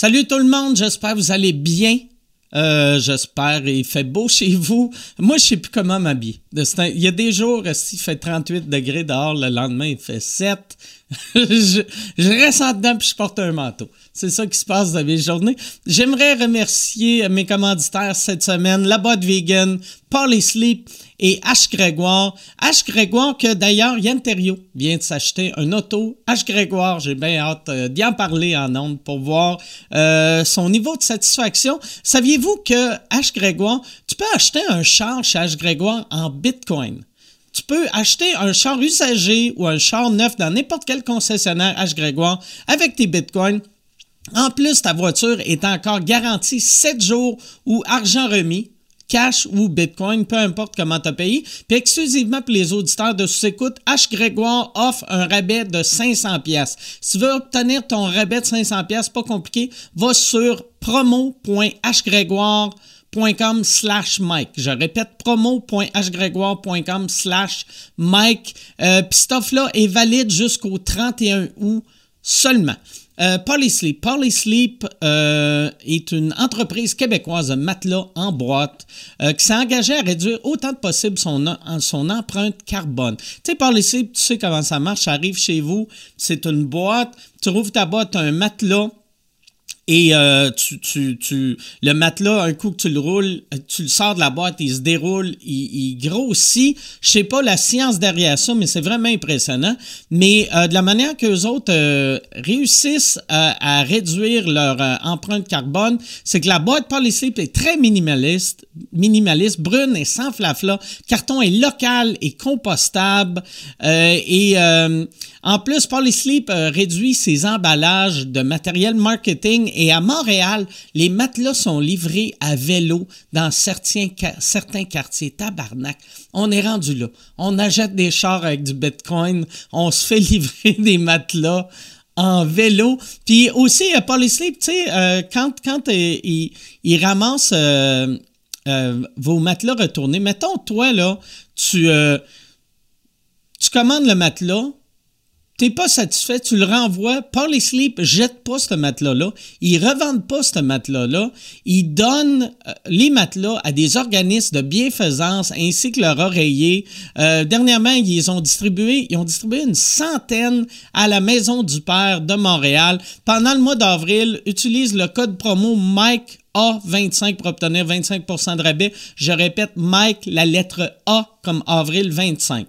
Salut tout le monde, j'espère que vous allez bien. Euh, j'espère il fait beau chez vous. Moi, je sais plus comment m'habiller. Il y a des jours, il fait 38 degrés dehors, le lendemain, il fait 7. je, reste en dedans puis je porte un manteau. C'est ça qui se passe dans mes journées. J'aimerais remercier mes commanditaires cette semaine, La Boîte Vegan, Polly Sleep et H. Grégoire. H. Grégoire, que d'ailleurs, Yann Terrio vient de s'acheter un auto. H. Grégoire, j'ai bien hâte euh, d'y en parler en ondes pour voir euh, son niveau de satisfaction. Saviez-vous que H. Grégoire, tu peux acheter un char chez H. Grégoire en Bitcoin? Tu peux acheter un char usagé ou un char neuf dans n'importe quel concessionnaire H. Grégoire avec tes bitcoins. En plus, ta voiture est encore garantie 7 jours ou argent remis cash ou Bitcoin, peu importe comment tu as payé. Puis exclusivement pour les auditeurs de sous-écoute, H. Grégoire offre un rabais de 500 pièces. Si tu veux obtenir ton rabais de 500 pièces, pas compliqué, va sur promo.hgrégoire.com slash Mike. Je répète, promo.hgrégoire.com slash Mike. Euh, Puis offre-là est valide jusqu'au 31 août seulement. Euh, Polysleep. Polysleep euh, est une entreprise québécoise de matelas en boîte euh, qui s'est engagée à réduire autant que possible son, empreinte carbone. Tu sais, Polysleep, tu sais comment ça marche. Ça arrive chez vous, c'est une boîte. Tu rouvres ta boîte, un matelas et euh, tu, tu, tu, le matelas, un coup que tu le roules, tu le sors de la boîte, il se déroule, il, il grossit. Je sais pas la science derrière ça, mais c'est vraiment impressionnant. Mais euh, de la manière que les autres euh, réussissent à, à, réduire leur empreinte carbone, c'est que la boîte Polysleep est très minimaliste, minimaliste, brune et sans flafla. Carton est local et compostable. et en plus, Polysleep réduit ses emballages de matériel marketing et à Montréal, les matelas sont livrés à vélo dans certains, quartiers. Tabarnak. On est rendu là. On achète des chars avec du Bitcoin. On se fait livrer des matelas en vélo. Puis aussi, euh, Polysleep, tu sais, euh, quand, quand euh, ramassent vos matelas retournés, mettons, toi, là, tu, tu commandes le matelas, t'es pas satisfait, tu le renvoies. Parley Sleep jette pas ce matelas-là. Ils revendent pas ce matelas-là. Ils donnent euh, les matelas à des organismes de bienfaisance ainsi que leur oreiller. Euh, dernièrement, ils ont distribué, ils ont distribué une centaine à la Maison du Père de Montréal. Pendant le mois d'avril, utilise le code promo Mike A25 pour obtenir 25% de rabais. Je répète, Mike, la lettre A comme avril 25.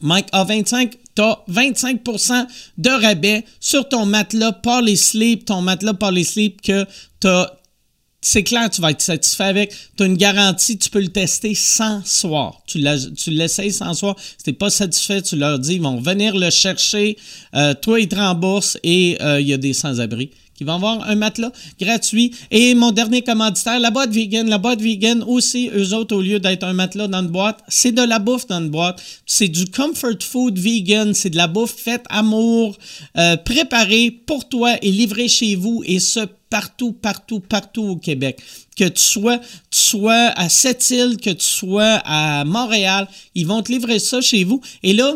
Mike A25 tu as 25% de rabais sur ton matelas Poly Sleep, ton matelas Poly Sleep que tu c'est clair, tu vas être satisfait avec. Tu as une garantie, tu peux le tester sans soir. Tu l'essayes sans soir. Si tu pas satisfait, tu leur dis, ils vont venir le chercher. Euh, toi, ils te remboursent et euh, il y a des sans-abri qui vont avoir un matelas gratuit. Et mon dernier commanditaire, la boîte vegan. La boîte vegan aussi, eux autres, au lieu d'être un matelas dans une boîte, c'est de la bouffe dans une boîte. C'est du comfort food vegan. C'est de la bouffe faite amour, euh, préparée pour toi et livrée chez vous. Et ce, partout, partout, partout au Québec. Que tu sois, tu sois à Sept-Îles, que tu sois à Montréal, ils vont te livrer ça chez vous. Et là,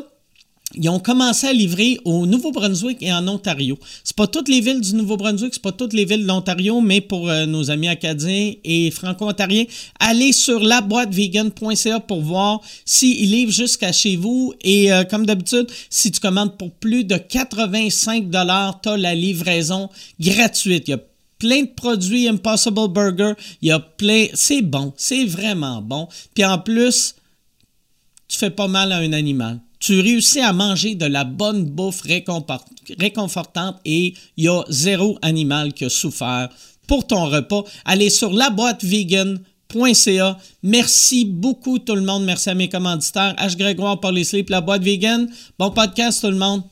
ils ont commencé à livrer au Nouveau-Brunswick et en Ontario. C'est pas toutes les villes du Nouveau-Brunswick, c'est pas toutes les villes de l'Ontario, mais pour euh, nos amis acadiens et franco-ontariens, allez sur laboitevegan.ca pour voir s'ils livrent jusqu'à chez vous. Et euh, comme d'habitude, si tu commandes pour plus de 85 dollars, tu as la livraison gratuite. Il y a plein de produits Impossible Burger, il y a plein, c'est bon, c'est vraiment bon. Puis en plus, tu fais pas mal à un animal tu réussis à manger de la bonne bouffe réconfortante et il y a zéro animal qui a souffert pour ton repas. Allez sur laboitevegan.ca. Merci beaucoup tout le monde. Merci à mes commanditaires. H. Grégoire pour les Sleep, la boîte vegan. Bon podcast tout le monde.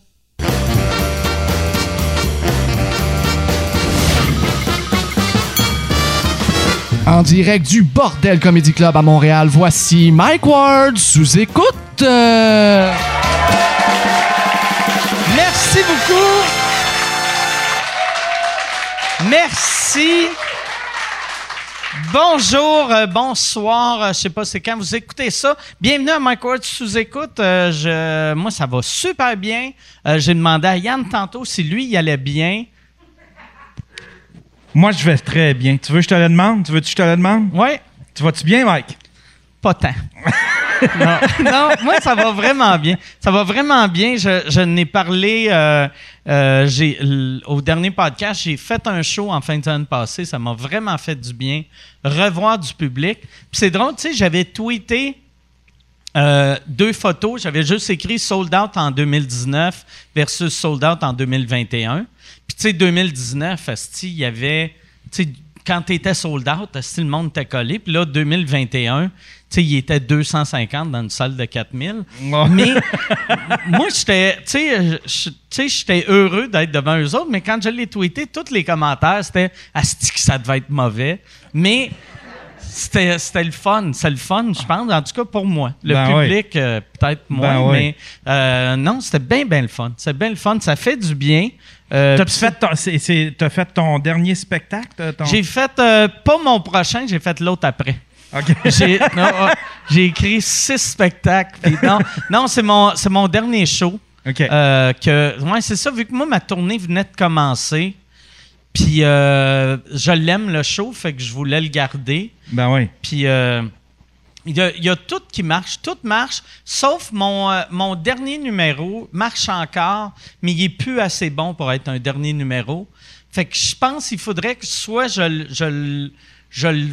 En direct du Bordel Comedy Club à Montréal, voici Mike Ward sous écoute. Merci beaucoup. Merci. Bonjour, euh, bonsoir, euh, je sais pas c'est quand vous écoutez ça. Bienvenue à Mike Ward sous écoute. Euh, je, moi, ça va super bien. J'ai demandé à Yann tantôt si lui, il allait bien. Moi, je vais très bien. Tu veux que je te le demande? Tu veux que je te le demande? Ouais. Tu vas-tu bien, Mike? Pas tant. non, non, moi, ça va vraiment bien. Ça va vraiment bien. Je, je n'ai parlé euh, euh, j'ai, au dernier podcast. J'ai fait un show en fin de semaine passée. Ça m'a vraiment fait du bien. Revoir du public. Puis c'est drôle, tu sais, j'avais tweeté euh, deux photos. J'avais juste écrit sold out en 2019 versus sold out en 2021. Puis, tu sais, 2019, asti, il y avait. Tu sais, quand tu étais sold out, le monde était collé. Puis là, 2021, tu sais, il était 250 dans une salle de 4000. Ouais. Mais moi, j'étais, tu sais, j'étais heureux d'être devant eux autres, mais quand je l'ai tweeté, tous les commentaires, c'était Asti que ça devait être mauvais. Mais c'était, c'était le fun. C'est le fun, je pense, en tout cas pour moi. Le Ben oui. public, euh, peut-être moins, Ben oui. mais euh, non, c'était bien, bien le fun. C'est bien le fun. Ça fait du bien. Euh, T'as fait, fait ton dernier spectacle? t'as- ton- j'ai fait, euh, pas mon prochain, j'ai fait l'autre après. OK. J'ai, non, euh, j'ai écrit six spectacles. non, non c'est, mon, mon dernier show. OK. Euh, que, ouais, c'est ça, vu que moi, ma tournée venait de commencer, puis euh, je l'aime, le show, fait que je voulais le garder. ben oui. Puis euh, il y, a- tout qui marche, tout marche, sauf mon, euh, mon dernier numéro marche encore, mais il est plus assez bon pour être un dernier numéro. Fait que je pense qu'il faudrait que soit je, je, le- je le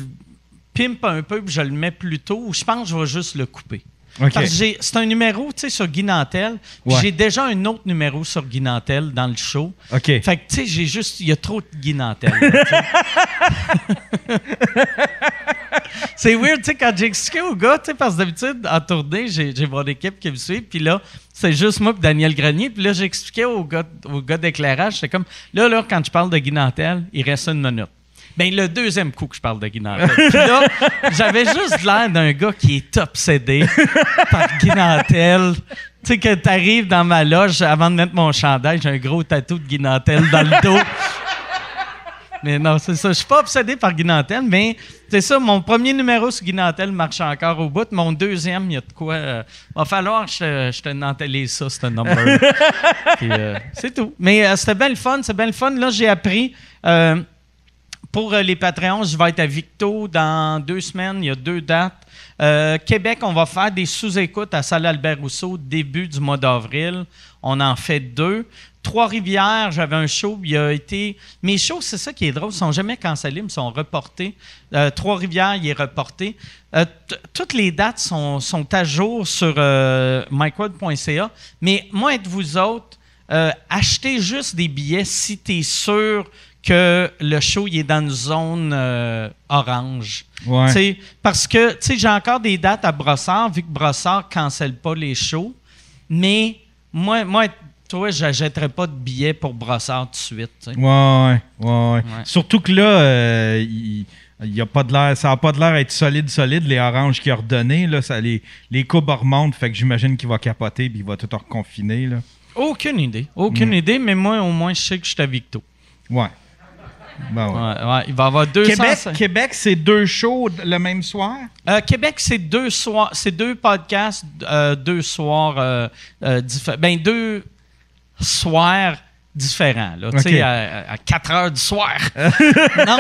pimpe un peu puis je le mets plus tôt, ou je pense que je vais juste le couper. OK. Parce que j'ai- c'est un numéro, tu sais, sur Guy Nantel. Ouais. J'ai déjà un autre numéro sur Guy Nantel dans le show. OK. Fait que, tu sais, j'ai juste... Il y a trop de Guy Nantel. c'est weird, tu sais, quand j'ai expliqué au gars, tu sais, parce que d'habitude, en tournée, j'ai j'ai mon équipe qui me suit, puis là, c'est juste moi et Daniel Grenier, puis là, j'expliquais au gars, au gars d'éclairage, c'est comme, là, là, quand je parle de Guy Nantel, il reste une minute. Ben, le deuxième coup que je parle de Guy Nantel. Puis là, j'avais juste l'air d'un gars qui est obsédé par Guy Nantel. Tu sais, que t'arrives dans ma loge, avant de mettre mon chandail, j'ai un gros tatou de Guy Nantel dans le dos. Mais non, c'est ça. Je suis pas obsédé par Guy Nantel, mais c'est ça. Mon premier numéro sur Guy Nantel marche encore au bout. Mon deuxième, il y a de quoi. euh, va falloir que je, je te nantélise ça, ce number. Euh, c'est tout. Mais euh, c'était bien le fun. C'est bien le fun. Là, j'ai appris. euh, pour euh, les Patreons, je vais être à Victo dans deux semaines. Il y a deux dates. Euh, Québec, on va faire des sous-écoutes à Salle Albert Rousseau début du mois d'avril. On en fait deux. Trois-Rivières, j'avais un show. Il a été. Mes shows, c'est ça qui est drôle, ils sont jamais cancellés, mais sont reportés. Euh, Trois-Rivières, il est reporté. Euh, toutes les dates sont, à jour sur micworld.ca. Mais moi, êtes vous autres, achetez juste des billets si tu es sûr que le show il est dans une zone euh, orange. Ouais. Parce que tu sais, j'ai encore des dates à Brossard, vu que Brossard ne cancelle pas les shows. Mais moi, moi toi, je n'achèterais pas de billets pour Brossard tout de suite. Ouais, ouais, ouais, ouais. Ouais. Surtout que là, euh, il, a pas de l'air, ça n'a pas de l'air d'être solide, solide, les oranges qu'il a redonné. Là, ça, les, les courbes remontent, fait que j'imagine qu'il va capoter puis il va tout reconfiner. Là. Aucune idée. Aucune Mm. idée, mais moi, au moins, je sais que je suis à Victo. Ouais. Ben ouais. Ouais, ouais, il va y avoir 200... Québec, Québec c'est deux shows le même soir? Euh, Québec, c'est deux soirs, c'est deux podcasts, euh, deux soirs, euh, euh, diffé- ben deux soirs différents, là, tu Ok. sais, à, à 4 heures du soir. non,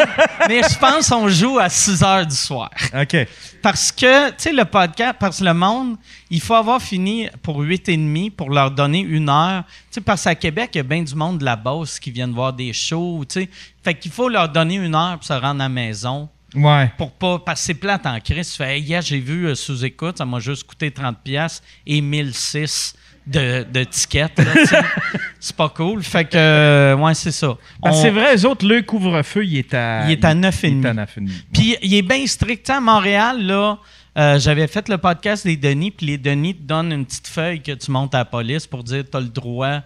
mais je pense qu'on joue à 6 heures du soir. OK. Parce que, tu sais, le podcast, parce que le monde, il faut avoir fini pour 8 et demi pour leur donner une heure. Tu sais, parce qu'à Québec, il y a bien du monde de la bosse qui viennent voir des shows, tu sais. Fait qu'il faut leur donner une heure pour se rendre à la maison Ouais. pour pas passer plate en crise. Tu fais, Hey, hier, j'ai vu euh, sous écoute, ça m'a juste coûté 30$ piastres et 1006 de, de tickets. là, tu sais. c'est pas cool. Fait que, euh, ouais, c'est ça. Parce que On- c'est vrai, eux autres, le couvre-feu, il est à. Il est à 9 et Il est à demi. 9 et demi. Puis il est bien strict. Tu sais, À Montréal, là, euh, j'avais fait le podcast des Denis, puis les Denis te donnent une petite feuille que tu montes à la police pour dire tu as le droit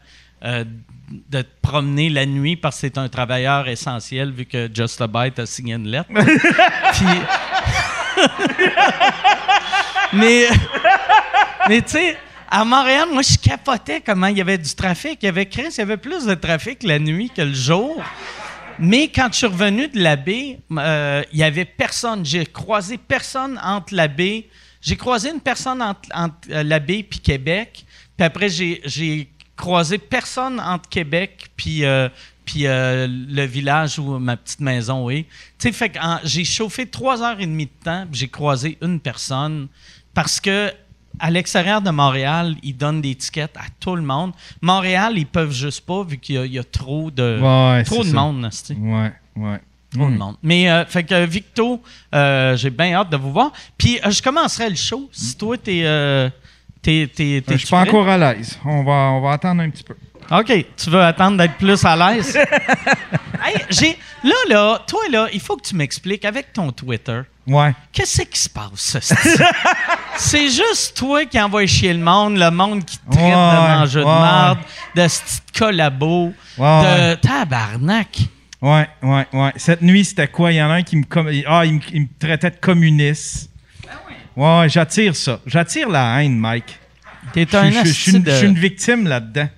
euh, de te promener la nuit parce que c'est un travailleur essentiel vu que Just a Bite a signé une lettre. puis. mais. Mais tu sais. À Montréal, moi, je capotais comment il y avait du trafic. Il y avait Chris, il y avait plus de trafic la nuit que le jour. Mais quand je suis revenu de la baie, euh, il y avait personne. J'ai croisé personne entre la baie. J'ai croisé une personne entre, entre, euh, la baie puis Québec. Puis après, j'ai, croisé personne entre Québec puis, euh, le village où ma petite maison est. Tu sais, fait j'ai chauffé trois heures et demie de temps, j'ai croisé une personne parce que à l'extérieur de Montréal, ils donnent des tickets à tout le monde. Montréal, ils peuvent juste pas vu qu'il y a, il y a trop de Ouais, trop de ça. monde. Ouais, ouais. Trop de Hmm. monde. Mais euh, fait que Victo, euh, j'ai bien hâte de vous voir. Puis euh, je commencerai le show si toi t'es t'es t'es t'es Je suis pas encore à l'aise. On va, on va attendre un petit peu. OK, tu veux attendre d'être plus à l'aise? Hey, là là, toi là, il faut que tu m'expliques avec ton Twitter. Ouais. Qu'est-ce qui se passe? C'est juste toi qui envoie chier le monde, le monde qui te traite Ouais, de mangeur de ouais. marde, de petits collabo, Ouais, de ouais. tabarnak. Ouais, ouais, ouais. Cette nuit, c'était quoi? Il y en a un qui me, com- ah, il me, il me traitait de communiste. Ouais, ouais, j'attire ça. J'attire la haine, Mike. T'es Je un suis- je suis une, de- je suis une victime là-dedans.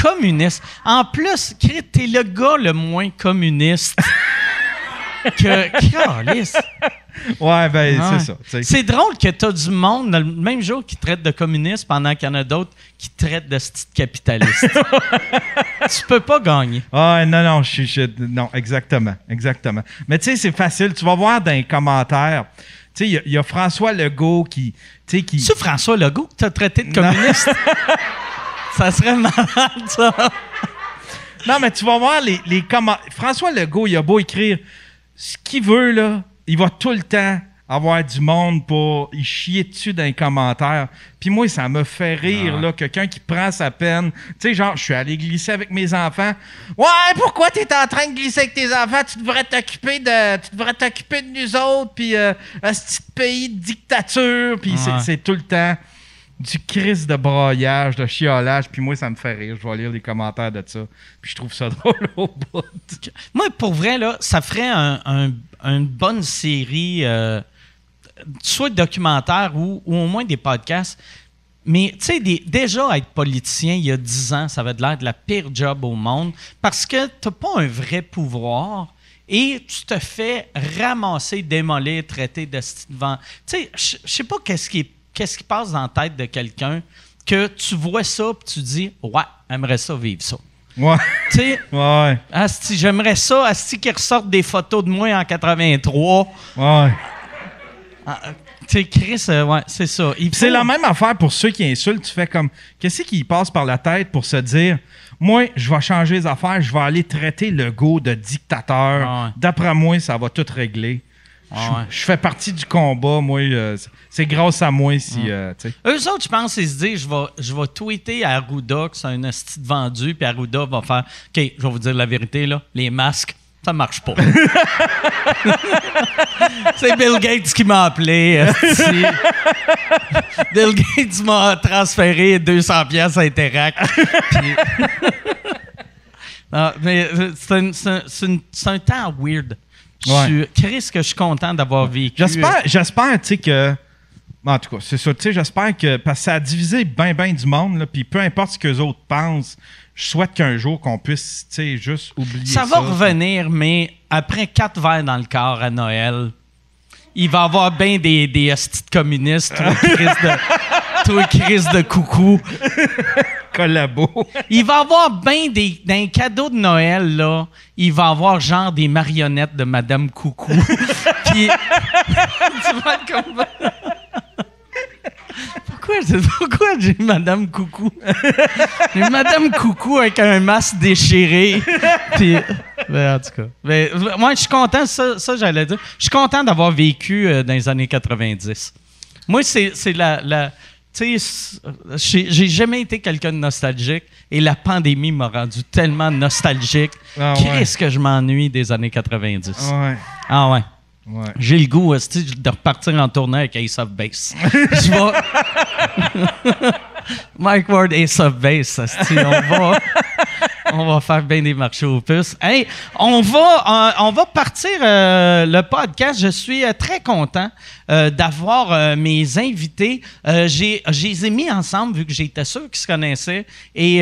communiste. En plus, Chris, t'es le gars le moins communiste que. Ouais, ben, c'est ça. tu. C'est drôle que t'as du monde le même jour qui traite de communiste pendant qu'il y en a d'autres qui traitent de style capitaliste. tu peux pas gagner. Ah, non, non, je non, exactement. Exactement. Mais tu sais, c'est facile. Tu vas voir dans les commentaires. Tu sais, il y a- il y, a François Legault qui. Tu sais, qui. C'est François Legault que t'as traité de communiste? ça serait malade, ça. Non, mais tu vas voir les, les commentaires. François Legault, il a beau écrire ce qu'il veut, là. Il va tout le temps avoir du monde pour y chier dessus dans les commentaires. Puis moi, ça me fait rire, Ah. là, quelqu'un qui prend sa peine. Tu sais, genre, je suis allé glisser avec mes enfants. Ouais, pourquoi t'es en train de glisser avec tes enfants? Tu devrais t'occuper de, tu devrais t'occuper de nous autres, puis euh, un petit pays de dictature. Puis c'est tout le temps du crise de broyage, de chiolage. Puis moi, ça me fait rire. Je vais lire les commentaires de ça. Puis je trouve ça drôle au bout. Moi, pour vrai, là, ça ferait un- un- une bonne série, euh, soit documentaire ou, ou au moins des podcasts. Mais, tu sais, déjà être politicien il y a 10 ans, ça avait l'air de la pire job au monde parce que tu pas un vrai pouvoir et tu te fais ramasser, démolir, traiter de. Tu sais, je sais pas qu'est-ce qui, qu'est-ce qui passe dans la tête de quelqu'un que tu vois ça et tu dis, ouais, j'aimerais ça vivre ça. Ouais. Tu sais, Ouais. Asti, j'aimerais ça, Asti, qu'ils ressortent des photos de moi en 83. Ouais. Ah, euh, tu sais, Chris, euh, ouais, c'est ça. Il Puis c'est faut- la même affaire pour ceux qui insultent. Tu fais comme, qu'est-ce qui passe par la tête pour se dire, moi, je vais changer les affaires, je vais aller traiter le go de dictateur. Ah ouais. D'après moi, ça va tout régler. Ah je, fais partie du combat, moi. euh, c'est- grâce à moi si. euh. Eux autres, je pense, ils se disent, je vais, je vais tweeter à Arruda que c'est un asti de vendu, puis Arruda va faire, OK, je vais vous dire la vérité, là, les masques, ça marche pas. c'est Bill Gates qui m'a appelé. Bill Gates m'a transféré 200 pièces à Interact. Non, mais euh, un, un- c'est un temps weird. Chris, que je suis content d'avoir vécu. J'espère, j'espère, tu sais, que. En tout cas, c'est ça. Tu sais, j'espère que. Parce que ça a divisé bien, bien du monde, là. Puis peu importe ce que les autres pensent, je souhaite qu'un jour qu'on puisse, tu sais, juste oublier ça. Ça va revenir, mais après quatre verres dans le corps à Noël, il va y avoir bien des, des communistes, toi, Chris de, toi, Chris de coucou. Il va avoir bien des. Dans les cadeaux de Noël, là, il va avoir genre des marionnettes de Madame Coucou. Puis. tu. Pourquoi, pourquoi j'ai Madame Coucou? J'ai Madame Coucou avec un masque déchiré. Puis, ben, en tout cas. Ben, moi, je suis content, ça, ça j'allais dire. Je suis content d'avoir vécu euh, dans les années 90. Moi, c'est la tu sais, j'ai j'ai jamais été quelqu'un de nostalgique et la pandémie m'a rendu tellement nostalgique. Ah ouais. Qu'est-ce que je m'ennuie des années 90? Ouais. Ah ouais. Ouais. J'ai le goût de repartir en tournée avec Ace of Base. Je vais. Mike Ward, Ace of Base. on va. On va faire bien des marchés aux puces. Hey, on va, euh, on va partir euh, le podcast. Je suis euh, très content d'avoir mes invités. J'ai, je les ai mis ensemble vu que j'étais sûr qu'ils se connaissaient. Et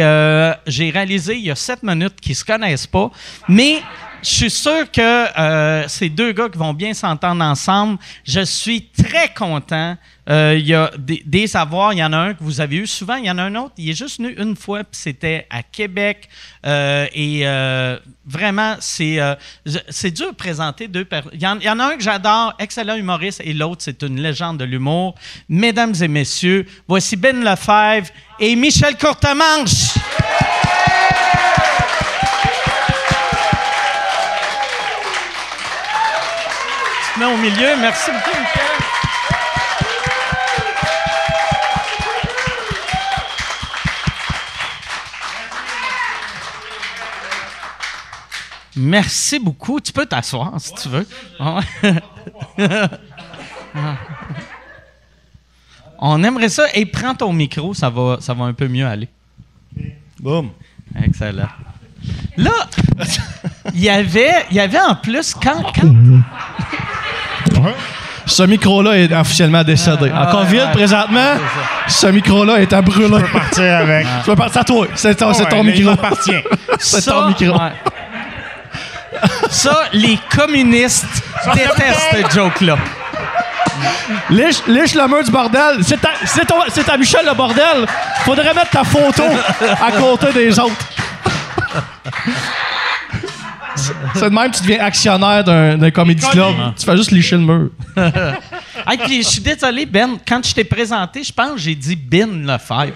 j'ai réalisé il y a sept minutes qu'ils se connaissent pas. Mais je suis sûr que euh, ces deux gars qui vont bien s'entendre ensemble. Je suis très content. Euh, Il y a des, des. Il y en a un que vous avez eu souvent. Il y en a un autre. Il est juste venu une fois, puis c'était à Québec. Euh, et euh, vraiment, c'est euh, c'est dur de présenter deux personnes. Il y, en- il y en a un que j'adore, excellent humoriste, et l'autre, c'est une légende de l'humour. Mesdames et messieurs, voici Ben Lefebvre et Michel Courtemanche. Au milieu. Merci beaucoup, Michel. Merci beaucoup. Tu peux t'asseoir si tu veux. On aimerait ça. Et prends ton micro, ça va, ça va un peu mieux aller. Boum. Excellent. Là, il y avait, il y avait en plus quand, quand Ce micro-là est officiellement décédé. En COVID, présentement, ce micro-là est à brûler. partir avec. Tu peux partir à toi. C'est ton, c'est micro. C'est ça, ton micro. ouais. Ça, les communistes détestent cette joke-là. Liche, liche le mur du bordel. C'est ta, c'est ton- c'est ta Michel le bordel. Faudrait mettre ta photo à côté des autres. C'est de même que tu deviens actionnaire d'un, comedy club. Tu fais juste licher le mur. Hey, puis je suis désolé, Ben, quand je t'ai présenté, je pense que j'ai dit Bin Lefebvre.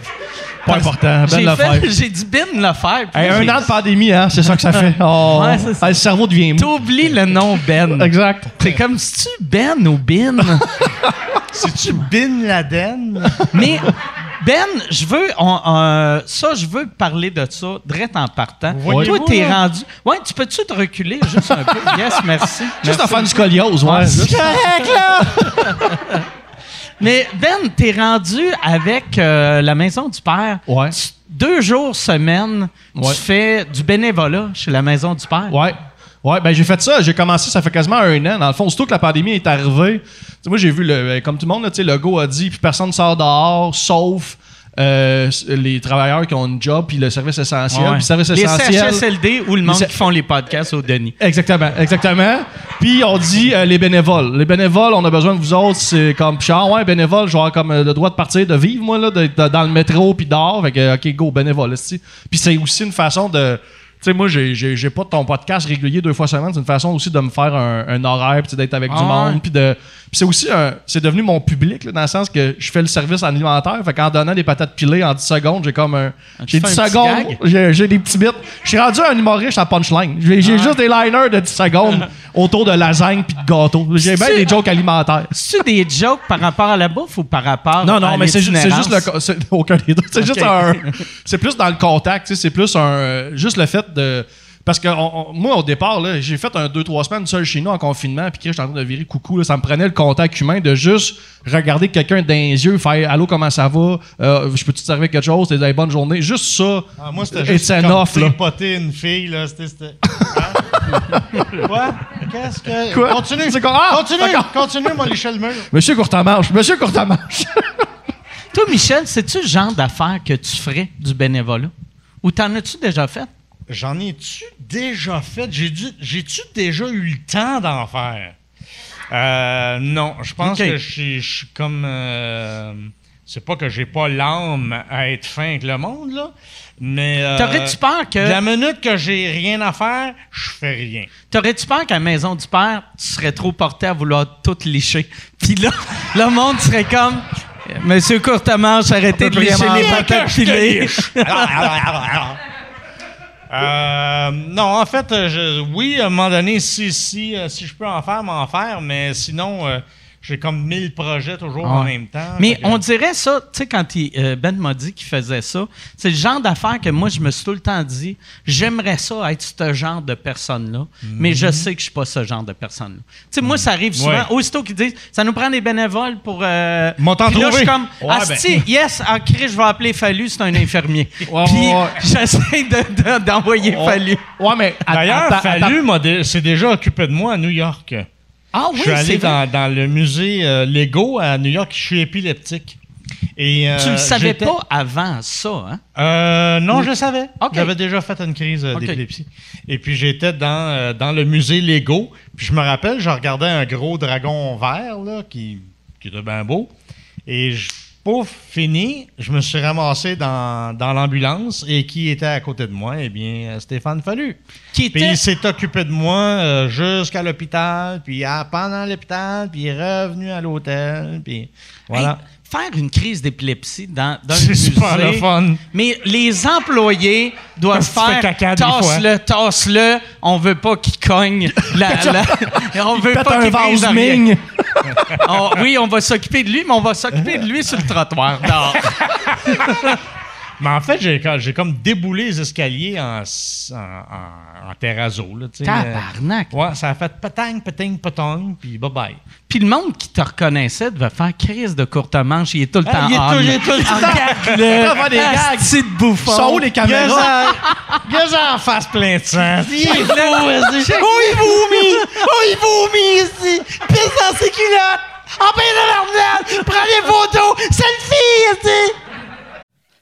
Pas important. Ben J'ai Lefebvre. J'ai dit Bin Lefebvre. Hey, un an de pandémie, hein, c'est ça que ça fait. Oh. Ouais, c'est ça. Hey, le cerveau devient mou. T'oublies le nom Ben. Exact. C'est comme si tu Ben ou Bin. C'est-tu Bin Laden? Mais Ben, je veux, on- euh, ça, je veux parler de ça, direct en partant. voyez-vous, Toi, t'es rendu. Ouais, tu peux-tu te reculer juste un peu? Yes, merci. Juste en faire du scoliose, ouais. C'est correct, là! Mais Ben, t'es rendu avec euh, la Maison du Père. Ouais. Tu- Deux jours semaine, Ouais. tu fais du bénévolat chez la Maison du Père. Ouais. Ouais, ben j'ai fait ça. J'ai commencé, ça fait quasiment un an. Dans le fond, aussitôt que la pandémie est arrivée, tu sais, moi j'ai vu, le, ben, comme tout le monde, là, tu sais, le go a dit, puis personne ne sort dehors, sauf euh, les travailleurs qui ont une job, puis le service essentiel. Ouais. Puis le service les essentiel. CHSLD ou le monde qui font les podcasts au Denis. Exactement, exactement. Puis on dit euh, les bénévoles. Les bénévoles, on a besoin de vous autres. C'est comme, genre, ouais, bénévole, avoir comme euh, le droit de partir, de vivre, moi, là, de- de- dans le métro, puis dehors. Fait que, OK, go, bénévole. Puis c'est aussi une façon de. Tu sais, moi, j'ai, pas ton podcast régulier deux fois semaine. C'est une façon aussi de me faire un, un horaire, puis d'être avec Ah du ouais. monde. Puis de. Puis c'est aussi un. C'est devenu mon public, là, dans le sens que je fais le service alimentaire. Fait qu'en donnant des patates pilées en 10 secondes, j'ai comme un. J'ai tu 10 fais un petit secondes. J'ai, j'ai des petits bits. Je suis rendu un humoriste à punchline. J'ai, j'ai juste des liners de 10 secondes autour de lasagne puis de gâteau. J'ai bien des jokes alimentaires. C'est-tu des jokes par rapport à la bouffe ou par rapport Non, à non, mais c'est juste, c'est juste le. c'est- Aucun des deux. C'est juste un. C'est plus dans le contact, c'est plus un. euh, Juste le fait de. Parce que on- on- moi, au départ, là, j'ai fait un 2-3 semaines seul chez nous en confinement, puis que j'étais en train de virer coucou. là, ça me prenait le contact humain de juste regarder quelqu'un dans les yeux, faire Allô, comment ça va? Euh, Je peux te servir quelque chose? T'as une bonne journée Juste ça. Ah, moi, c'était juste comme enough, là. tripoter une fille, là. C'était... c'était- Hein? Quoi? Qu'est-ce que... Quoi? Continue. C'est quoi? Ah, continue, d'accord. continue, moi, lécher le mur. Monsieur Courtamanche, Monsieur Courtamanche. Toi, Michel, c'est-tu le genre d'affaires que tu ferais du bénévolat? Ou t'en as-tu déjà fait? J'en ai-tu déjà fait? J'ai-tu déjà eu le temps d'en faire? Euh, non, je pense que je suis- comme... euh, c'est pas que j'ai pas l'âme à être fin avec le monde, là, mais... euh, T'aurais-tu peur que. La minute que j'ai rien à faire, je fais rien. T'aurais-tu peur qu'à la maison du père, tu serais trop porté à vouloir tout licher? Puis là, le monde serait comme. Monsieur Courtemanche, arrêtez de licher les patates. Euh, non, en fait, je- oui, à un moment donné, si, si, euh, si je peux en faire, m'en faire, mais sinon, euh, j'ai comme mille projets toujours en même temps. Mais que- on dirait ça, tu sais, quand il- euh, Ben m'a dit qu'il faisait ça, c'est le genre d'affaire que moi, je me suis tout le temps dit, j'aimerais ça être ce genre de personne-là, mais je sais que je suis pas ce genre de personne-là. Tu sais, moi, ça arrive souvent, Ouais. aussitôt qu'ils disent, ça nous prend des bénévoles pour... Euh... Puis là, je suis comme, Ouais, Asti, yes, en cri, je vais appeler Fallu, c'est un infirmier. Ouais, Puis j'essaie de- de- d'envoyer Fallu. Ouais, mais. D'ailleurs, Fallu s'est déjà occupé de moi à New York. Ah oui, je suis allé dans, dans le musée euh, Lego à New York. Je suis épileptique. Et, euh, tu le savais pas avant ça, hein? Euh, non, je le savais. J'avais déjà fait une crise euh, d'épilepsie. Et puis j'étais dans, dans le musée Lego. Puis je me rappelle, je regardais un gros dragon vert là, qui, qui était bien beau. Et je, pouf, fini, je me suis ramassé dans, dans l'ambulance. Et qui était à côté de moi? Eh bien, Stéphane Fallu. Qui Puis il s'est occupé de moi euh, jusqu'à l'hôpital, puis pendant l'hôpital, puis il est revenu à l'hôtel, puis voilà. Hey, faire une crise d'épilepsie dans, dans C'est musée. super le fun. Mais les employés doivent faire tasse-le, tasse-le. On veut pas qu'il cogne. La, la- on veut pas qu'il brise. Oui, on va s'occuper de lui, mais on va s'occuper de lui sur le trottoir. dehors. Mais en fait, j'ai, comme déboulé les escaliers en, en, en, terrazzo. Là, tu sais. Tabarnak. Euh, ouais, ça a fait patang, patang, patang, puis bye-bye. Puis le monde qui te reconnaissait devait faire crise de courte manche. Il est tout le Ah, temps il est tout- il est tout le temps- Regarde-le. Faire des gags. Asti de bouffon. Sont où les caméras? Gaz en face plein de sang. Il est fou. Oh, il vomit! Oh, il vomit ici! Pisse dans ses culottes! En pain de l'arnade! Prends photos! Selfie, ici!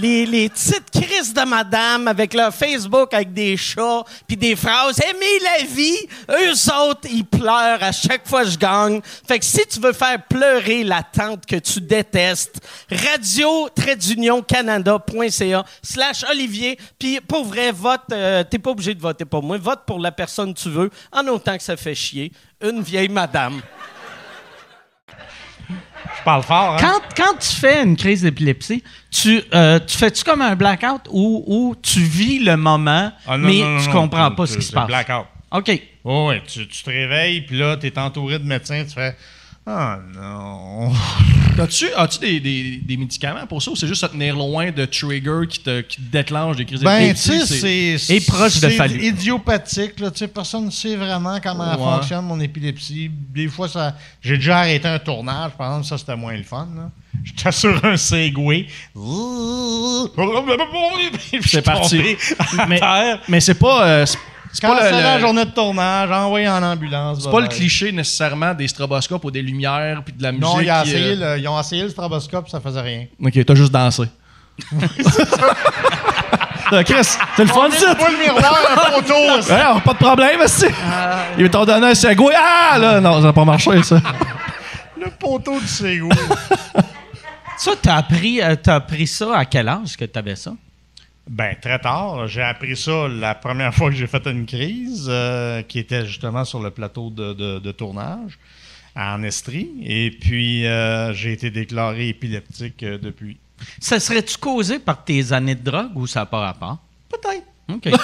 Les, petites crises de madame avec leur Facebook avec des chats puis des phrases « Aimez la vie! » Eux autres, ils pleurent à chaque fois que je gagne. Fait que si tu veux faire pleurer la tante que tu détestes, radio canada.ca slash Olivier. Puis pour vrai, vote, euh, t'es pas obligé de voter pour moi. Vote pour la personne que tu veux, en autant que ça fait chier. Une vieille madame. Je parle fort, hein? Quand, quand tu fais une crise d'épilepsie, tu, euh, tu fais-tu comme un blackout ou, ou tu vis le moment, Ah, non, mais non, non, tu comprends pas ce qui se passe? blackout. OK. Oh, ouais, tu, tu te réveilles, puis là, tu es entouré de médecins, tu fais Ah non. As-tu as-tu des, des, des médicaments pour ça ou c'est juste se tenir loin de trigger qui te, qui te déclenche des crises Ben, C'est-. Et proche de c'est Fallu. idiopathique, là. Personne ne sait vraiment comment Ouais. fonctionne mon épilepsie. Des fois, ça. J'ai déjà arrêté un tournage, par exemple, ça, c'était moins le fun, là. J'étais sur un Segway. C'est parti. Mais, mais c'est pas, euh, c'est pas, le, la journée de tournage, envoyé en ambulance. c'est pas le cliché nécessairement des stroboscopes ou des lumières puis de la musique. Non, ils ont, essayé euh, le, ils ont essayé le stroboscope, ça faisait rien. Ok, t'as juste dansé. Euh, Chris, c'est le fun, ça! Pas le miroir, un poteau. aussi. Ouais, pas de problème, aussi. Ils t'ont donné un segway. Ah, là, non, ça n'a pas marché, ça. Le poteau du Segway. Ça, t'as appris, euh, t'as appris ça à quel âge que t'avais ça? Ben, très tard. J'ai appris ça la première fois que j'ai fait une crise, euh, qui était justement sur le plateau de, de- de tournage en Estrie. Et puis, euh, j'ai été déclaré épileptique euh, depuis. Ça serait-tu causé par tes années de drogue ou ça n'a pas rapport? Peut-être. OK.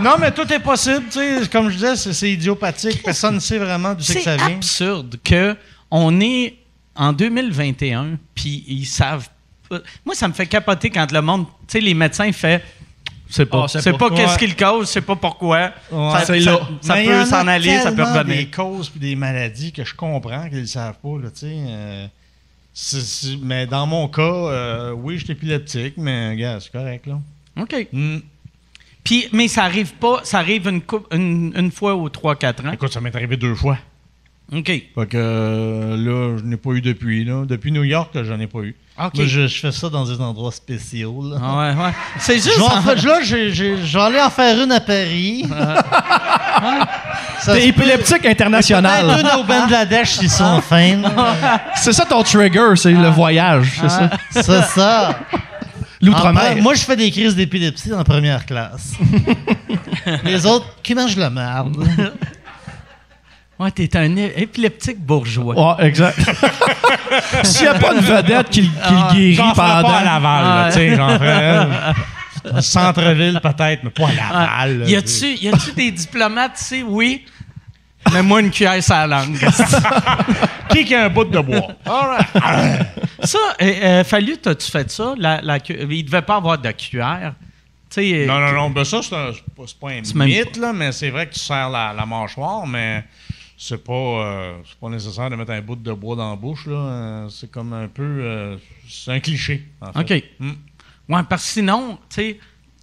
Non, mais tout est possible. tu sais. Comme je disais, c'est, c'est idiopathique. Personne ne sait vraiment d'où c'est que C'est ça vient. absurde que on est en 2021 puis ils savent. Moi, ça me fait capoter quand le monde, tu sais, les médecins font c'est pas, Ah, c'est pas. qu'est-ce Ouais. qui le cause, c'est pas pourquoi. Ouais. Ça, ça- ça y peut en s'en aller, ça peut revenir. des causes puis des maladies que je comprends qu'ils ne savent pas. Là, tu sais, euh, mais dans mon cas, euh, oui, je suis épileptique, mais gars, c'est correct. Là. OK. Hmm. Puis, mais ça arrive pas, ça arrive une, coupe, une, une fois ou trois, quatre ans. Écoute, ça m'est arrivé deux fois. OK. Fait que euh, là, je n'ai pas eu depuis. Là. Depuis New York, j'en ai pas eu. OK. Moi, je, je fais ça dans des endroits spéciaux. Là. Ah ouais, ouais. C'est Je juste. vais en là, je aller en faire une à Paris. T'es épileptique Peut-être international. une au Bangladesh s'ils sont fins. là. C'est ça ton trigger, c'est le voyage, c'est ça? C'est ça. L'outre-mer. Moi, je fais des crises d'épilepsie en première classe. Les autres, qui mangent la merde? Ouais, t'es un épileptique bourgeois. Ouais, exact. S'il n'y a pas une vedette qui, le- qui Ah, le guérit pendant. pas à Laval, là, Ah. tu sais, j'en un centre-ville peut-être, mais pas à Laval. Ah, Y a-tu, y a-tu des diplomates ici? Oui. Mais moi, une cuillère sur la langue. Qui qui a un bout de bois? ça, euh, euh, Fallu, t'as-tu fait ça? La, la il devait pas avoir de cuillère. Tu sais, Non, euh, non, non. Ben ça, c'est pas, un mythe, là, mais c'est vrai que tu serres la, la mâchoire, mais c'est pas, euh, c'est pas nécessaire de mettre un bout de bois dans la bouche. Là. Euh, C'est comme un peu. euh, c'est un cliché, en fait. OK. Mm. Ouais, parce que sinon, tu sais.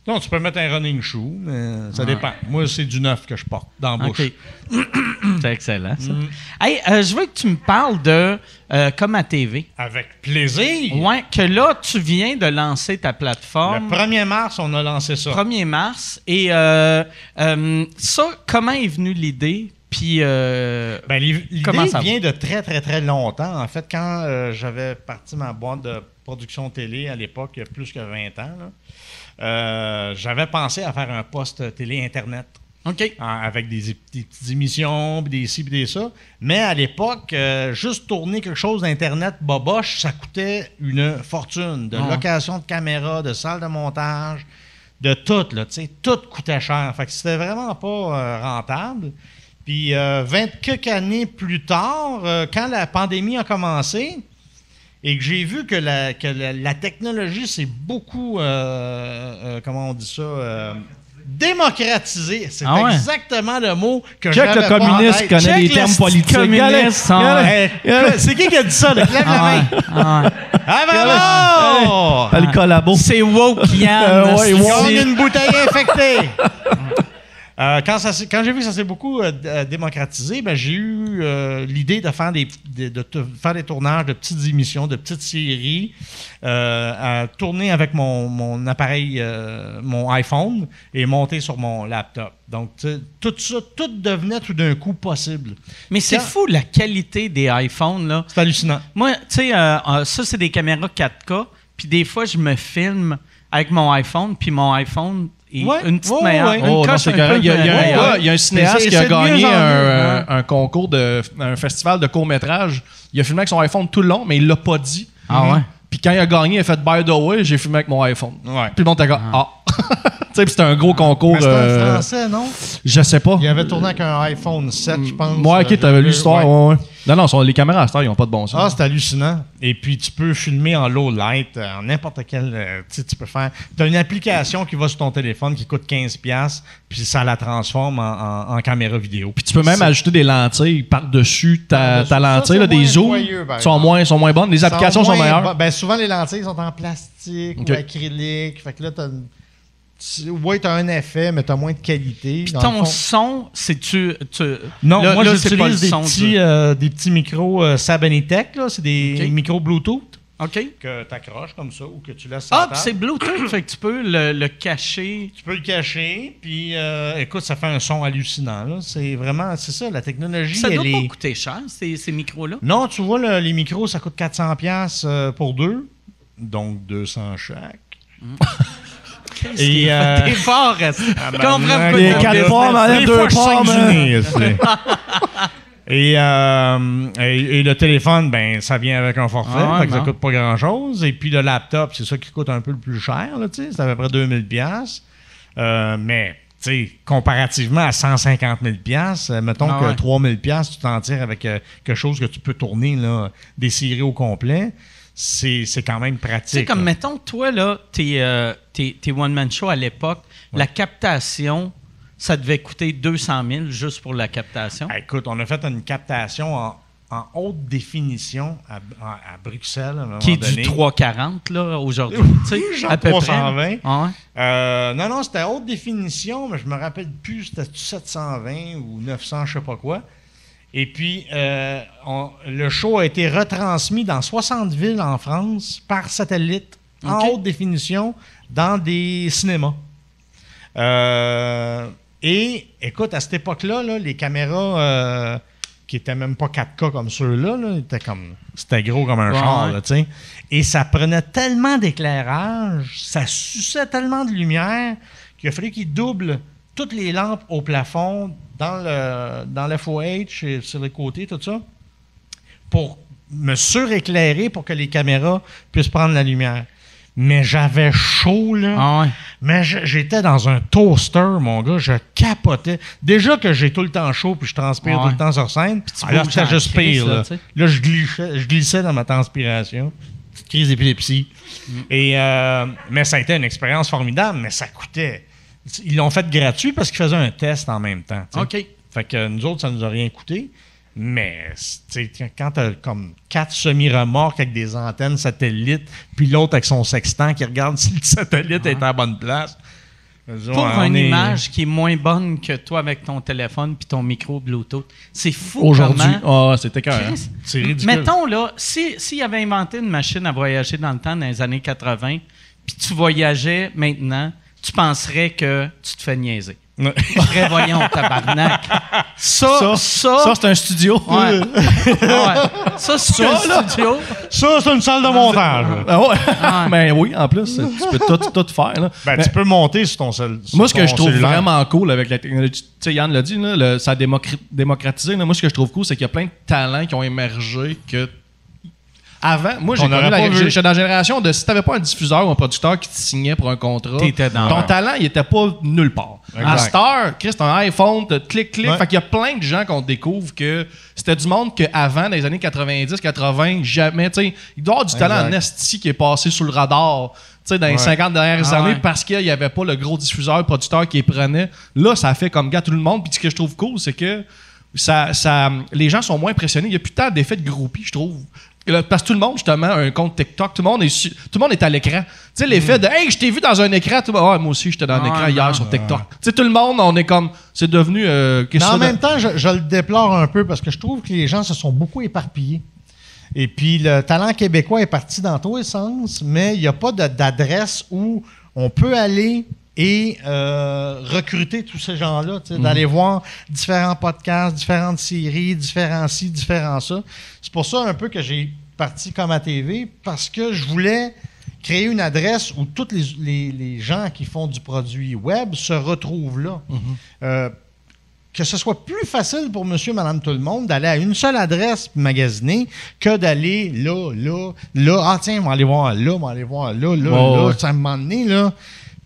Non, tu peux mettre un running shoe, mais ça dépend. Moi, c'est du neuf que je porte dans la bouche. OK. C'est excellent, ça. Mm. Hey, euh, je veux que tu me parles de Comme à TV. Avec plaisir. Ouais, que là, tu viens de lancer ta Le plateforme. 1er mars, on a lancé ça. 1er mars. Et ça, comment est venue l'idée? Puis, euh, Ben, Comment ça vient de très, très, très longtemps. En fait, quand euh, j'avais parti ma boîte de production télé à l'époque, il y a plus que 20 ans, euh, j'avais pensé à faire un poste télé Internet. OK. en- avec des, petites émissions, puis des ci, puis des ça. Mais à l'époque, euh, juste tourner quelque chose d'Internet boboche, ça coûtait une fortune. De Ah. location de caméra, de salle de montage, de tout, là, tu sais, tout coûtait cher. Fait que c'était vraiment pas rentable. Puis, euh, 20 quelques années plus tard, euh, quand la pandémie a commencé, et que j'ai vu que la, que la, la technologie s'est beaucoup, euh, euh, comment on dit ça, euh, démocratisée. C'est Ah ouais? exactement le mot que Check le pas communiste tête. connaît Check les le termes politiques. c'est qui qui a dit ça? Lève la Ah main. ah. Ah, le collabo. C'est woke, Yann. Euh, woke. Gagne une bouteille infectée. Euh, quand ça s'est- quand j'ai vu que ça s'est beaucoup euh, euh, démocratisé, ben, j'ai eu euh, l'idée de faire des, de, de te- faire des tournages de petites émissions, de petites séries, à tourner avec mon, mon appareil, mon iPhone et monter sur mon laptop. Donc, tout ça, tout devenait tout d'un coup possible. Mais c'est fou la qualité des iPhones, là. C'est hallucinant. Moi, tu sais, ça, c'est des caméras 4K. Puis des fois, je me filme avec mon iPhone, puis mon iPhone Ouais, une petite ouais, meilleure. ouais. Une Oh, non, coche c'est un correct. peu Il y a, il y a un meilleure. gars- il y a un cinéaste qui a gagné un, hein. un concours de un festival de court métrage. Il a filmé avec son iPhone tout le long, mais il l'a pas dit. Ah ouais? Puis quand il a gagné, il a fait By the way, j'ai filmé avec mon iPhone. Ouais. Puis le monde était comme Ah. sais, c'était un gros concours. C'était un euh, français, non? je sais pas. Il avait tourné avec un iPhone 7, je pense. Ouais, ok, Euh, t'avais lu l'histoire. ouais. Ouais. Non, non, sont- les caméras à heure, ils ont pas de bon sens. Ah, c'est hallucinant. Et puis, tu peux filmer en low light, euh, en n'importe quel. euh, tu tu peux faire. Tu as une application qui va sur ton téléphone qui coûte 15$, puis ça la transforme en, en- en caméra vidéo. Puis tu peux même ajouter des lentilles par-dessus ta, ta lentille, là, des zooms. sont moins, sont moins bonnes. Les applications sont, meilleures. Ben, souvent, les lentilles sont en plastique Ok. ou acrylique. Fait que là, une- tu- Oui, tu as un effet, mais tu as moins de qualité. Puis ton son, c'est-tu. tu- Non, là- moi, c'est j'utilise des, petits, euh, des petits micros euh, Sabanitech. là. C'est des micros Bluetooth OK. que tu accroches comme ça ou que tu laisses Ah, c'est Bluetooth, fait que tu peux le, le cacher. Tu peux le cacher, puis euh, écoute, ça fait un son hallucinant. là. C'est vraiment, c'est ça, la technologie, Ça doit elle pas est... coûter cher, ces, ces micros-là. Non, tu vois, le- les micros, ça coûte 400$ piastres, euh, pour deux, donc 200 chaque. Et, euh, T'es fort. Comprends quatre pommes, deux pommes. euh, le téléphone, ben, ça vient avec un forfait, Ah fait que ça coûte pas grand-chose. Et puis le laptop, c'est ça qui coûte un peu le plus cher, là, tu sais, c'est à peu près 2000 pièces. mais, comparativement à 150 000 pièces, mettons Ah que ouais. 3000 pièces, tu t'en tires avec euh, quelque chose que tu peux tourner, là, des séries au complet. C'est c'est quand même Tu sais, pratique. comme là. mettons, toi, là, tes, euh, tes, tes one-man show à l'époque, la captation, ça devait coûter 200 000 juste pour la captation. Ah, écoute, on a fait une captation en, en haute définition à, à- à Bruxelles. À un qui est donné. du 340 là aujourd'hui, sais, Genre à peu 320. près. Ah ouais? Euh, non, non, c'était haute définition, mais je me rappelle plus, c'était 720 ou 900, je sais pas quoi. Et puis, euh, on- le show a été retransmis dans 60 villes en France par satellite en haute définition dans des cinémas. Euh, et écoute, à cette époque-là, là, les caméras euh, qui étaient même pas 4K comme ceux-là, là, comme c'était gros comme un Ouais, char, là. Et ça prenait tellement d'éclairage, ça suçait tellement de lumière qu'il a fallu qu'ils doublent toutes les lampes au plafond dans le dans l'FOH sur les côtés, tout ça, pour me suréclairer pour que les caméras puissent prendre la lumière. Mais j'avais chaud, là. Ah ouais. Mais j'étais dans un toaster, mon gars. Je capotais. Déjà que j'ai tout le temps chaud puis je transpire Ouais. tout le temps sur scène. Alors c'était juste pire, là, là. Là, je glissais, je glissais dans ma transpiration. petite crise d'épilepsie. Et, euh, mais ça a été une expérience formidable, mais ça coûtait. Ils l'ont fait gratuit parce qu'ils faisaient un test en même temps. tu sais. OK. Fait que nous autres, ça nous a rien coûté. Mais quand tu as comme quatre semi-remorques avec des antennes satellites, puis l'autre avec son sextant qui regarde si le satellite est à la bonne place. Pour une est- image qui est moins bonne que toi avec ton téléphone puis ton micro Bluetooth. C'est fou Aujourd'hui. c'était carré. Chris, C'est ridicule. Mettons, là, si- s'il avait inventé une machine à voyager dans le temps dans les années 80, puis tu voyageais maintenant, tu penserais que tu te fais niaiser. Très voyons, tabarnak. Ça, ça, Ça, c'est un studio. ouais. Ouais. Ça, c'est un studio. Ça, c'est une salle de montage. Ah ouais. Ben oui, en plus, tu peux tout, tout faire. Là. Ben, Mais tu peux monter sur ton seul. sur moi, ce que je trouve cellulaire. vraiment cool avec la technologie, tu sais, Yann l'a dit, là, le- ça a démocr- démocratisé. là. moi, ce que je trouve cool, c'est qu'il y a plein de talents qui ont émergé que. Avant, moi, j'ai On connu la- j'étais dans la génération de si t'avais pas un diffuseur ou un producteur qui te signait pour un contrat, dans ton talent, il était pas nulle part. Exact. À Star, Chris, t'as un iPhone, t'as clic, clic. Ouais. Fait qu'il y a plein de gens qu'on découvre que c'était du monde qu'avant, dans les années 90, 80, jamais, tu sais, il doit y avoir du talent en Exact. esti qui est passé sous le radar. tu sais, dans les Ouais. 50 dernières Ah années, ouais. parce qu'il n'y avait pas le gros diffuseur, producteur qui les prenait. Là, ça fait comme gars tout le monde. Puis ce que je trouve cool, c'est que ça, ça, les gens sont moins impressionnés. Il n'y a plus tant d'effets de groupie, je trouve. Là, Parce que tout le monde, justement, a un compte TikTok. Tout le monde est, su- tout le monde est à l'écran. Tu sais, l'effet de Hey, je t'ai vu dans un écran. Tout le monde, Ouais, moi aussi, j'étais dans un écran hier non. sur TikTok. Tu sais, tout le monde, on est comme. C'est devenu. euh, Mais en même temps, je, je le déplore un peu parce que je trouve que les gens se sont beaucoup éparpillés. Et puis, le talent québécois est parti dans tous les sens, mais il n'y a pas d'adresse où on peut aller et euh, recruter tous ces gens-là, sais, d'aller voir différents podcasts, différentes séries, différents ci, différents ça. C'est pour ça un peu que j'ai parti comme à TV, parce que je voulais créer une adresse où tous les, les- les gens qui font du produit web se retrouvent là. Euh, que ce soit plus facile pour monsieur, madame, tout le monde d'aller à une seule adresse magasiner que d'aller là, là, là. Ah, tiens, on va aller voir là, on va aller voir là, là, là. Ça me donné, là.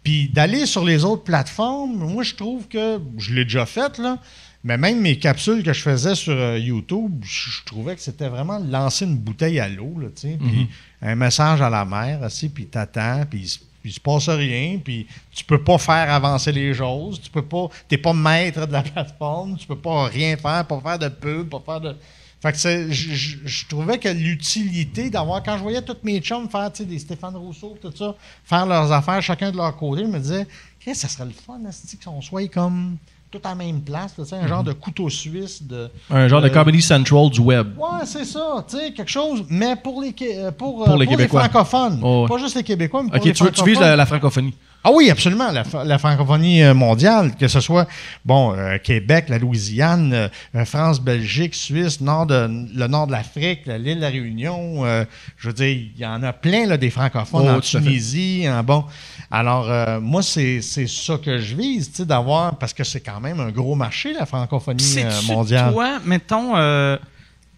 Puis d'aller sur les autres plateformes, moi, je trouve que je l'ai déjà fait, là. Mais même mes capsules que je faisais sur euh, YouTube, je, trouvais que c'était vraiment lancer une bouteille à l'eau, là, tu sais. Puis un message à la mer, aussi, puis t'attends, puis il se- passe rien, puis tu peux pas faire avancer les choses, tu peux pas, t'es pas maître de la plateforme, tu peux pas rien faire, pas faire de pub, pas faire de... Fait que c'est- je, je- trouvais que l'utilité d'avoir, quand je voyais tous mes chums faire, tu sais, des Stéphane Rousseau, tout ça, faire leurs affaires chacun de leur côté, je me disais, Chris, ça serait le fun, esti, qu'on soit comme tout à la même place, tu sais, un genre de couteau suisse de... Un genre de Euh, Comedy Central du web. Ouais, c'est ça, tu sais, quelque chose, mais pour les, euh, pour, euh, Pour les francophones. Oh, ouais. Pas juste les Québécois, mais pour Ok, les tu, veux- tu vises francophones. la, la francophonie. Ah oui, absolument, la, francophonie euh, mondiale, que ce soit, bon, euh, Québec, la Louisiane, euh, France, Belgique, Suisse, nord de, le nord de l'Afrique, la- l'île de la Réunion, euh, je veux dire, il y en a plein, là, des francophones Oh, en. Tunisie, en bon. Alors, moi, c'est c'est ça que je vise, tu sais, d'avoir, parce que c'est quand même un gros marché, la francophonie mondiale. toi, mettons,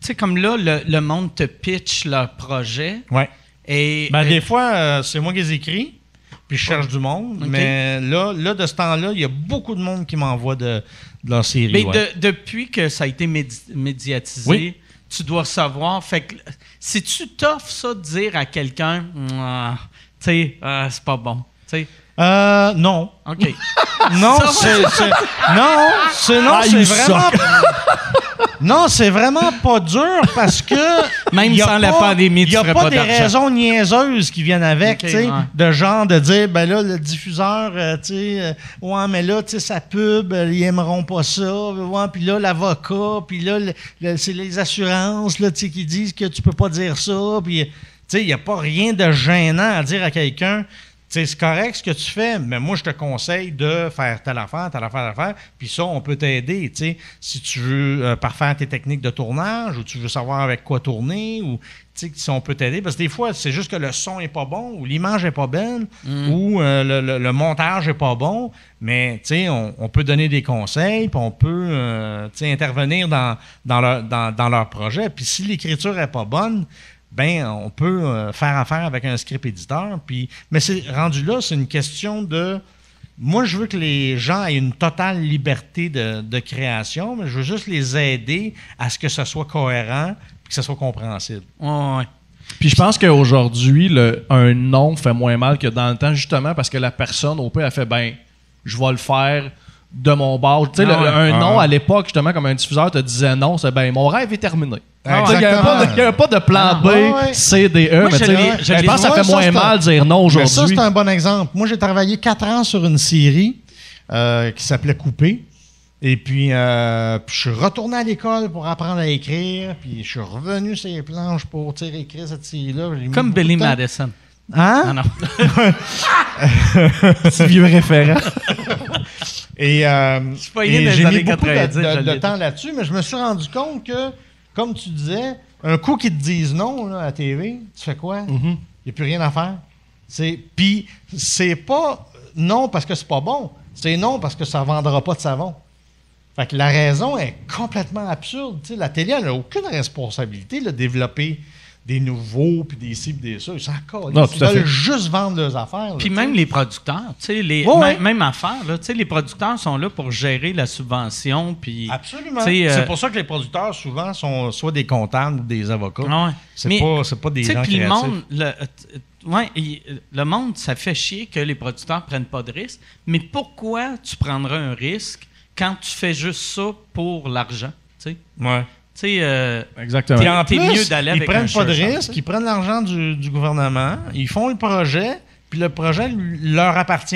tu sais, comme là, le, le monde te pitch leur projet. Ouais. Et, Ben, des fois, c'est moi qui les écris, puis je cherche du monde. Mais là, là, de ce temps-là, il y a beaucoup de monde qui m'envoie de, de leur série. mais ouais. de- depuis que ça a été médi- médiatisé, Oui. tu dois savoir. Fait que si tu t'offres ça de dire à quelqu'un, Ah, tu sais, ah, c'est pas bon. Tu sais, Euh, non. OK. Non, c'est. Non, c'est non, Ah, c'est you vraiment. Non, c'est vraiment pas dur parce que. Même a sans la pas- pandémie, tu y a ferais pas, pas des raisons niaiseuses qui viennent avec, tu sais, ouais. de genre de dire, ben là, le diffuseur, euh, tu sais, euh, ouais, mais là, tu sais, sa pub, euh, ils aimeront pas ça, ouais, puis là, l'avocat, puis là, le- le- c'est les assurances, là, tu sais, qui disent que tu peux pas dire ça, puis, tu sais, il n'y a pas rien de gênant à dire à quelqu'un, c'est correct ce que tu fais, mais moi, je te conseille de faire telle affaire, telle affaire, telle affaire, puis ça, on peut t'aider, tu sais. Si tu veux euh, parfaire tes techniques de tournage, ou tu veux savoir avec quoi tourner, ou, tu sais, si on peut t'aider. Parce que des fois, c'est juste que le son est pas bon, ou l'image est pas belle, ou euh, le, le- le montage est pas bon, mais, tu sais, on, on peut donner des conseils, puis on peut, euh, tu sais, intervenir dans, dans, leur, dans, dans leur projet. Puis si l'écriture est pas bonne, ben on peut euh, faire affaire avec un script éditeur. Puis, mais c'est rendu là, c'est une question de. Moi, je veux que les gens aient une totale liberté de, de création, mais je veux juste les aider à ce que ce soit cohérent et que ce soit compréhensible. Ouais, ouais. Puis je pense qu'aujourd'hui, le- un nom fait moins mal que dans le temps, justement parce que la personne, au pire, a fait ben, je vais le faire de mon bord. Tu sais, Ah ouais. un Ah nom à l'époque, justement, comme un diffuseur te disait non, c'est ben, mon rêve est terminé. Ah Il n'y avait, pas de- il y avait pas de plan B, Ouais. C, D, E. Moi, mais je pense que ça fait ça, moins mal de dire non Mais ça, aujourd'hui. c'est un bon exemple. Moi, j'ai travaillé quatre ans sur une série euh, qui s'appelait Coupé. Et puis, euh, puis je suis retourné à l'école pour apprendre à écrire. Puis je suis revenu sur les planches pour écrire cette série-là. Comme Billy. Madison. Hein? Ah non. Petit vieux référent. Et, euh, j'ai mis beaucoup de- 90, de, temps là-dessus, mais je me suis rendu compte que, comme tu disais, un coup qu'ils te disent non là, à la TV, tu fais quoi? Il Mm-hmm. n'y a plus rien à faire. C'est- Puis, c'est pas non parce que c'est pas bon, c'est non parce que ça ne vendra pas de savon. Fait que la raison est complètement absurde. La télé, elle n'a aucune responsabilité de développer des nouveaux, puis des ci, puis des ça. Ils s'en Ils veulent fait. juste vendre leurs affaires. Puis même les producteurs, tu sais, les, même, ouais. même affaire, là, tu sais, les producteurs sont là pour gérer la subvention, puis... Absolument. Euh, C'est pour ça que les producteurs, souvent, sont soit des comptables ou des avocats. Ouais. C'est pas, c'est pas des tu sais, gens puis le créatifs. monde, le, euh, ouais, il- le monde, ça fait chier que les producteurs prennent pas de risques, mais pourquoi tu prendrais un risque quand tu fais juste ça pour l'argent, tu sais? Ouais. Tu sais, euh, Exactement. T'es mieux d'aller ils avec prennent un pas de chercheur, risque, ils prennent l'argent du, du gouvernement, ils font le projet, puis le projet lui- leur appartient.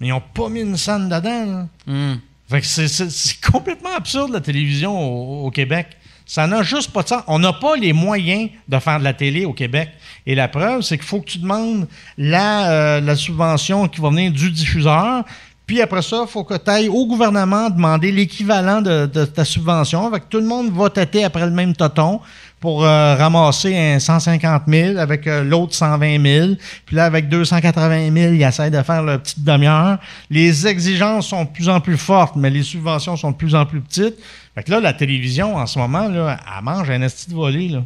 Mais ils n'ont pas mis une scène dedans. là. hum. Fait que c'est, c'est- c'est complètement absurde, la télévision au, au Québec. Ça n'a juste pas de sens. On n'a pas les moyens de faire de la télé au Québec. Et la preuve, c'est qu'il faut que tu demandes la, euh, la subvention qui va venir du diffuseur. Puis après ça, il faut que tu ailles au gouvernement demander l'équivalent de, ta subvention. Que tout le monde va tâter après le même toton pour euh, ramasser un 150 000 avec euh, l'autre 120 000. Puis là, avec 280 000, ils essayent de faire leur petite demi-heure. Les exigences sont de plus en plus fortes, mais les subventions sont de plus en plus petites. Fait que là, la télévision, en ce moment, là, elle mange un esti de volée, là.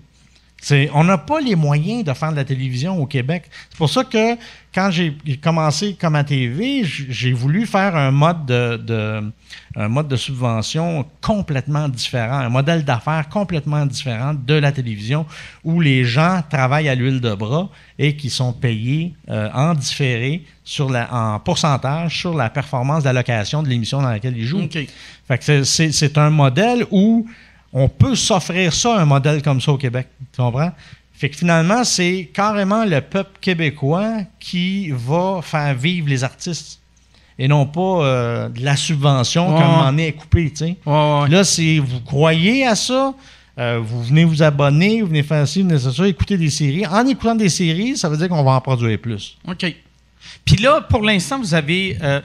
On n'a pas les moyens de faire de la télévision au Québec. C'est pour ça que quand j'ai commencé comme à TV, j'ai voulu faire un mode de, de- un mode de subvention complètement différent, un modèle d'affaires complètement différent de la télévision où les gens travaillent à l'huile de bras et qui sont payés euh, en différé sur la, en pourcentage sur la performance d'allocation de l'émission dans laquelle ils jouent. Fait que c'est un modèle où on peut s'offrir ça, un modèle comme ça au Québec. Tu comprends? Fait que finalement, c'est carrément le peuple québécois qui va faire vivre les artistes et non pas euh, de la subvention Ouais. moment donné est coupée. tu sais. Ouais, ouais. Là, si vous croyez à ça, euh, vous venez vous abonner, vous venez faire ci, vous venez faire ça, écouter des séries. En écoutant des séries, ça veut dire qu'on va en produire plus. OK. Puis là, pour l'instant, vous avez, euh,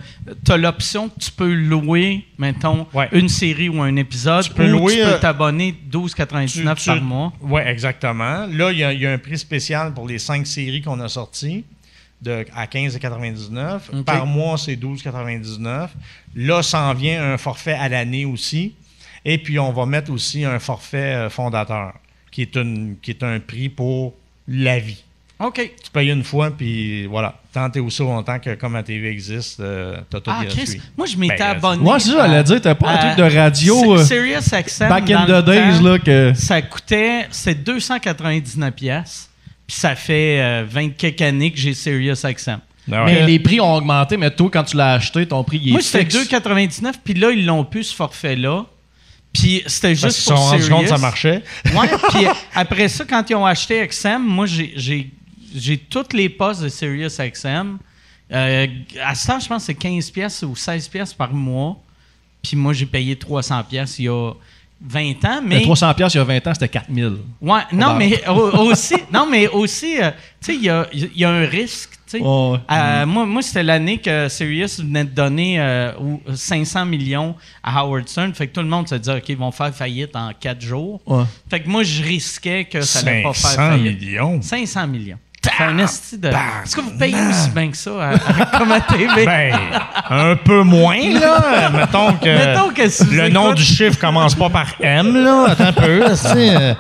tu as l'option que tu peux louer, mettons, Ouais. une série ou un épisode, Tu peux ou louer, tu peux euh, t'abonner 12,99 Tu- par mois. Oui, exactement. Là, il y, a- il y a un prix spécial pour les cinq séries qu'on a sorties de, à 15,99. OK. Par mois, c'est 12,99. Là, s'en vient un forfait à l'année aussi. Et puis, on va mettre aussi un forfait euh, fondateur, qui est, une, qui est un prix pour la vie. OK. Tu payes une fois, puis voilà. Tant et aussi longtemps que comme la TV existe, euh, t'as tout Ah, gratuit. Chris, moi, je m'étais Ben, abonné. Moi, c'est ça, j'allais dire, t'as pas un truc de radio euh, Sirius XM. back in the days, temps, là, que. Ça coûtait, c'est 299 pièces. Puis ça fait euh, 20 quelques années que j'ai Sirius XM. Ah ouais. Mais les prix ont augmenté, mais toi, quand tu l'as acheté, ton prix, il est Moi, c'était fixe. 2,99, puis là, ils l'ont plus, ce forfait-là. Puis c'était Parce qu'ils juste se sont pour rendus compte que ça marchait. Ouais, puis après ça, quand ils ont acheté XM, moi, j'ai- j'ai toutes les postes de Sirius XM. Euh, à ce temps, je pense que c'est 15 pièces ou 16 pièces par mois. Puis moi, j'ai payé 300 pièces il y a 20 ans. Mais Mais, 300 pièces il y a 20 ans, c'était 4000. ouais, non, mais au- aussi, non, mais aussi, euh, tu sais, il y a, il y a un risque. tu sais. Euh, Moi, moi c'était l'année que Sirius venait de donner euh, ou- 500 millions à Howard Stern. Fait que tout le monde se disait, OK, ils vont faire faillite en 4 jours. Ouais. Fait que moi, je risquais que ça allait pas faire 500 faillite. millions? 500 millions. C'est un esti de. Est-ce que vous payez aussi bien que ça à, à, comme à TV? Ben, un peu moins, là. Mettons que, Mettons que si vous le nom écoute- du chiffre commence pas par M, là. Attends un peu, là, euh.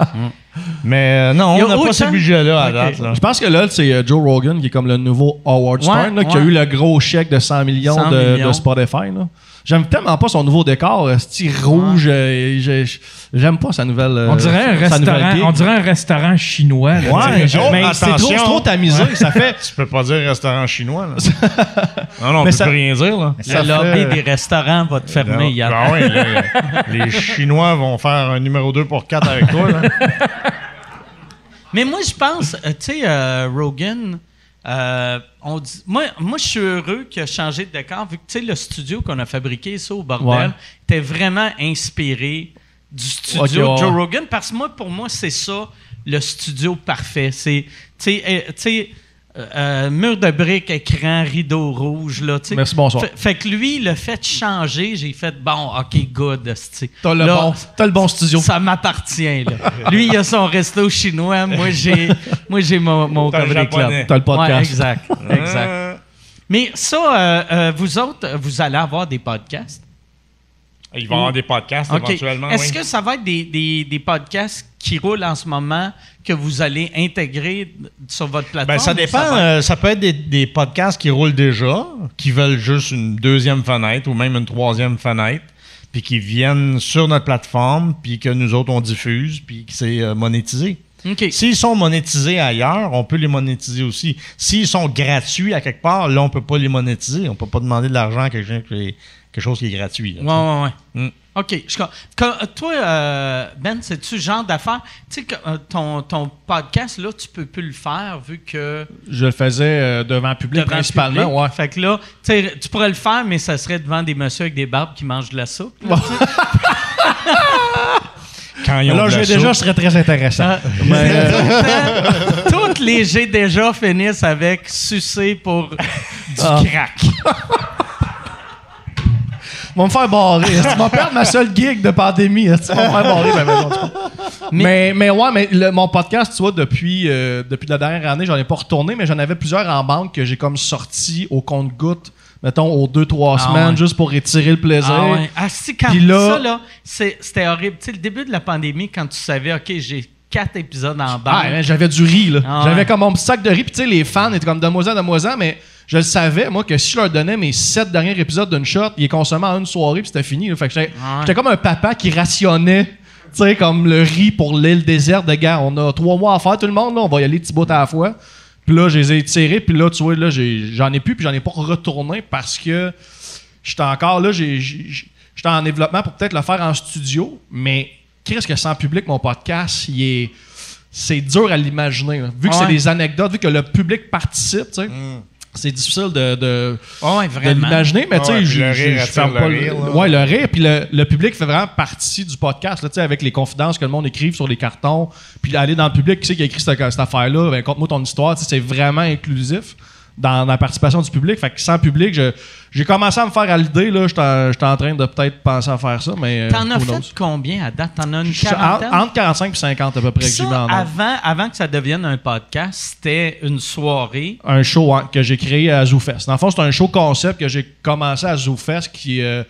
Mais euh, non, Il y a on n'a pas ce budget-là à date, là. Je pense que là, c'est euh, Joe Rogan qui est comme le nouveau Howard Stern, Ouais, là, qui a eu le gros chèque de 100 millions, 100 de, millions. de Spotify. Là. J'aime tellement pas son nouveau décor, euh, style rouge. euh, J'aime pas sa nouvelle. euh, On dirait un restaurant, on dirait un restaurant chinois. là. Ouais, mais c'est trop, attention. c'est trop tamisé. ça fait. Tu peux pas dire restaurant chinois, là. non, non, on Mais peut ça- plus rien dire, là. Le lobby fait- des restaurants va te fermer, Non. Yann. Ah ouais, les Chinois vont faire un numéro 2 pour 4 avec toi, là. Mais moi, je pense, tu sais, euh, Rogan, euh, on dit, moi, moi, je suis heureux qu'il a changé de décor, vu que, le studio qu'on a fabriqué, ça, au bordel, Ouais. était vraiment inspiré du studio ouais. Joe Rogan, parce que moi, pour moi, c'est ça, le studio parfait. C'est, tu sais, euh, euh, mur de briques, écran, rideau rouge, là, tu sais. Merci, bonsoir. Fait, fait que lui, le fait de changer, j'ai fait, bon, OK, good. T'as le, bon, t'as le bon studio. ça m'appartient, là. Lui, il a son resto chinois. Moi, j'ai, moi, j'ai mon, mon T'as le comedy club. japonais. T'as le podcast. Ouais, exact. exact. Euh, Mais ça, euh, euh, vous autres, vous allez avoir des podcasts? Il va y avoir des podcasts OK. éventuellement. Est-ce oui. que ça va être des, des, des podcasts qui roulent en ce moment que vous allez intégrer sur votre plateforme? Ben, ça ou dépend. va être- euh, Ça peut être des, des podcasts qui roulent déjà, qui veulent juste une deuxième fenêtre ou même une troisième fenêtre, puis qui viennent sur notre plateforme, puis que nous autres, on diffuse, puis que c'est euh, monétisé. S'ils sont monétisés ailleurs, on peut les monétiser aussi. S'ils sont gratuits à quelque part, là, on peut pas les monétiser. On peut pas demander de l'argent à quelqu'un qui est- quelque chose qui est gratuit. là, Ouais, ouais, ouais. Mm. OK. Je, que- toi, euh, Ben, c'est-tu le genre d'affaire? Tu sais, que, euh, ton, ton podcast, là, tu peux plus le faire vu que. Je le faisais euh, devant le public devant principalement. public. Ouais. Fait que là, tu pourrais le faire, mais ça serait devant des messieurs avec des barbes qui mangent de la soupe. là. Quand ils ont Là, de la j'ai déjà, ce serait très intéressant. Ah, Mais, euh, Toutes les G déjà finissent avec sucer pour du Ah. crack. Vont me faire barrer. Ils vont perdre ma seule gig de pandémie. Ils vont me faire barrer. ben, ben, non, mais, mais ouais, mais le- mon podcast, tu vois, depuis, euh, depuis la dernière année, j'en ai pas retourné, mais j'en avais plusieurs en banque que j'ai comme sorti au compte-goutte, mettons, aux deux, trois Ah semaines, ouais. juste pour étirer le plaisir. Ah, ouais. ah si, quand là- ça, là, c'était horrible. Tu sais, le début de la pandémie, quand tu savais, OK, j'ai quatre épisodes en Ah, banque. hein, j'avais du riz, là. Ah. J'avais comme mon sac de riz, puis tu sais, les fans étaient comme demoiselle, demoiselle, mais je le savais, moi, que si je leur donnais mes sept derniers épisodes d'une shot, ils les consommaient en une soirée, puis c'était fini. là. Fait que j'étais Ah ouais. j'étais comme un papa qui rationnait, tu sais, comme le riz pour l'île déserte de gars. On a trois mois à faire, tout le monde, là, on va y aller petit bout à la fois. Puis là, je les ai tirés, puis là, tu vois, là, j'en ai plus, puis j'en ai pas retourné parce que j'étais encore là, j'étais en développement pour peut-être le faire en studio, mais qu'est-ce que sans public, mon podcast, il est. C'est dur à l'imaginer. Vu que Ouais. c'est des anecdotes, vu que le public participe, tu sais, c'est difficile de, de, Ouais, de vraiment. l'imaginer, mais tu sais, Ouais, je- le je rire je ferme le pas le rire, là. Ouais, le rire, puis le, le public fait vraiment partie du podcast, là, tu sais, avec les confidences que le monde écrive sur les cartons, puis aller dans le public, qui c'est qui a écrit cette, cette affaire-là, ben, conte-moi ton histoire, tu sais, c'est vraiment inclusif dans la participation du public. Fait que sans public, j'ai commencé à me faire à l'idée, là, j'étais en- train de peut-être penser à faire ça, mais. euh, T'en as fait knows? combien à date? T'en as une en- quarantaine? entre 45 et 50 à peu près que en avant, avant que ça devienne un podcast, c'était une soirée. un show hein, que j'ai créé à ZooFest. Dans le fond, c'est un show concept que j'ai commencé à ZooFest qui. euh,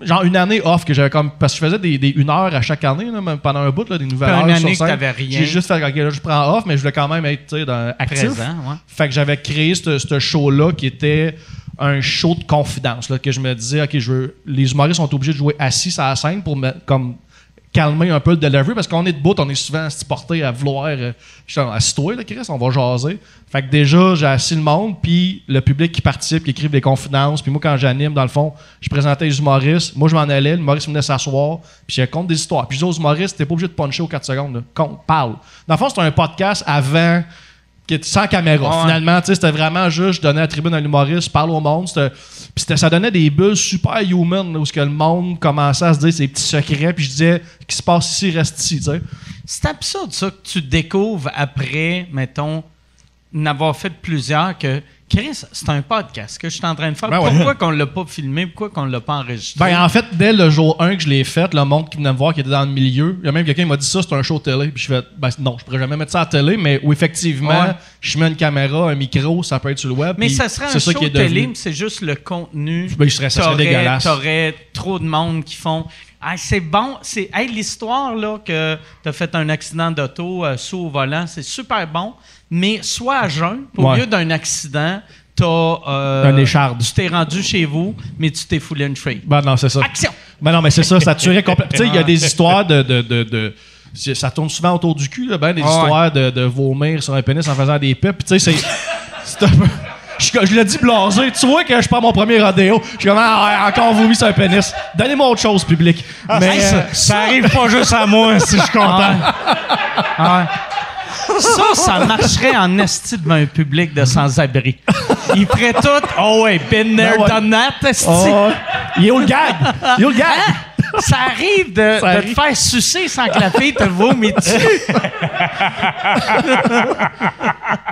genre une année off que j'avais comme. Parce que je faisais des, des une heure à chaque année, là, même pendant un bout, là, des nouvelles heures. une sur année que scène. t'avais rien. J'ai juste fait, ok, là, je prends off, mais je voulais quand même être dans- actif. Présent, ouais. Fait que j'avais créé ce ce show-là qui était un show de confidence. Là, que je me disais, OK, je veux, les humoristes sont obligés de jouer assis à la scène pour me, comme, calmer un peu le delivery parce qu'on est debout, on est souvent porté à vouloir. Euh, je assis-toi, là, Chris, on va jaser. Fait que déjà, j'ai assis le monde, puis le public qui participe, qui écrive des confidences. Puis moi, quand j'anime, dans le fond, je présentais les humoristes. Moi, je m'en allais, l'humoriste venait s'asseoir, puis je raconte des histoires. Puis les autres humoristes, t'es pas obligé de puncher aux 4 secondes. Là. Compte, parle. Dans le fond, c'était un podcast avant sans caméra. Ouais. Finalement, tu sais, c'était vraiment juste, je donnais la tribune à l'humoriste, je parle au monde. Puis ça donnait des bulles super human, là, où ce que le monde commençait à se dire ses petits secrets. Puis je disais, ce qui se passe ici, reste ici. C'est absurde, ça, que tu découvres après, mettons, n'avoir fait plusieurs que. Chris, c'est un podcast que je suis en train de faire. Ben ouais. Pourquoi qu'on l'a pas filmé? Pourquoi qu'on l'a pas enregistré? Ben, en fait, dès le jour 1 que je l'ai fait, le monde qui venait me voir, qui était dans le milieu, il y a même quelqu'un qui m'a dit ça, c'est un show télé. Puis je fais, ben non, je pourrais jamais mettre ça à la télé, mais où effectivement, Ouais. je mets une caméra, un micro, ça peut être sur le web. mais ça serait un show télé, c'est juste le contenu. Ben, je serais, ça serait dégueulasse. T'aurais trop de monde qui font. Ah, c'est bon. C'est hey, l'histoire là que t'as fait un accident d'auto euh, sous au volant, c'est super bon. Mais soit à jeun, au Ouais. lieu d'un accident, t'as. euh, Un écharde. Tu t'es rendu chez vous, mais tu t'es foulé une free. Ben non, c'est ça. Action! Ben non, mais c'est ça, ça tuerait complètement. Tu sais, il y a des histoires de. de, de, ça tourne souvent autour du cul, là, ben, des Ah ouais. histoires de, de vomir sur un pénis en faisant des pipes. Tu sais, c'est. c'est un peu- Je, je l'ai dit blasé. Tu vois que je prends mon premier rodéo. Je suis comme, ah, encore vomi sur un pénis. Donnez-moi autre chose, public. Mais. Hey, ça, euh, ça arrive pas juste à moi, si je suis content. Ça, ça marcherait en esti devant un public de sans-abri. Ils feraient tout. Oh ouais, been there, Ben done that, esti. oh, il est où le gag? Il est où le gag? Ça arrive de, Ça de arrive. te faire sucer sans que la fille te vomit dessus.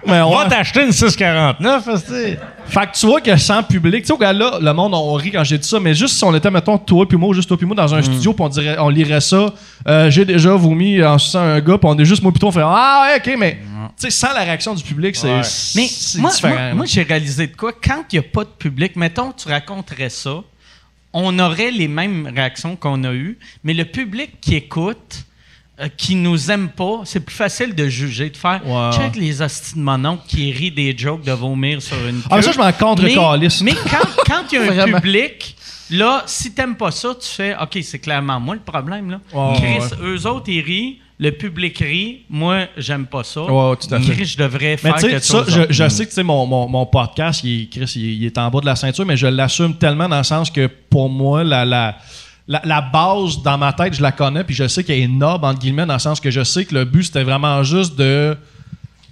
Mais ouais. Va t'acheter une 649, esti. Fait que tu vois que sans public, tu sais, au gars là, le monde, on rit quand j'ai dit ça, mais juste si on était, mettons, toi puis moi, juste toi puis moi, dans un studio, puis on, dirait, on lirait ça, euh, j'ai déjà vomi en suçant un gars, puis on est juste moi toi, on fait Ah, ouais, ok, mais tu sais, sans la réaction du public, c'est Ouais. Mais moi, différent. moi, moi, j'ai réalisé de quoi? Quand il n'y a pas de public, mettons, tu raconterais ça, on aurait les mêmes réactions qu'on a eues, mais le public qui écoute, euh, qui nous aime pas, c'est plus facile de juger, de faire Ouais. check les hosties de qui rient des jokes de vomir sur une Ah, mais ça, queue. je m'en contre Mais, mais quand il y a un public, là, si t'aimes pas ça, tu fais OK, c'est clairement moi le problème. Là. Chris, ouais. eux autres, ils rient, le public rit, moi, j'aime pas ça. Ouais, tout à fait. Chris, je devrais Mais faire quelque ça, chose. je, sais que mon, mon, mon podcast, il Chris, il, est- il est en bas de la ceinture, mais je l'assume tellement dans le sens que pour moi, la, la, la, la base dans ma tête, je la connais, puis je sais qu'elle est noble, entre guillemets, dans le sens que je sais que le but, c'était vraiment juste de.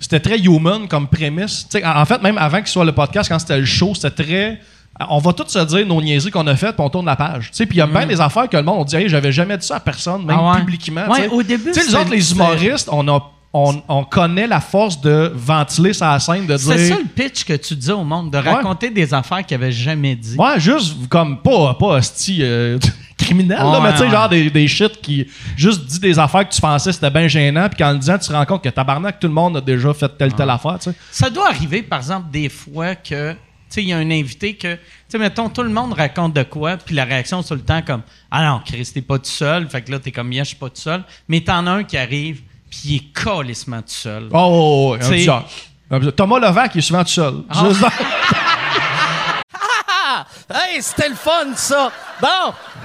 C'était très human comme prémisse. En fait, même avant qu'il soit le podcast, quand c'était le show, c'était très. On va tous se dire nos niaiseries qu'on a faites, puis on tourne la page. Puis il y a bien des affaires que le monde, on dit, hey, j'avais jamais dit ça à personne, même Mm. Ah ouais. publiquement. Ouais, tu sais. au début, les autres, les humoristes, on a. On, on connaît la force de ventiler sa scène, de dire. C'est ça le pitch que tu dis au monde, de raconter des affaires qu'ils n'avaient jamais dit. Ouais, juste comme pas, pas hostie euh, criminel, là, mais tu sais, ouais. genre des, des shit qui juste dit des affaires que tu pensais c'était bien gênant, puis qu'en le disant, tu te rends compte que tabarnak, tout le monde a déjà fait telle telle affaire, tu sais. Ça doit arriver, par exemple, des fois que, il y a un invité que, tu sais, mettons, tout le monde raconte de quoi, puis la réaction, c'est tout le temps comme, ah non, Chris, t'es pas tout seul, fait que là, t'es comme, yeah, je suis pas tout seul. Mais t'en as un qui arrive, puis il est calissement tout seul. Oh, oh, oh, un genre. Un petit- Thomas Levac, il est souvent tout seul. Ah. Juste dans- Ah! Hey, c'était le fun, ça! Bon!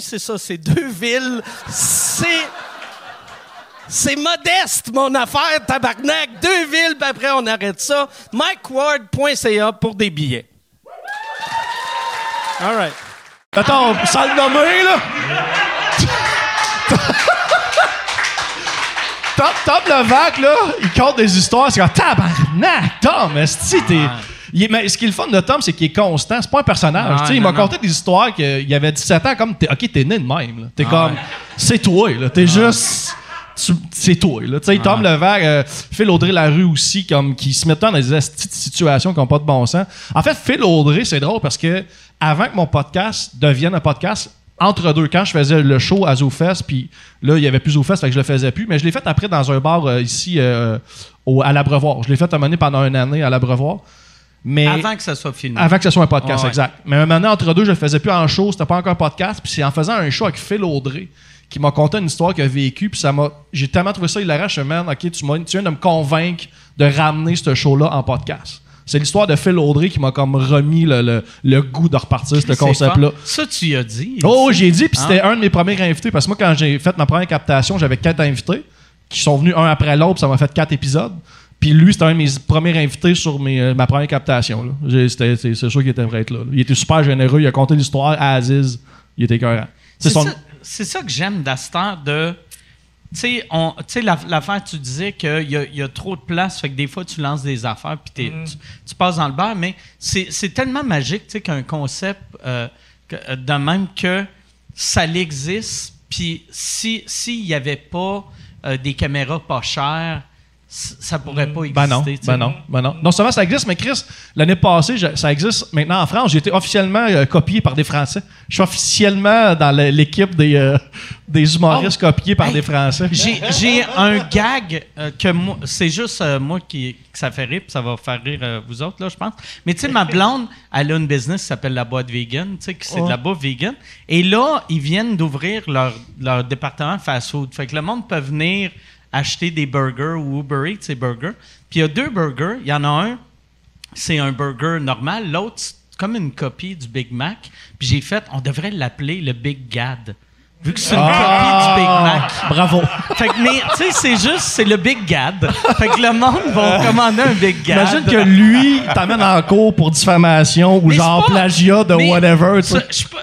c'est ça, c'est deux villes. C'est. C'est modeste, mon affaire, tabarnak. Deux villes, puis après, on arrête ça. MikeWard.ca pour des billets. All right. Attends, sans le nommer, là. Top, top Levac, là, il compte des histoires, c'est comme tabarnak, Tom, esti, t'es. Il est- mais ce qui est le fun de Tom, c'est qu'il est constant. C'est pas un personnage. Il m'a conté des histoires qu'il avait 17 ans, comme, t'es- OK, t'es né de même. T'es Ah comme, ouais. c'est toi, là. T'es juste. tu- C'est toi, là. Tu sais, Tom Levac, euh, Phil Audrey Larue aussi, comme, qui se mettent dans des situations qui n'ont pas de bon sens. En fait, Phil Audrey, c'est drôle parce que avant que mon podcast devienne un podcast, entre deux, quand je faisais le show à ZooFest, puis là, il y avait plus ZooFest, fait que je le faisais plus, mais je l'ai fait après dans un bar euh, ici euh, au- à l'Abreuvoir. Je l'ai fait à un moment donné pendant une année à l'Abreuvoir. Mais Avant que ça soit filmé. avant que ce soit un podcast, ouais. exact. Mais un moment donné, entre deux, je le faisais plus en show, c'était pas encore un podcast, puis c'est en faisant un show avec Phil Audrey qui m'a conté une histoire qu'il a vécue, puis ça m'a j'ai tellement trouvé ça hilarant, je me OK, tu, m'as- tu viens de me convaincre de ramener ce show-là en podcast. C'est l'histoire de Phil Audrey qui m'a comme remis le, le- le goût de repartir ce concept-là. Ça, tu y as dit. Oh, j'ai dit, puis Ah. c'était un de mes premiers invités, parce que moi, quand j'ai fait ma première captation, j'avais quatre invités qui sont venus un après l'autre, puis ça m'a fait quatre épisodes. Puis lui, c'était un de mes premiers invités sur mes, euh, ma première captation. là. J'ai- c'était- C'est sûr qu'il était vrai être là, là. Il était super généreux, il a conté l'histoire à Aziz. Il était écœurant. C'est son- ça, c'est ça que j'aime d'Astor de. Tu sais, on- tu sais, la- l'affaire, tu disais qu'il y, y a trop de place, fait que des fois, tu lances des affaires, puis t'es- tu, tu passes dans le beurre, mais c'est c'est tellement magique, tu sais, qu'un concept euh, que- euh, de même que ça l'existe, puis si- s'il n'y avait pas euh, des caméras pas chères, ça pourrait pas exister. Ben non, ben non, ben non. Non seulement ça existe, mais Chris, l'année passée, je- ça existe maintenant en France. J'ai été officiellement euh, copié par des Français. Je suis officiellement dans l'équipe des, euh, des humoristes copiés par Oh. Hey, des Français. J'ai, un gag euh, que moi, c'est juste moi qui que ça fait rire, puis ça va faire rire vous autres, là, je pense. Mais tu sais, ma blonde, elle a une business qui s'appelle La Boîte Vegan, tu sais, que c'est de la bouffe vegan. Et là, ils viennent d'ouvrir leur, leur département fast-food. Fait que le monde peut venir acheter des burgers ou Uber Eats, ces burgers. Puis il y a deux burgers. Il y en a un, c'est un burger normal. L'autre, c'est comme une copie du Big Mac. Puis j'ai fait, on devrait l'appeler le Big Gad. Vu que c'est une copie du Big Mac. Bravo. Fait que, mais, tu sais, c'est juste, c'est le Big Gad. Fait que le monde va commander un Big Gad. Imagine que lui t'amène en cours pour diffamation ou Mais genre pas- plagiat de whatever. pas-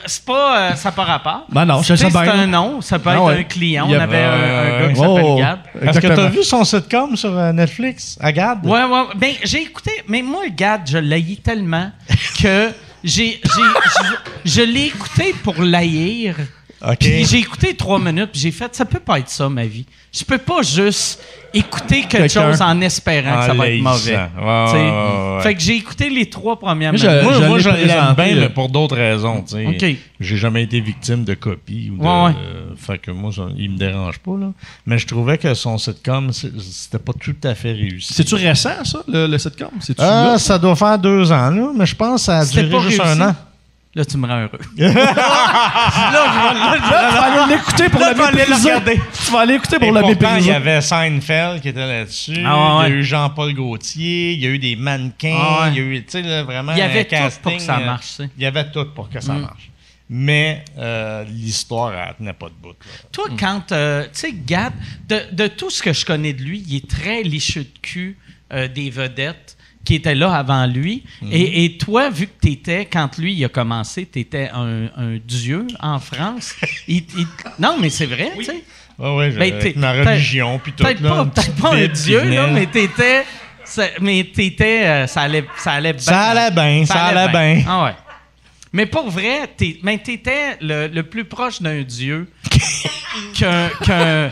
C'est pas, euh, ça n'a pas rapport. Ben non, je sais, bien. C'est un nom, ça peut Ah être ouais. un client. On avait un, un gars qui Oh. s'appelle Gad. Est-ce que tu as Exactement. vu son sitcom sur euh, Netflix, Agad? Ouais, ouais. Ben, j'ai écouté, mais moi, Gad, je l'haïs tellement que j'ai, j'ai- je, je l'ai écouté pour l'haïr. J'ai écouté trois minutes, puis j'ai fait, ça peut pas être ça, ma vie. Je peux pas juste écouter quelque chose en espérant que ça va être mauvais. Ouais. Fait que j'ai écouté les trois premières minutes. Moi, je moi, je bien, mais pour d'autres raisons. tu sais. OK. J'ai jamais été victime de copies. Ou de, Ouais, ouais. euh, fait que moi, ça, il me dérange pas. Là. Mais je trouvais que son sitcom, c'était pas tout à fait réussi. C'est-tu récent, ça, le, le sitcom? Là? ça doit faire deux ans, là, mais je pense que ça a duré pas juste réussi. un an. Là, tu me rends heureux. là, je vais- là, je- Tu vas aller l'écouter pour Là, le tu vas aller le mépriser. regarder. Tu vas aller écouter pour Et le pourtant, il y avait Seinfeld qui était là-dessus. Ah, ouais, Il y a eu Jean-Paul Gaultier. Il y a eu des mannequins. Ah, ouais. Il y a eu, tu sais, là, vraiment Il y avait un tout casting. pour que ça euh, marche, sais. Il y avait tout pour que ça Mm. marche. Mais euh, l'histoire, elle tenait pas de bout. là. Toi, quand. euh, tu sais, Gad, de, de tout ce que je connais de lui, il est très licheux de cul euh, des vedettes qui étaient là avant lui. et, et toi, vu que tu étais, quand lui il a commencé, tu étais un, un dieu en France. Il- il- non, mais c'est vrai, tu sais. Ouais, ouais, Ben, ma religion, puis tout. Peut-être pas, un dieu, là, mais t'étais. ça- Mais t'étais. euh, ça allait, ça allait bien. Ça allait bien, ça allait bien. Ah ouais. Mais pour vrai, t'étais le, le plus proche d'un dieu qu'un, qu'un,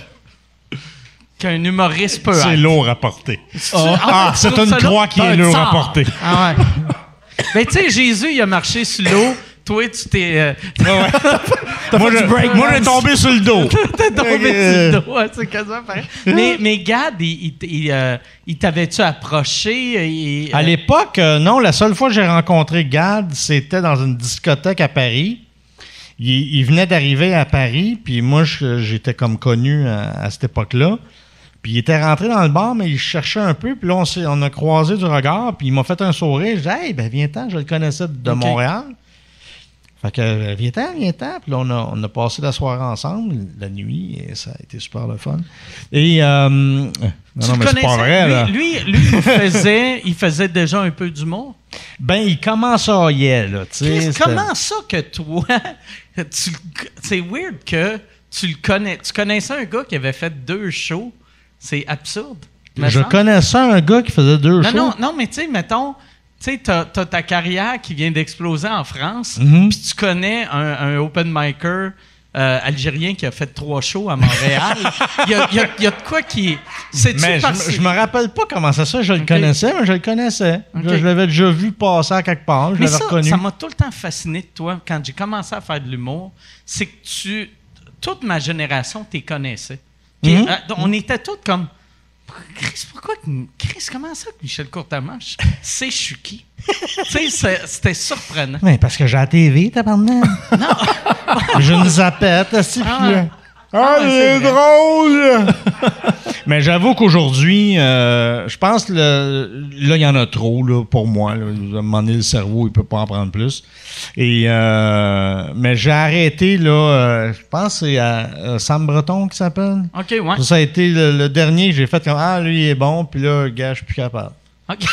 qu'un humoriste peut C'est être. lourd à porter. Ah, Ah, c'est une ça croix qui est lourde à porter. Ah ouais. Ben, tu sais, Jésus, il a marché sur l'eau. Toi, tu t'es. euh, moi, je- moi, j'ai tombé sur le dos. T'es tombé Euh, sur le dos, c'est quasiment pareil. Mais, mais Gad, il, il, il, euh, il t'avait-tu approché? Il- À euh, l'époque, euh, non. La seule fois que j'ai rencontré Gad, c'était dans une discothèque à Paris. Il, il venait d'arriver à Paris, puis moi, je- j'étais comme connu à, à cette époque-là. Puis il était rentré dans le bar, mais il cherchait un peu. Puis là, on, s'est- on a croisé du regard, puis il m'a fait un sourire. Je dis Hey, ben viens-t'en, je le connaissais de. Montréal. Fait que euh, viens-t'en, viens-t'en. Puis là, on a, on a passé la soirée ensemble, la nuit, et ça a été super le fun. Et. euh, non, tu non, le mais c'est pas vrai, là. lui, lui, il, faisait, il faisait déjà un peu d'humour. Ben, il commence à là. Chris, comment ça que toi, c'est weird que tu le connais. Tu connaissais un gars qui avait fait deux shows. C'est absurde. Je connaissais un gars qui faisait deux Non, shows. non, non, mais tu sais, mettons, tu sais, t'as, t'as ta carrière qui vient d'exploser en France, Mhm. puis tu connais un, un open micer euh, algérien qui a fait trois shows à Montréal. Il y, a, il y a- il y a de quoi qui. C'est-tu Mais je, parce je me rappelle pas comment ça ça, je le connaissais, mais je le connaissais. Je, je l'avais déjà vu passer à quelque part, je l'avais ça, reconnu. ça m'a tout le temps fasciné de toi quand j'ai commencé à faire de l'humour. C'est que tu. Toute ma génération t'es connaissait. Puis, Mhm. euh, on était tous comme. Chris, pourquoi. Chris, comment ça que Michel je suis qui? tu sais, c'est- c'était surprenant. Mais parce que j'ai la TV, tabarnak. non. je nous appelle, c'est Ah. Ah, ouais, c'est drôle! Mais j'avoue qu'aujourd'hui, euh, je pense que là, il y en a trop là, pour moi. Là. À un moment donné, le cerveau, il peut pas en prendre plus. Et, euh, mais j'ai arrêté, là, euh, je pense que c'est à- Sam Breton qui s'appelle. OK, ouais. Ça, ça a été le, le dernier que j'ai fait comme Ah, lui, il est bon, puis là, gars, je suis plus capable. OK.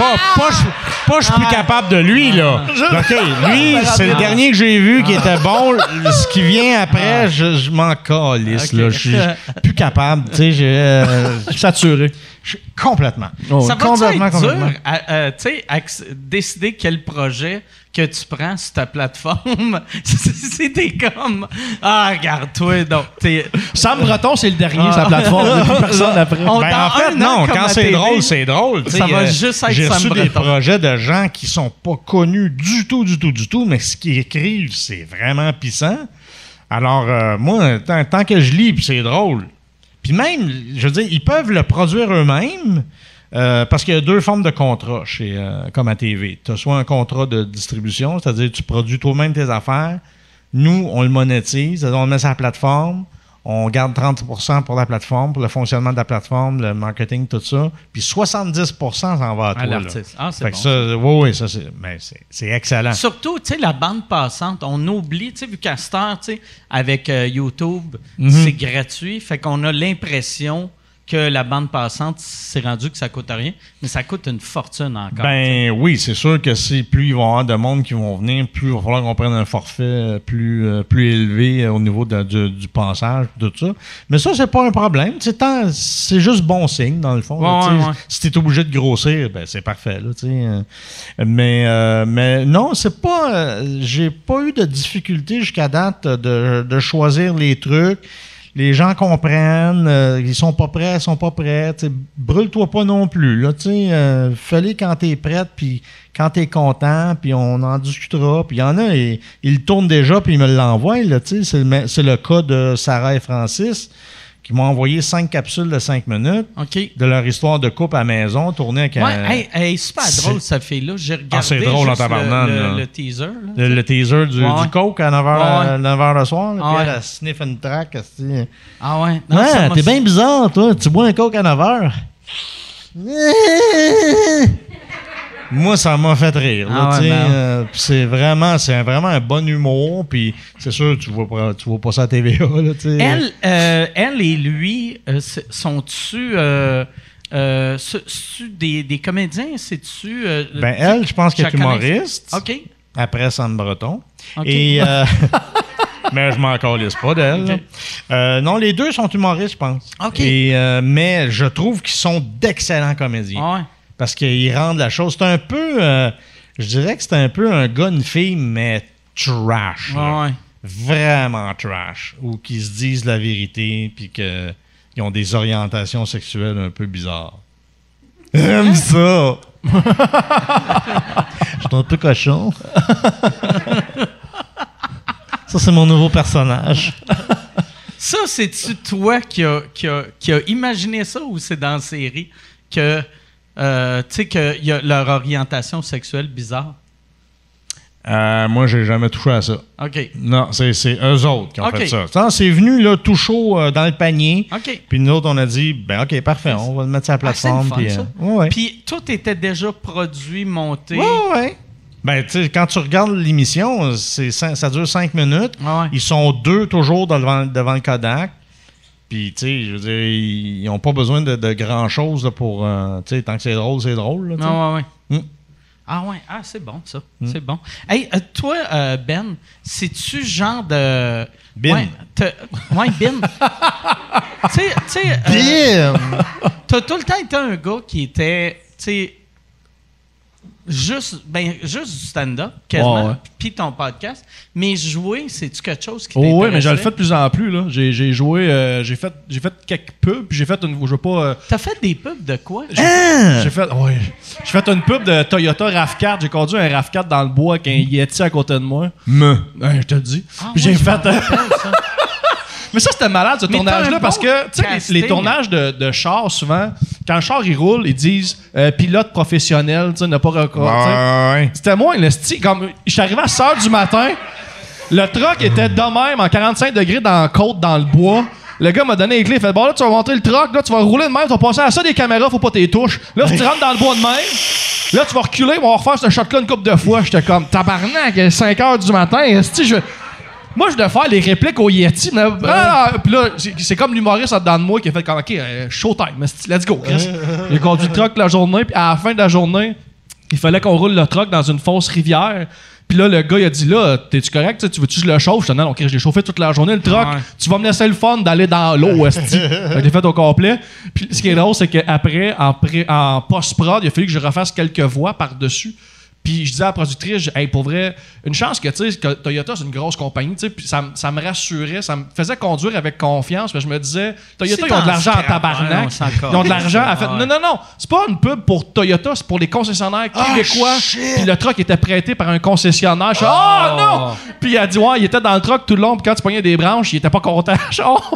Euh, pas, pas, je- pas je suis plus capable de lui, là. OK, lui, c'est le dernier que j'ai vu qui était bon. Ce qui vient après, je, je m'en calisse, Ok. là. Je suis plus capable, tu sais. j'ai, euh, Saturé. Je- complètement. Ça va complètement, être dur, à- euh, tu sais, à décider quel projet que tu prends sur ta plateforme. C'était comme, ah, regarde-toi, donc, t'es- Sam Breton, c'est le dernier sur la plateforme. Il y a plus personne après. On- Ben, en fait, non, quand c'est drôle, c'est drôle. ça va euh, juste être J'ai Sam reçu des Breton. projets de gens qui sont pas connus du tout, du tout, du tout, mais ce qu'ils écrivent, c'est vraiment pissant. Alors, euh, moi, tant, tant que je lis, c'est drôle. Puis même, je veux dire, ils peuvent le produire eux-mêmes. Euh, parce qu'il y a deux formes de contrat chez euh, comme à TV. Tu as soit un contrat de distribution, c'est-à-dire tu produis toi-même tes affaires. Nous, on le monétise, c'est-à-dire on le met sur la plateforme. On garde 30% pour la plateforme, pour le fonctionnement de la plateforme, le marketing, tout ça. Puis 70% s'en va à toi. à là. l'artiste. Ah, c'est bon. ça, oui, oui, ça, c'est, mais c'est, c'est excellent. Surtout, tu sais, la bande passante, on oublie, tu sais, vu qu'à tu sais, avec euh, YouTube, Mhm. c'est gratuit, fait qu'on a l'impression que la bande passante, c'est rendu que ça coûte rien, mais ça coûte une fortune encore. Ben oui, c'est sûr que si plus il va y avoir de monde qui vont venir, plus il va falloir qu'on prenne un forfait euh, plus, euh, plus élevé euh, au niveau de- du, du passage, tout ça. Mais ça, c'est pas un problème. C'est, c'est juste bon signe, dans le fond. là, Ouais, ouais. Si tu es obligé de grossir, ben c'est parfait. Là, mais, euh, mais non, c'est pas. euh, j'ai pas eu de difficulté jusqu'à date de, de choisir les trucs. Les gens comprennent, euh, ils sont pas prêts, ils sont pas prêts. Brûle-toi pas non plus. Là, euh, fais-les quand t'es prête, puis quand t'es content, puis on en discutera. Puis il y en a, ils, ils le tournent déjà, puis ils me l'envoient. C'est le, le cas de Sarah et Francis, qui m'ont envoyé cinq capsules de cinq minutes de leur histoire de couple à la maison, tournée avec Ouais, un- hey, hey, super c'est- drôle, cette fille-là. J'ai regardé Ah, c'est drôle en juste le- le, là. le teaser. là, le, le teaser du, Ouais, ouais. du Coke à 9h, Ouais, ouais. le soir. Là, Ah, puis elle, sniffe une track. Ah ouais? Non, Ouais, ça t'es bien bizarre, toi. Tu bois un Coke à 9h. Moi, ça m'a fait rire. Ah ouais, ben. euh, c'est vraiment, c'est vraiment un bon humour. Puis c'est sûr, tu vois pas, tu vois pas ça à TVA. Là, sais. Elle, euh, elle et lui, euh, sont-tu euh, euh, des, des comédiens? C'est-tu. euh, Ben, elle, je pense qu'elle est humoriste. OK. Après Sam Breton. OK. Et. euh, mais je m'en calisse pas d'elle. Euh, non, les deux sont humoristes, je pense. Et, euh, mais je trouve qu'ils sont d'excellents comédiens. Ah ouais. Parce qu'ils rendent la chose. C'est un peu. euh, je dirais que c'est un peu un gars, une fille, mais trash. Ah ouais. Vraiment trash. Ou qui se disent la vérité, puis qu'ils ont des orientations sexuelles un peu bizarres. J'aime ça! Je suis un peu cochon. ça, c'est mon nouveau personnage. Ça, c'est-tu toi qui a, qui, a, qui a imaginé ça ou c'est dans la série que. Euh, tu sais, qu'il y a leur orientation sexuelle bizarre? Euh, moi, j'ai jamais touché à ça. OK. Non, c'est, c'est eux autres qui ont fait ça. C'est venu là, tout chaud euh, dans le panier. OK. Puis nous autres, on a dit, ben OK, parfait, on va le mettre sur la Ah, plateforme. puis, ça. euh, ouais, tout était déjà produit, monté. Ouais, ouais. Ben, tu sais, quand tu regardes l'émission, ça dure cinq minutes. Ah ouais. Ils sont deux toujours devant, devant le Kodak. Puis, tu sais, je veux dire, ils n'ont pas besoin de, de grand-chose pour. euh, tu sais, tant que c'est drôle, c'est drôle. là. Ah ouais, ouais. Mm. Ah ouais, ah c'est bon ça, c'est bon. Hey, euh, toi euh, Ben, c'est-tu genre de Bin. Ouais, ouais Ben. tu sais, tu sais, euh, t'as tout le temps été un gars qui était, tu sais, juste, ben, juste du stand-up, quasiment, puis ton podcast. Mais jouer, c'est-tu quelque chose qui Oh, t'intéresse? oui, mais je le fais de plus en plus. là. J'ai j'ai joué, euh, j'ai fait, j'ai fait quelques pubs, puis j'ai fait une. Je veux pas. euh, T'as fait des pubs de quoi? J'ai fait, ouais. J'ai fait une pub de Toyota RAV4. J'ai conduit un RAV4 dans le bois avec un Yeti à côté de moi. Me. Ouais, je te le dis. Ah Puis j'ai fait. euh. Mais ça, c'était malade, ce tournage-là, parce que, tu sais, les- les, tournages de, de chars, souvent, quand le char, il roule, ils disent euh, pilote professionnel, tu sais, n'a pas recours. tu sais. Ouais. C'était moi, le style. Comme, je suis arrivé à 6 h du matin, le truck était de même, en 45 degrés dans la côte, dans le bois. Le gars m'a donné les clés, il fait Bon, là, tu vas monter le truck, là, tu vas rouler de même, tu vas passer à ça des caméras, faut pas t'y touches. Là, tu rentres dans le bois de même. Là, tu vas reculer, on va refaire ce shot-là une couple de fois. J'étais comme Tabarnak, il est 5 h du matin. esti, je. Moi, je devais faire les répliques au Yeti. Mais, Ah, puis là, c'est comme l'humoriste en dedans de moi qui a fait comme, OK, euh, showtime, let's go, Chris. J'ai conduit le truck la journée, puis à la fin de la journée, il fallait qu'on roule le truck dans une fausse rivière. Puis là, le gars, il a dit là, t'es-tu correct? Tu veux-tu que je le chauffe? Je dis non, non, je l'ai chauffé toute la journée, le truck. Ouais. Tu vas me laisser le fun d'aller dans l'eau, esti. Je l'ai fait au complet. Puis ce qui est drôle, c'est qu'après, en, en post-prod, il a fallu que je refasse quelques voix par-dessus. Puis je disais à la productrice, hey, pour vrai, une chance que, tu sais, que Toyota, c'est une grosse compagnie, tu sais, puis ça, me- ça me rassurait, ça me faisait conduire avec confiance, que je me disais, Toyota, ils ont de en l'argent en tabarnak. ils ont de l'argent. ouais. non, non, non, c'est pas une pub pour Toyota, c'est pour les concessionnaires québécois. Puis le truck était prêté par un concessionnaire. Je suis, oh, non! Puis il a dit, ouais, il était dans le truck tout le long, puis quand tu pognais des branches, il était pas content. Oh.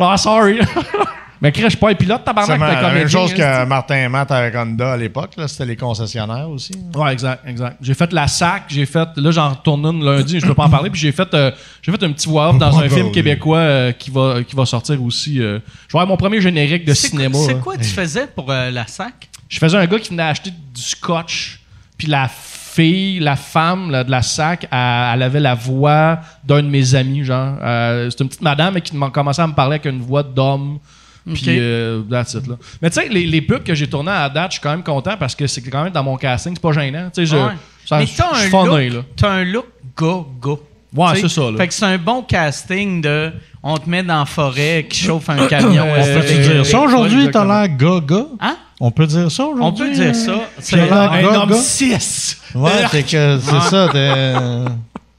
Ah, sorry. Mais Chris, je suis pas un pilote, C'est tabarnak, t'es la même chose hein, que Martin et Matt avec Honda à l'époque. là, C'était les concessionnaires aussi. Ouais, exact, exact. J'ai fait la SAC, j'ai fait. Là, j'en retourne une lundi, je peux pas en parler. Puis j'ai fait, euh, j'ai fait un petit voix-off dans un film parler. québécois euh, qui, va, qui va sortir aussi. euh. je vais avoir mon premier générique de C'est quoi- cinéma. C'est quoi tu faisais pour euh, la SAC? Je faisais un gars qui venait acheter du scotch, puis la fille, la femme là, de la SAC, elle, elle avait la voix d'un de mes amis, genre. Euh, C'était une petite madame qui m'a commencé à me parler avec une voix d'homme. Puis, Ok. euh, that's it, là. Mais tu sais, les, les pubs que j'ai tournées à date, je suis quand même content parce que c'est quand même dans mon casting, c'est pas gênant. Tu sais, je, Ouais. ça- Mais je t'as suis un, funné, là. look, t'as un look go-go. Ouais, c'est ça, là. Fait que c'est un bon casting de on te met dans la forêt qui chauffe un camion. Euh, que Peux-tu tu- dire ça aujourd'hui? T'as l'air gaga? Hein? On peut dire ça On aujourd'hui? peut dire ça. euh, C'est Un homme gars? 6! Ouais, c'est que c'est ça.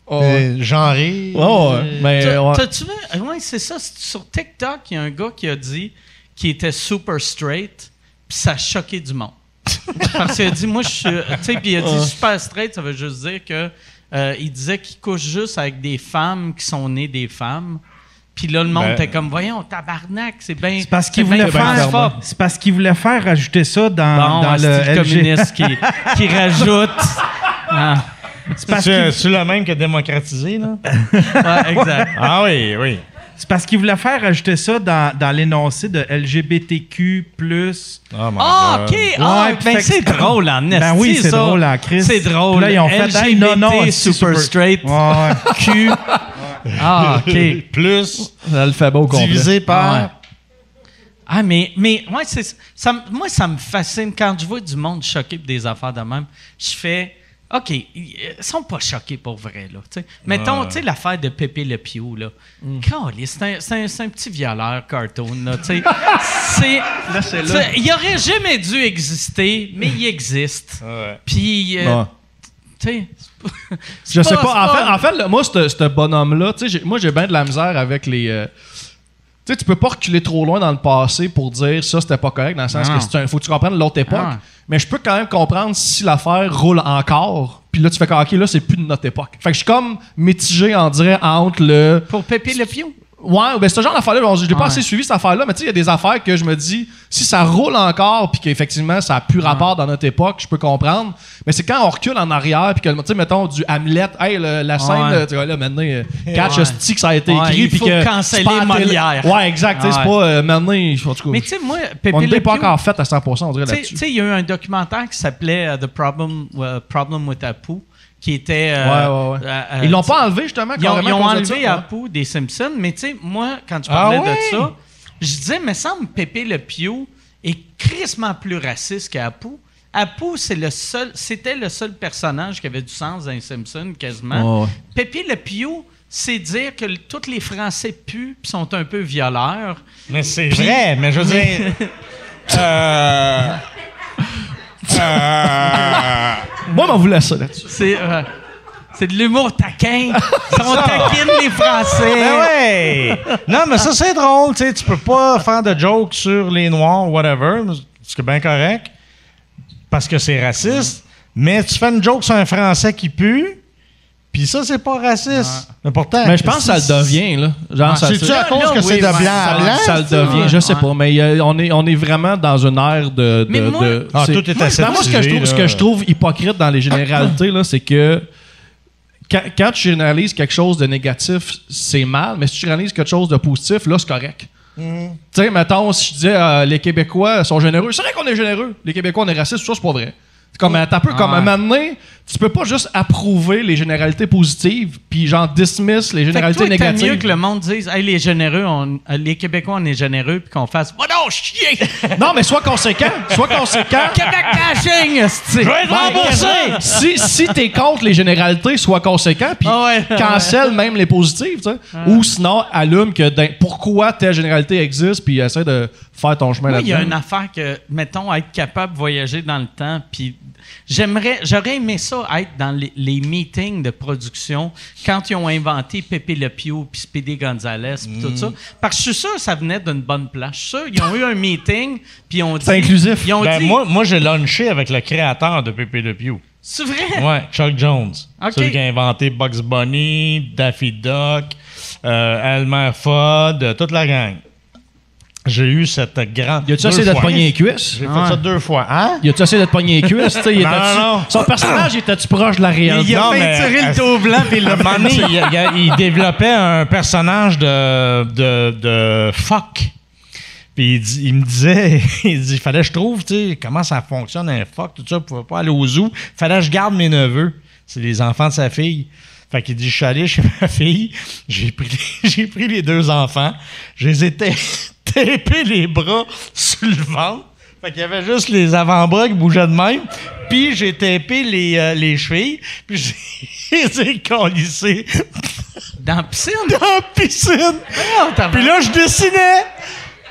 T'es genré. Oh, ouais. Mais, T'as- ouais. T'as-tu vu? Ouais, c'est ça. Sur TikTok, il y a un gars qui a dit qu'il était super straight, puis ça a choqué du monde. Parce qu'il a dit, moi, je suis. Tu sais, puis il a dit super straight, ça veut juste dire que. euh, il disait qu'il couche juste avec des femmes qui sont nées des femmes. Puis là, le monde Ben- était comme, voyons, tabarnak, c'est bien. C'est parce qu'il voulait faire. transphobe. C'est parce qu'il voulait faire rajouter ça dans, Bon, dans c'est le le LG. communiste qui, qui rajoute. Ah, C'est parce le même que démocratisé, là? ouais, exact. ah oui, oui. c'est parce qu'il voulait faire rajouter ça dans, dans l'énoncé de LGBTQ+. Oh my Ah, God. OK. Ah, Ouais, ben, c'est drôle en Ben esti, oui, c'est ça. drôle en Christ. C'est drôle. Puis là, ils ont fait, hey, non, non, LGBT, c'est super super- straight. Ouais, ouais. Q. Ah, OK. Plus L'alphabet au complet. divisé par... Ouais. Ah, mais, mais ouais, c'est, ça, moi, ça me fascine. Quand je vois du monde choqué pour des affaires de même, je fais OK, ils ils sont pas choqués pour vrai. Là, tu sais. Mettons, tu sais, l'affaire de Pépé Le Pew. Là. Caliste, c'est, un, c'est, un, c'est un petit violeur cartoon. Là, tu sais. c'est, tu sais, il aurait jamais dû exister, mais il existe. Puis, euh, Ouais. tu sais. Je sais pas. En fait, en fait là, moi, ce bonhomme-là, tu sais, j'ai- moi, j'ai bien de la misère avec les. euh, tu sais, tu peux pas reculer trop loin dans le passé pour dire ça, c'était pas correct, dans le sens Non. que c'est un, faut que tu comprennes l'autre époque. Ah. Mais je peux quand même comprendre si l'affaire roule encore. Puis là, tu fais OK, là, c'est plus de notre époque. Fait que je suis comme mitigé, on dirait, entre le. Pour Pépé Le Pew? Ouais, ben ce genre d'affaire-là, je l'ai pas assez suivi cette affaire-là, mais tu sais, il y a des affaires que je me dis, si ça roule encore, puis qu'effectivement, ça a plus rapport dans notre époque, je peux comprendre. Mais c'est quand on recule en arrière, puis que, tu sais, mettons, du Hamlet, hey, le- la scène, Ouais. tu vois, là, maintenant, euh, catch a stick, ça a été écrit, puis que. canceller Molière. Ouais, exact, tu sais, c'est pas, euh, maintenant, en tout cas. Mais tu sais, moi, Pépé on n'est pas encore fait à 100%, on dirait Tu sais- là-dessus. Tu sais, il y a eu un documentaire qui s'appelait euh, The Problem, euh, Problem with Apu, qui était. euh, Ouais, ouais, ouais. euh, euh, Ils l'ont pas enlevé, justement, Ils ont, ils ont enlevé ça. Apu des Simpsons, mais tu sais, moi, quand je Ah parlais de ça, je disais, me semble Pépé Le Pew est crissement plus raciste qu'Apu. Apu, c'est le seul, c'était le seul personnage qui avait du sens dans les Simpsons, quasiment. Pépé Le Pew, c'est dire que le- tous les Français puent pis sont un peu violeurs. Mais c'est vrai, mais je veux dire... euh, Moi, on vous laisse ça là-dessus. C'est euh, c'est de l'humour taquin. On taquine les Français. Ben ouais! Non, mais ça, c'est drôle, tu sais. Tu peux pas faire de jokes sur les Noirs, whatever, ce qui est bien correct, parce que c'est raciste. Mais tu fais une joke sur un Français qui pue, puis ça, c'est pas raciste. Mais pourtant... Mais je pense que ça le devient, là. Genre, ça, C'est-tu à cause que c'est de blanc? à ça, blanc? ça le devient, je sais Ouais. pas, mais a- on, est, on est vraiment dans une ère de. de- Mais moi- de- Ah, c'est- tout est moi, ben, moi, ce que je trouve, aseptisé, ce que là. je trouve hypocrite dans les généralités, là, c'est que quand, quand tu généralises quelque chose de négatif, c'est mal, mais si tu généralises quelque chose de positif, là, c'est correct. Mm. Tu sais, mettons, si je disais euh, les Québécois sont généreux, c'est vrai qu'on est généreux. Les Québécois, on est racistes, ça, c'est pas vrai. Comme, t'as un peu comme Ouais. un moment donné, tu peux pas juste approuver les généralités positives, puis genre dismiss les Fait que généralités toi, négatives. mieux que le monde dise hey, les généreux, on- euh, les Québécois, on est généreux, puis qu'on fasse Va donc chier! Non, mais sois conséquent. Sois conséquent. Québec bashing! esti. Ben, si si t'es contre les généralités, sois conséquent, puis Ah ouais, cancelle même les positives, tu sais. Ou sinon, allume que d'un- pourquoi telle généralité existe, puis essaie de faire ton chemin Moi, il y a une là-dedans. affaire que, mettons, être capable de voyager dans le temps, puis j'aimerais, j'aurais aimé ça être dans les, les meetings de production quand ils ont inventé Pepe Le Pew puis Speedy Gonzalez puis tout ça. Parce que je suis sûr que ça venait d'une bonne place. Je suis sûr ils ont eu un meeting puis ils ont dit... C'est inclusif. Ils ont Ben, dit... moi, moi j'ai lunché avec le créateur de Pepe Le Pew. C'est vrai? Ouais, Chuck Jones. Celui qui a inventé Bugs Bunny, Daffy Duck, euh, Elmer Fudd, toute la gang. J'ai eu cette grande. Y a-tu essayé de te pogner les cuisses? J'ai fait ça deux fois. Hein? Y a-tu essayé de te pogner les cuisses? il Non, non. Son personnage était-tu proche de la réalité? Il a Non, mais- peinturé le dos blanc l'a un moment il, développait un personnage de, de, de fuck. Puis il, me disait, il dit, fallait que je trouve, tu sais, comment ça fonctionne un fuck, tout ça, pour pas aller au zoo. Fallait que je garde mes neveux. C'est les enfants de sa fille. Fait qu'il dit, je suis allé chez ma fille, j'ai pris, les- j'ai pris les deux enfants, je les ai ta- tapés les bras sur le ventre. Fait qu'il y avait juste les avant-bras qui bougeaient de même. Puis j'ai tapé les, euh, les chevilles, puis j'ai collissés Dans la piscine? dans la piscine. Oh, Puis là, je dessinais.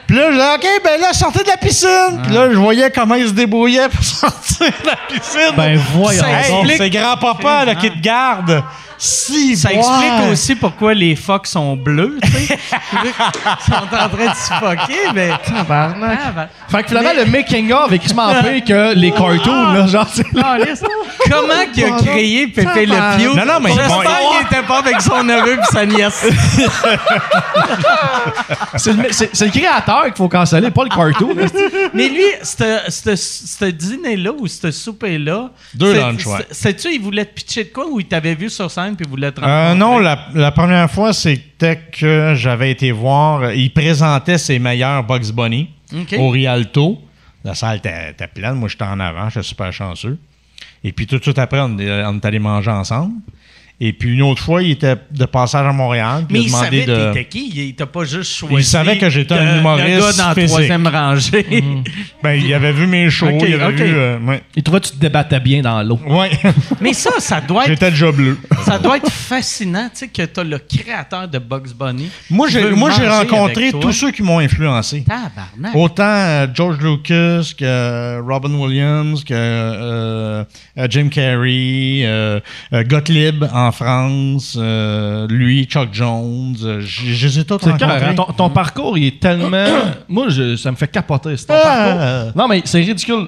Puis là, je disais, OK, ben là, sortez de la piscine. Puis là, je voyais comment ils se débrouillaient pour sortir de la piscine. Ben voyons Ça explique- c'est grand-papa là, qui te garde. Si, Ça boy. explique aussi pourquoi les phoques sont bleus, tu sais. Ils sont en train de suffoquer, mais... Ah, ben- Fait que finalement, le making-of est quasiment pire que les cartoons, là. Genre, c'est- Comment qu'il a créé Pépé Le Pew? Non, non, mais J'espère bon, qu'il était pas avec son neveu et sa nièce. c'est le, c'est- c'est le créateur qu'il faut canceller, pas le cartoon. là. Mais lui, ce dîner-là ou ce souper-là... Deux lunchs, ouais. c'est- Sais-tu, il voulait te pitcher de quoi ou il t'avait vu sur scène? Puis Euh, non, la, la première fois, c'était que j'avais été voir. Il présentait ses meilleurs Bugs Bunny au Rialto. La salle était, pleine. Moi, j'étais en avant. J'étais super chanceux. Et puis, tout de suite après, on, on est allé manger ensemble. Et puis, une autre fois, il était de passage à Montréal. puis Mais il il a demandé savait de. t'étais qui? Il t'a pas juste choisi. Il savait que j'étais un humoriste Le gars dans la troisième rangée. Ben, il avait vu mes shows. Il avait vu. euh, ouais. Il trouvait que tu te débattais bien dans l'eau. Ouais. Mais ça, ça doit être J'étais déjà bleu. Ça doit être fascinant, tu sais, que t'as le créateur de Bugs Bunny. Moi, j'ai, moi, rencontré toi. tous ceux qui m'ont influencé. Tabarnak. Autant euh, George Lucas que euh, Robin Williams, que euh, euh, Jim Carrey, euh, euh, Gottlieb en France, euh, lui, Chuck Jones. euh, j- je les ai tous rencontrés. ton, ton parcours, il est tellement. moi, je- ça me fait capoter. C'est ton Ah. parcours. Non, mais c'est ridicule.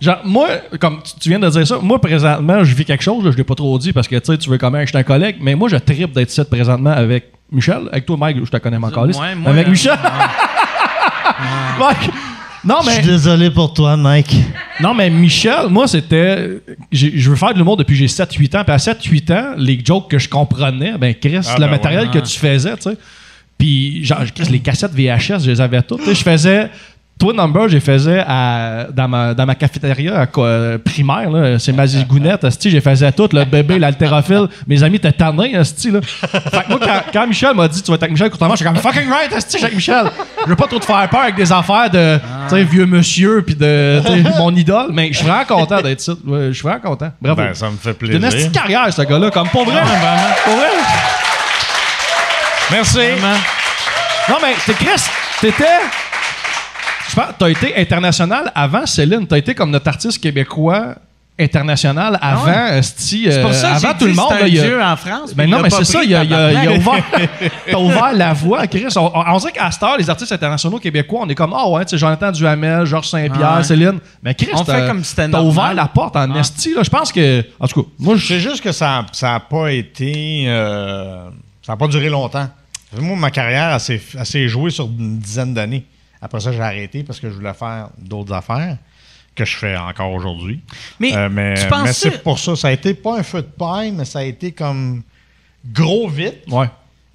Genre, moi, comme tu, tu viens de dire ça, moi, présentement, je vis quelque chose, là, je l'ai pas trop dit parce que tu sais, tu veux quand même que je suis un collègue, mais moi, je tripe d'être ici présentement avec Michel. Avec toi, Mike, je te connais encore. Ouais, moi, avec euh, Michel. Mike. Non, mais. désolé pour toi, Mike. Non, mais Michel, moi, c'était. Je veux faire de l'humour depuis que j'ai 7-8 ans. Puis à 7-8 ans, les jokes que je comprenais, ben, Chris, Ah, le ben matériel que tu faisais, tu sais. Puis, genre, Chris, les cassettes VHS, je les avais toutes. Tu sais, je faisais. Twin Number, les faisais à- dans, ma, dans ma cafétéria à quoi, euh, primaire. là. C'est ma zigounette. asti, Je les faisais toutes. Le bébé, l'haltérophile. Mes amis étaient tannés. asti, Là. Fait que moi, quand, quand Michel m'a dit Tu vas être avec Michel Courtois, j'étais comme fucking right, asti, avec Michel. Je veux pas trop te faire peur avec des affaires de sais, vieux monsieur puis de mon idole. Mais je suis vraiment content d'être ici. Je suis vraiment content. Bravo. Ben, ça me fait C'est une plaisir. petite carrière, ce gars-là. Comme pour vrai. Pour vrai. Merci. Non, mais t'es Chris, t'étais. Je pense t'as été international avant Céline. T'as été comme notre artiste québécois international avant, esti, C'est pour euh, ça que avant tout le monde. c'est là, un il y a- dieu en France. Mais puis non, mais c'est ça, il a, il a- a ouvert, t'as ouvert la voie, Chris. On, on- on dirait qu'à cette heure, les artistes internationaux québécois, on est comme, ah ouais, tu sais, Jonathan Duhamel, Georges Saint-Pierre, Ouais. Céline. Mais Chris, On fait t'as- comme si ouvert la porte en esti, là. Je pense que, en tout cas, moi, je C'est juste que ça n'a pas été. euh, ça n'a pas duré longtemps. Moi, ma carrière, elle s'est elle s'est jouée sur une dizaine d'années. Après ça, j'ai arrêté parce que je voulais faire d'autres affaires que je fais encore aujourd'hui. Mais, Euh, mais tu penses mais c'est pour ça. Ça a été pas un feu de paille, mais ça a été comme gros vite. Ouais.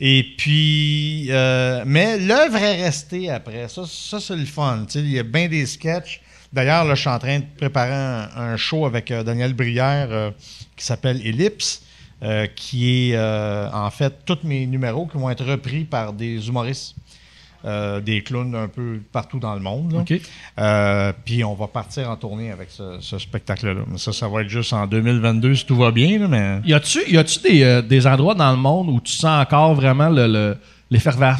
Et puis, euh, mais l'œuvre est restée après. Ça, ça c'est le fun. Il y a bien des sketchs D'ailleurs, là, je suis en train de préparer un, un show avec euh, Daniel Brière euh, qui s'appelle Ellipse, qui est en fait tous mes numéros qui vont être repris par des humoristes, euh, des clowns un peu partout dans le monde. Euh, puis on va partir en tournée avec ce, ce spectacle-là. Mais ça, ça va être juste en 2022 si tout va bien. là, mais... Y a-tu, des, euh, des endroits dans le monde où tu sens encore vraiment le, le-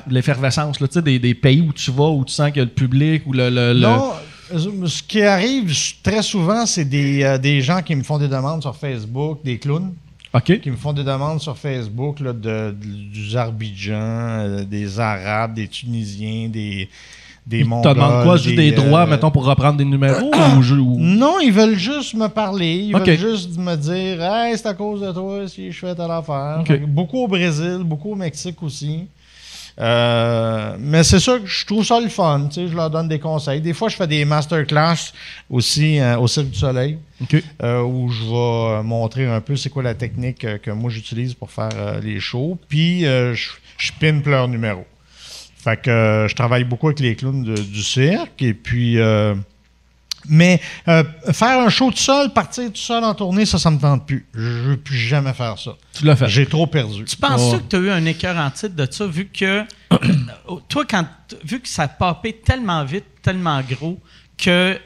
l'effervescence, là, tu sais, des, des pays où tu vas, où tu sens qu'il y a le public, ou le. le- Non, ce qui arrive très souvent, c'est des, euh, des gens qui me font des demandes sur Facebook, des clowns, OK. qui me font des demandes sur Facebook là, de, de- du Azerbaïdjan, euh, des Arabes, des Tunisiens, des, des Ils te demandent quoi, juste des, droits, euh, mettons, pour reprendre des numéros ou, je- ou- Non, ils veulent juste me parler. Ils veulent juste me dire Hey, c'est à cause de toi si je fais telle affaire. Ok. Fait que Beaucoup au Brésil, beaucoup au Mexique aussi. Euh, mais c'est ça que je trouve ça le fun. tu sais, Je leur donne des conseils. Des fois, je fais des masterclass aussi euh, au Cirque du Soleil euh, où je vais montrer un peu c'est quoi la technique que moi j'utilise pour faire les shows. Puis je, je pimpe leurs numéros. Fait que je travaille beaucoup avec les clowns de- du cirque. Et puis. Euh, mais euh, faire un show tout seul, partir tout seul en tournée, ça, ça me tente plus. Je veux plus jamais faire ça. Tu l'as fait. J'ai trop perdu. Tu penses Oh. que tu as eu un écœur en titre de ça, vu que, toi, quand, vu que ça a popé tellement vite, tellement gros, que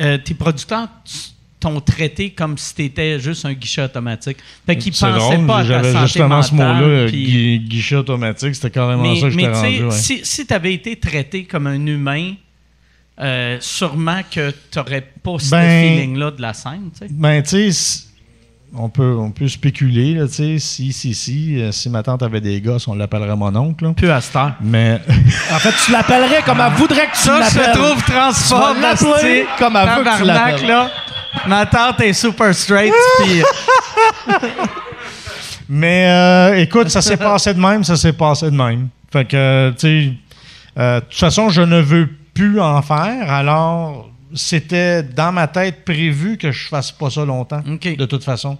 euh, tes producteurs t'ont traité comme si tu étais juste un guichet automatique. Fait qu'ils pensaient drôle, pas à ta santé justement ce mentale, mot-là, euh, puis- gui- guichet automatique, c'était carrément mais, ça que mais j'étais tu sais, rendu. ouais. si, si tu avais été traité comme un humain, euh, sûrement que tu n'aurais pas ce Ben- feeling-là de la scène. tu sais. Ben, tu sais, on peut, on peut spéculer, là, tu sais, si, si, si, euh, si ma tante avait des gosses, on l'appellerait mon oncle, là. Plus à cette heure. Mais, En fait, tu l'appellerais comme elle voudrait que tu Ça, je l'appelles. trouve transforme l'appeler comme elle veut que tu l'appelles. là. Ma tante est super straight, puis mais euh, écoute, ça s'est passé de même, ça s'est passé de même. Fait que, euh, tu sais, euh, de toute façon, je ne veux plus en faire, alors c'était dans ma tête prévu que je fasse pas ça longtemps, de toute façon.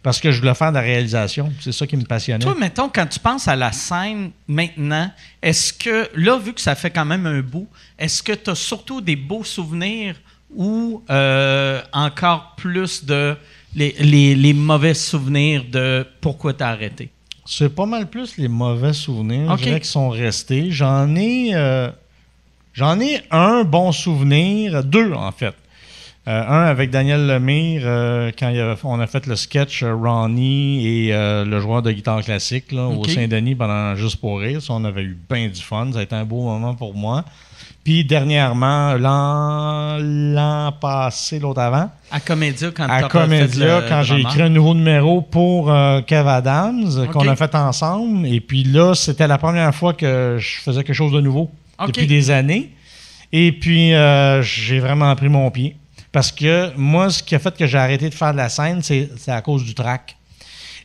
Parce que je voulais faire de la réalisation. C'est ça qui me passionnait. Toi, mettons, quand tu penses à la scène maintenant, est-ce que, là, vu que ça fait quand même un bout, est-ce que tu as surtout des beaux souvenirs ou euh, encore plus de les, les- les mauvais souvenirs de pourquoi tu as arrêté? C'est pas mal plus les mauvais souvenirs Ok. je dirais, qui sont restés. J'en ai, euh, j'en ai un bon souvenir, deux en fait. Euh, un avec Daniel Lemire, euh, quand il a- on a fait le sketch euh, Ronnie et le joueur de guitare classique là, au. Saint-Denis pendant Juste pour rire. Ça, on avait eu bien du fun. Ça a été un beau moment pour moi. Puis dernièrement, l'an, passé, l'autre avant, À Comédia, quand à Comédia, quand j'ai écrit un nouveau numéro pour Kev Adams, qu'on a fait ensemble. Et puis là, c'était la première fois que je faisais quelque chose de nouveau Depuis des années. Et puis, euh, j'ai vraiment pris mon pied. Parce que moi, ce qui a fait que j'ai arrêté de faire de la scène, c'est à cause du track.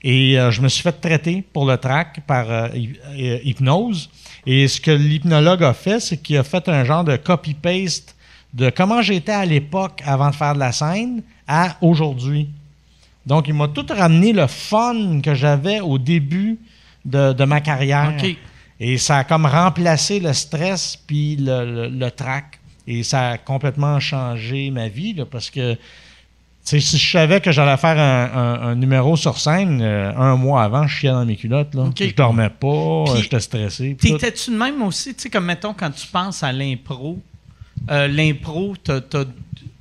Et euh, je me suis fait traiter pour le track par euh, hy- hypnose. Et ce que l'hypnologue a fait, c'est qu'il a fait un genre de copy-paste de comment j'étais à l'époque avant de faire de la scène à aujourd'hui. Donc, il m'a tout ramené le fun que j'avais au début de, de ma carrière. OK. Et ça a comme remplacé le stress puis le, le, le trac. Et ça a complètement changé ma vie là, parce que si je savais que j'allais faire un, un- un numéro sur scène euh, un mois avant, je chiais dans mes culottes. Là. OK. Je dormais pas, euh, j'étais stressé. T'étais-tu de même aussi, tu sais, comme mettons, quand tu penses à l'impro, euh, l'impro,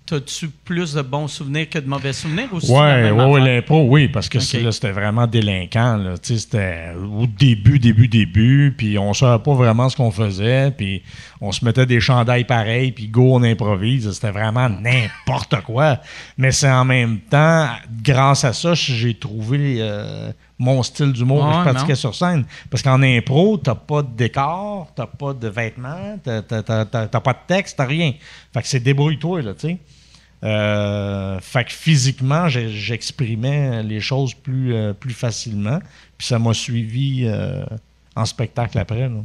t'as-tu plus de bons souvenirs que de mauvais souvenirs? La Ouais, ouais, oui, parce que là, c'était vraiment délinquant. Là. C'était au début, début, début, puis on savait pas vraiment ce qu'on faisait, puis on se mettait des chandails pareils, puis go, on improvise. C'était vraiment n'importe quoi. Mais c'est en même temps, grâce à ça, j'ai trouvé euh, mon style d'humour que je pratiquais non. sur scène. Parce qu'en impro, t'as pas de décor, t'as pas de vêtements, t'as t'as- t'as- t'as- t'as pas de texte, t'as rien. Fait que c'est débrouille-toi, là, tu sais. Euh, fait que physiquement, j'exprimais les choses plus, euh, plus facilement. Puis ça m'a suivi euh, en spectacle après. là.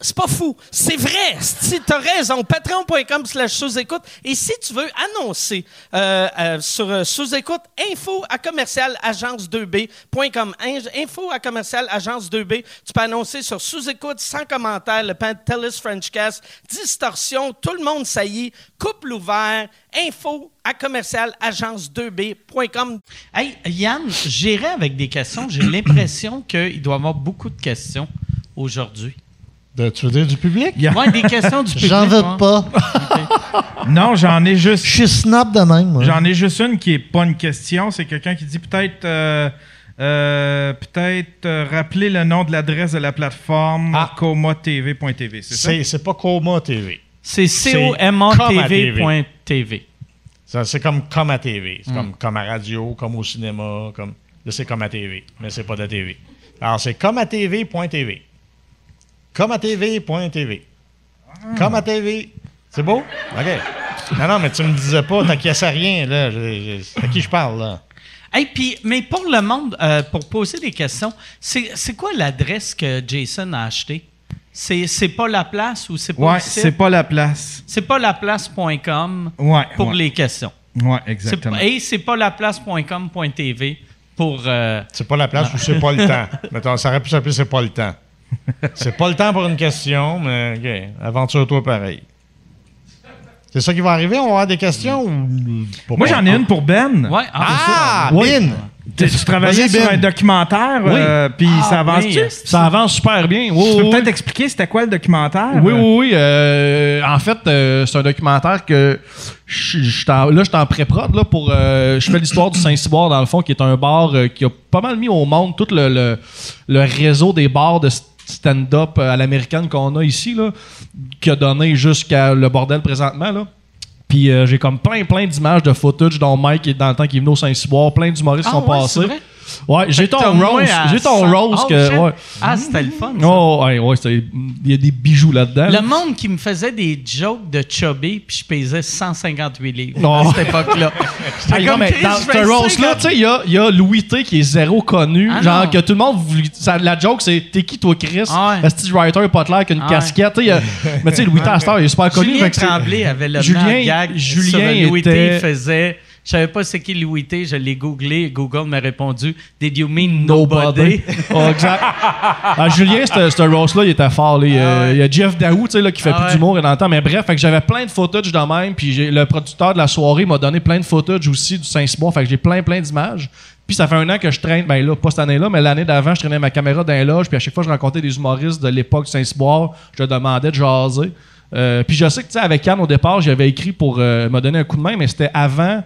C'est pas fou. C'est vrai. Si tu as raison, patreon.com slash sous-écoute. Et si tu veux annoncer euh, euh, sur euh, sous-écoute, info à commercial agence2b.com. In- Info à commercial agence2b. Tu peux annoncer sur sous-écoute, sans commentaire, le Pantelis Frenchcast, distorsion, tout le monde saillit, couple ouvert, info à commercial agence2b.com. Hey, Yann, j'irai avec des questions. J'ai l'impression qu'il doit y avoir beaucoup de questions aujourd'hui. De- tu veux dire du public? Ouais, des questions du public. J'en veux ouais. pas. Non, j'en ai juste. Je suis snob de même, moi. J'en ai juste une qui est pas une question. C'est quelqu'un qui dit peut-être. euh, euh, peut-être euh, rappeler le nom de l'adresse de la plateforme Ah. comatv.tv, c'est ça? C'est c'est pas Coma TV. C'est comatv.tv. Ça, C'est comme comme à TV. Hmm. C'est comme, comme à radio, comme au cinéma. Comme... Là, c'est comme à TV, mais c'est pas de TV. Alors, c'est comme à TV.tv. Comme à TV.tv. Ah. Comme à TV. C'est beau? OK. Non, non, mais tu me disais pas, t'acquiesces rien, là. Je- je- À qui je parle, là? Hey, puis, mais pour le monde, euh, pour poser des questions, c'est c'est quoi l'adresse que Jason a achetée? C'est c'est pas la place ou c'est pas Ouais, le site? c'est pas la place. C'est pas laplace.com Ouais. pour ouais. les questions. Ouais, C'est exactement. pas- Et c'est pas laplace.com.tv pour. euh, C'est pas la place ou c'est pas le temps. Mettons, ça aurait pu s'appeler c'est pas le temps. C'est pas le temps pour une question, mais OK. Aventure-toi pareil. C'est ça qui va arriver? On va avoir des questions ou. Moi, j'en ai une pour Ben. Ouais, Ah! Oui. Bin! Tu, tu travaillais sur Ben. un documentaire, Oui. euh, puis Ah, ça avance-tu? oui. Ça? avance super bien. Tu oui, peux oui. peut-être expliquer c'était quoi le documentaire? Oui, oui, oui. euh, en fait, euh, c'est un documentaire que je là, je suis en pré-prod là, pour. euh, je fais l'histoire du Saint-Cyboire, dans le fond, qui est un bar euh, qui a pas mal mis au monde tout le, le, le réseau des bars de stand-up euh, à l'américaine qu'on a ici, là, qui a donné jusqu'à le bordel présentement. Là. Puis euh, j'ai comme plein, plein d'images de footage dont Mike est dans le temps qui est venu au Saint-Cyboire, plein d'humoristes Ah qui sont ouais, passés. Ouais, j'ai ton rose. J'ai ton 100. rose que. shit. Ouais. Ah, c'était le fun. ça. Oh, ouais, ouais, il y a des bijoux là-dedans. Le monde qui me faisait des jokes de chubby, puis je pesais 158 livres à cette époque-là. Non, mais dans ce rose-là, 50 tu sais, il y a, y a Louis T qui est zéro connu. Ah genre non. que tout le monde. ça- la joke, c'est T'es qui, toi, Chris? Ah ouais. Steve Writer est pas clair qu'une Ah ouais. casquette. y a- mais tu sais, Louis T, il est super connu. Julien Tremblay avait le Julien- gag Julien sur Louis T faisait... Je savais pas c'est qui Louis T, je l'ai googlé. Google m'a répondu « Did you mean Nobody. nobody? Oh, exact. Ah, Julien, ce rose-là, il était fort. là. Il, y a- Ah ouais. il y a Jeff Daou, tu sais, là, qui fait Ah plus ouais. d'humour et dans le temps. Mais bref, fait que j'avais plein de footage de même. Puis le producteur de la soirée m'a donné plein de footage aussi du Saint-Simon. Fait que j'ai plein, plein d'images. Puis ça fait un an que je traîne, ben là, pas cette année-là, mais l'année d'avant, je traînais ma caméra dans les loges. Puis à chaque fois, je rencontrais des humoristes de l'époque du Saint-Cyboire. Je demandais de jaser. Euh, puis je sais que, tu sais, avec Yann, au départ, j'avais écrit pour euh, me donner un coup de main, mais c'était avant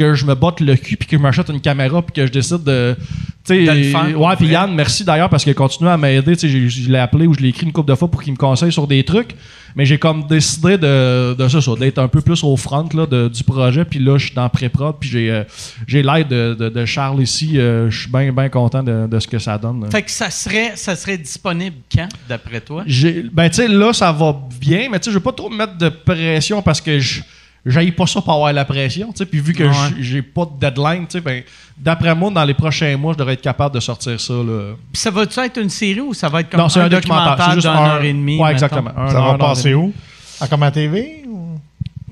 que je me botte le cul puis que je m'achète une caméra puis que je décide de tu sais ouais puis. Yann merci d'ailleurs parce qu'il a continué à m'aider tu sais je l'ai appelé ou je l'ai écrit une couple de fois pour qu'il me conseille sur des trucs mais j'ai comme décidé de, de ça, ça, d'être un peu plus au front là, de- du projet puis là je suis dans pré-prod puis j'ai euh, j'ai l'aide de, de- de Charles ici euh, je suis bien bien content de, de ce que ça donne Fait que ça serait, ça serait disponible quand, d'après toi? ben tu sais là ça va bien mais tu sais je veux pas trop me mettre de pression parce que je j'aille pas ça pour avoir la pression tu sais puis vu que Ouais. j'ai pas de deadline tu sais ben d'après moi dans les prochains mois je devrais être capable de sortir ça là Puis ça va-tu être une série ou ça va être comme non c'est un, documentaire, c'est juste d'une un- heure et demie? ouais mettons? exactement Un Ça va passer où? À comme à TV? ou-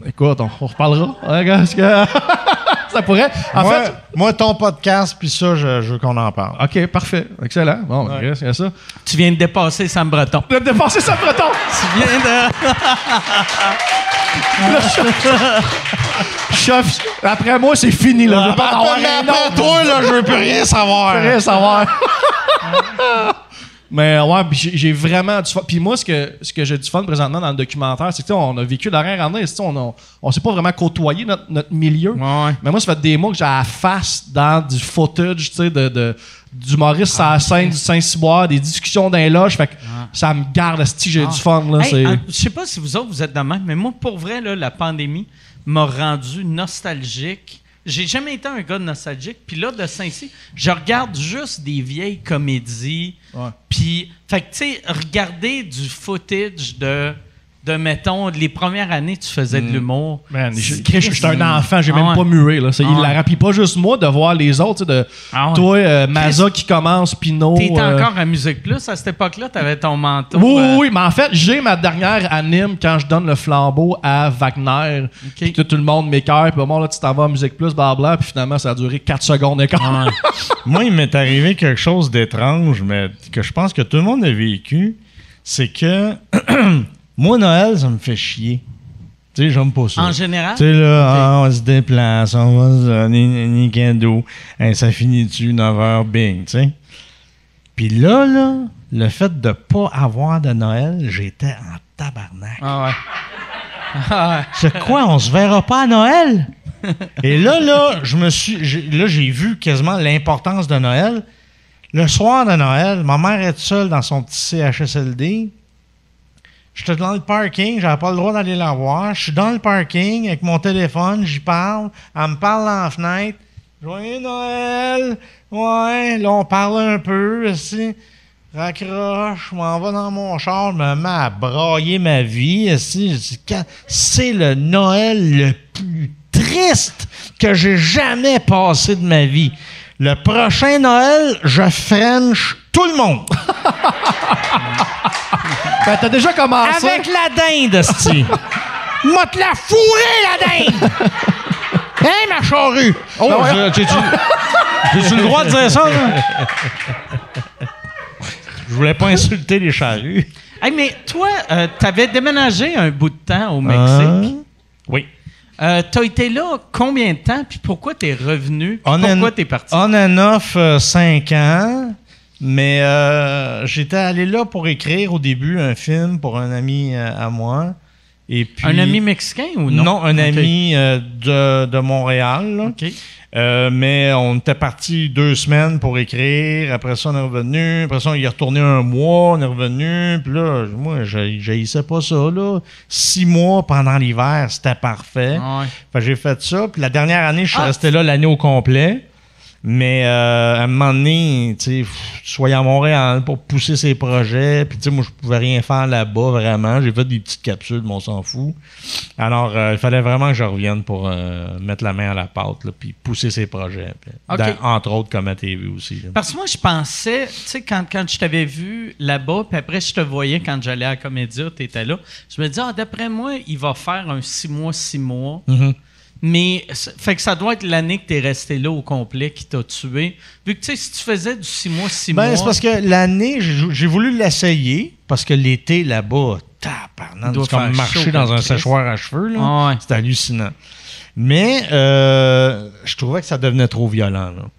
écoute on, on reparlera Ça pourrait en moi, fait moi, ton podcast, puis ça, je, je veux qu'on en parle. ok parfait excellent bon ben, Ouais. regarde, c'est ça Tu viens de dépasser Sam Breton. de dépasser ça breton Tu viens de... chef après moi c'est fini là je veux pas en avoir toi, là, je veux plus rien savoir. Je veux rien savoir Mais ouais, j'ai vraiment du fun. Puis moi, ce que, ce que j'ai du fun présentement dans le documentaire, c'est que on a vécu l'arrière sais, on, a- on s'est pas vraiment côtoyé notre, notre milieu. Ouais. Mais moi, ça fait des mois que j'ai la face dans du footage, tu sais, de, de, d'humoristes à la scène du Saint-Cyboire, des discussions dans les loges. Fait que ça me garde, si j'ai du fun, là. Hey, en- je sais pas si vous autres, vous êtes de même, mais moi, pour vrai, là, la pandémie m'a rendu nostalgique. J'ai jamais été un gars nostalgique. Puis là, de Saint-Cy, je regarde juste des vieilles comédies. Puis, fait que, tu sais, regarder du footage de, de, mettons, les premières années, tu faisais de l'humour. Man, j'étais un enfant, j'ai Ah même ouais. pas mué. Là. C'est Ah ouais. hilarant. Puis pas juste moi de voir les autres, de Ah ouais. toi, euh, Maza qui commence, Pinot. T'étais euh, encore à Musique Plus à cette époque-là, t'avais ton manteau. Oui, oui, euh, oui, mais en fait, j'ai ma dernière anime quand je donne le flambeau à Wagner. Puis que tout le monde m'écœure, puis bon, là, tu t'en vas à Musique Plus, blablabla, puis finalement, ça a duré 4 secondes et quart. Moi, il m'est arrivé quelque chose d'étrange, mais que je pense que tout le monde a vécu. C'est que moi, Noël, ça me fait chier. Tu sais, j'aime pas ça. En général? Tu sais, là, ah, on se déplace, on va se donner un cadeau. Hein, ça finit-tu 9h, bing, tu sais. Puis là, là, le fait de pas avoir de Noël, j'étais en tabarnak. Ah ouais. Ah ouais. C'est quoi, on se verra pas à Noël? Et là, là, je me suis. Là, j'ai vu quasiment l'importance de Noël. Le soir de Noël, ma mère est seule dans son petit CHSLD. J'étais dans le parking, j'avais pas le droit d'aller la voir. Je suis dans le parking avec mon téléphone, j'y parle. Elle me parle la fenêtre. Joyeux Noël! Ouais, là, on parle un peu, aussi. Raccroche, je m'en vais dans mon char, me mets à brailler ma vie. Quand- C'est le Noël le plus triste que j'ai jamais passé de ma vie. Le prochain Noël, je French tout le monde. Ben, t'as déjà commencé. Avec la dinde, esti. M'a te la fourré, la dinde! Hein, ma charrue? Oh, je- j'ai-tu j'ai-tu le droit de dire ça, là? Je voulais pas insulter les charrues. Hey, mais toi, euh, t'avais déménagé un bout de temps au Hein? Mexique. Oui. Euh, T'as été là combien de temps? Puis pourquoi t'es revenu? Puis On pourquoi and- t'es parti? On and off 5 ans. Mais euh, j'étais allé là pour écrire au début un film pour un ami euh, à moi. Et puis, Un ami mexicain ou non? Non, un ami euh, de, de Montréal. là. Euh, mais on était parti deux semaines pour écrire. Après ça, on est revenu. Après ça, on y est retourné un mois. On est revenu. Puis là, moi, je pas ça. Là. Six mois pendant l'hiver, c'était parfait. Ah ouais. J'ai fait ça. Puis la dernière année, je suis Ah. resté là l'année au complet. Mais euh, à un moment donné, tu sois à Montréal pour pousser ses projets. Puis tu sais, moi, je pouvais rien faire là-bas, vraiment. J'ai fait des petites capsules, mais on s'en fout. Alors, euh, il fallait vraiment que je revienne pour euh, mettre la main à la pâte, puis pousser ses projets. Entre autres, comme à TV aussi. là. Parce que moi, je pensais, tu sais, quand, quand je t'avais vu là-bas, puis après, je te voyais quand j'allais à la Comédia, tu étais là, je me disais, ah, d'après moi, il va faire un six mois, six mois. Mhm. Mais, fait que ça doit être l'année que tu es resté là au complet qui t'a tué. Vu que, tu sais, si tu faisais du six mois, six Ben, mois. c'est parce que l'année, j'ai voulu l'essayer, parce que l'été, là-bas, c'est comme marcher dans un séchoir à cheveux, là. Ah ouais. C'est hallucinant. Mais euh, je trouvais que ça devenait trop violent, là.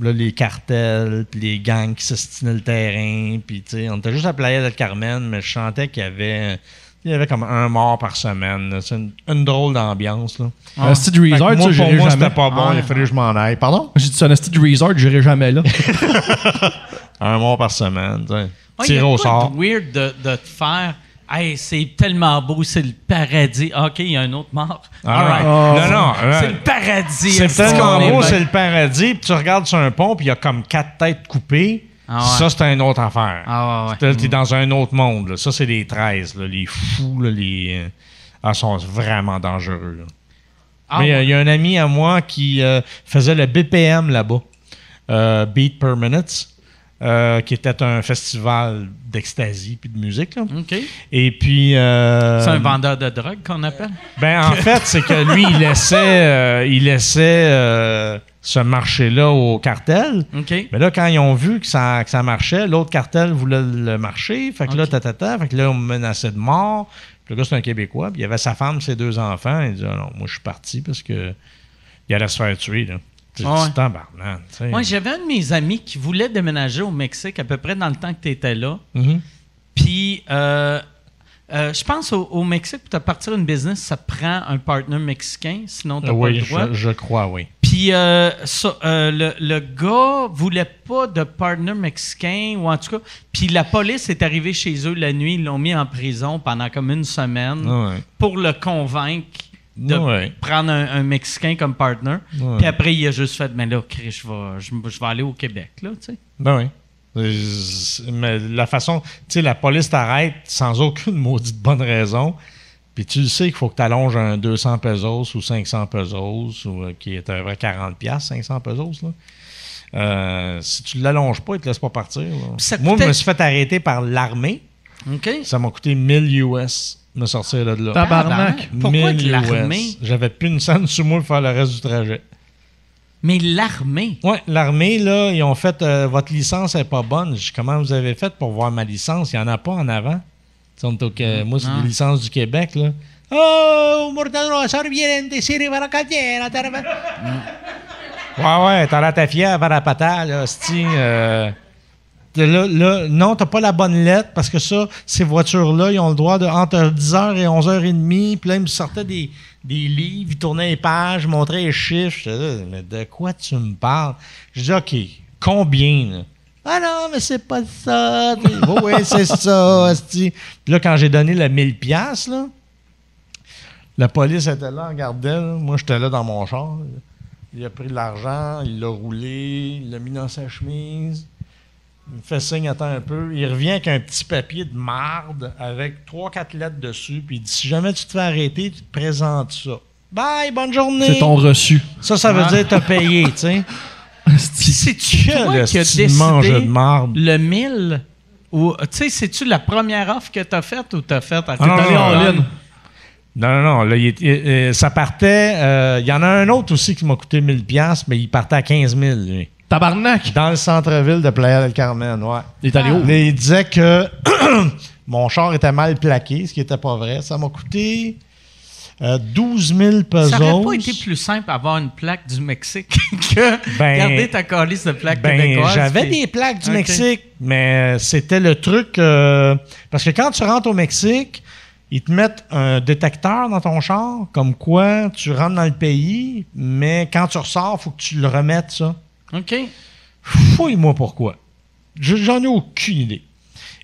Là, les cartels, puis les gangs qui s'estinaient le terrain, puis tu sais, on était juste à Playa del Carmen, mais je sentais qu'il y avait... Il y avait comme un mort par semaine. C'est une, une drôle d'ambiance. Là. Un style resort, moi, ça, pour moi, c'était pas bon. Il fallait que je m'en aille. Pardon? J'ai dit, c'est un style resort, j'irai jamais là. Un mort par semaine. tu sais. Ouais, y a Tirer au quoi sort. de weird de, de te faire. Hey, c'est tellement beau, c'est le paradis. Ah, OK, il y a un autre mort. Ah, All right. Non, non. C'est le paradis. C'est tellement beau, c'est le paradis. Puis tu regardes sur un pont, puis il y a comme quatre têtes coupées. Ah ouais. Ça, c'est une autre affaire. Ah ouais, ouais. T'es t'es dans un autre monde. là. Ça, c'est les 13. là, les fous, là, les. Ah, sont vraiment dangereux. Ah Mais euh, il y a un ami à moi qui euh, faisait le BPM là-bas, euh, Beat Per Minute, euh, qui était un festival d'ecstasy puis de musique. là. OK. Et puis. C'est un vendeur de drogue qu'on appelle? ben, en fait, c'est que lui, il laissait, il laissait ce marché-là au cartel. Mais là, quand ils ont vu que ça, que ça marchait, l'autre cartel voulait le marcher. Fait que là, tatata, fait que là, on me menaçait de mort. Puis le gars, c'est un Québécois. Puis il y avait sa femme, ses deux enfants. Il dit, ah non, moi, je suis parti parce que il allait se faire tuer. Là. Tu Ouais. Moi, j'avais un de mes amis qui voulait déménager au Mexique à peu près dans le temps que tu étais là. Mhm. Puis, euh, euh, je pense au, au Mexique, pour te partir une business, ça prend un partner mexicain, sinon tu n'as pas Oui, le droit. je, je crois, oui. Puis, euh, ça, euh, le, le gars voulait pas de partner mexicain, ou en tout cas. Puis, la police est arrivée chez eux la nuit, ils l'ont mis en prison pendant comme une semaine Ouais. pour le convaincre de Ouais. prendre un, un Mexicain comme partner. Ouais. Puis après, il a juste fait, mais là, Chris, je vais, je, je vais aller au Québec, là, tu sais. Ben oui. Mais la façon, tu sais, la police t'arrête sans aucune maudite bonne raison. Puis tu le sais qu'il faut que tu allonges un 200 pesos ou 500 pesos, ou, euh, qui est à peu près 40 piastres, 500 pesos. Là. Euh, si tu ne l'allonges pas, ils te laissent pas partir. Moi, je me suis fait arrêter par l'armée. Ça m'a coûté 1000 US de me sortir de là. Tabarnak. Pourquoi 1000 que l'armée? US. J'avais plus une scène sur moi pour faire le reste du trajet. Mais l'armée? Oui, l'armée, là, ils ont fait euh, votre licence n'est pas bonne. Je comment vous avez fait pour voir ma licence? Il n'y en a pas en avant. Est au Qué- moi, c'est Ah. des licences du Québec, là. Oh, Mortadelo, sorbiente, siri, varacatiera, taraba. Ouais, ouais, t'as la ta fière, varapata, là, c'ti, euh, Là, là, non, t'as pas la bonne lettre parce que ça, ces voitures-là, ils ont le droit de entre 10h et 11h30. Puis là, ils me sortaient des, des livres, ils tournaient les pages, ils montraient les chiffres. Là, mais de quoi tu me parles? Je dis, OK, combien? là? Ah non, mais c'est pas ça. oui, oui, c'est ça. Puis là, quand j'ai donné le 1000 pièces là, la police était là, regardait. là. Moi, j'étais là dans mon char. Il a pris de l'argent, il l'a roulé, il l'a mis dans sa chemise. Il me fait signe, attends un peu. Il revient avec un petit papier de marde avec trois, quatre lettres dessus. Puis il dit si jamais tu te fais arrêter, tu te présentes ça. Bye, bonne journée. C'est ton reçu. Ça, ça veut Ah. dire t'as payé, tu sais. C'est-tu toi qui as décidé de marde? le 1000? Ou, tu sais, c'est-tu la première offre que t'as faite ou t'as faite à Ah, non, non, en non. ligne. Non, non, non. Là, il est- il- ça partait. euh, Il y en a un autre aussi qui m'a coûté 1000$, piastres, mais il partait à 15 000, lui. Tabarnak. Dans le centre-ville de Playa del Carmen, ouais. Il est allé où? Là, il disait que mon char était mal plaqué, ce qui n'était pas vrai. Ça m'a coûté euh, 12 000 pesos. Ça aurait pas été plus simple avoir une plaque du Mexique que Ben- garder ta calice de plaque Ben, québécoise. j'avais puis- des plaques du. Mexique, mais c'était le truc. euh, parce que quand tu rentres au Mexique, ils te mettent un détecteur dans ton char, comme quoi tu rentres dans le pays, mais quand tu ressors, il faut que tu le remettes, ça. OK. Fouille-moi pourquoi. Je- J'en ai aucune idée.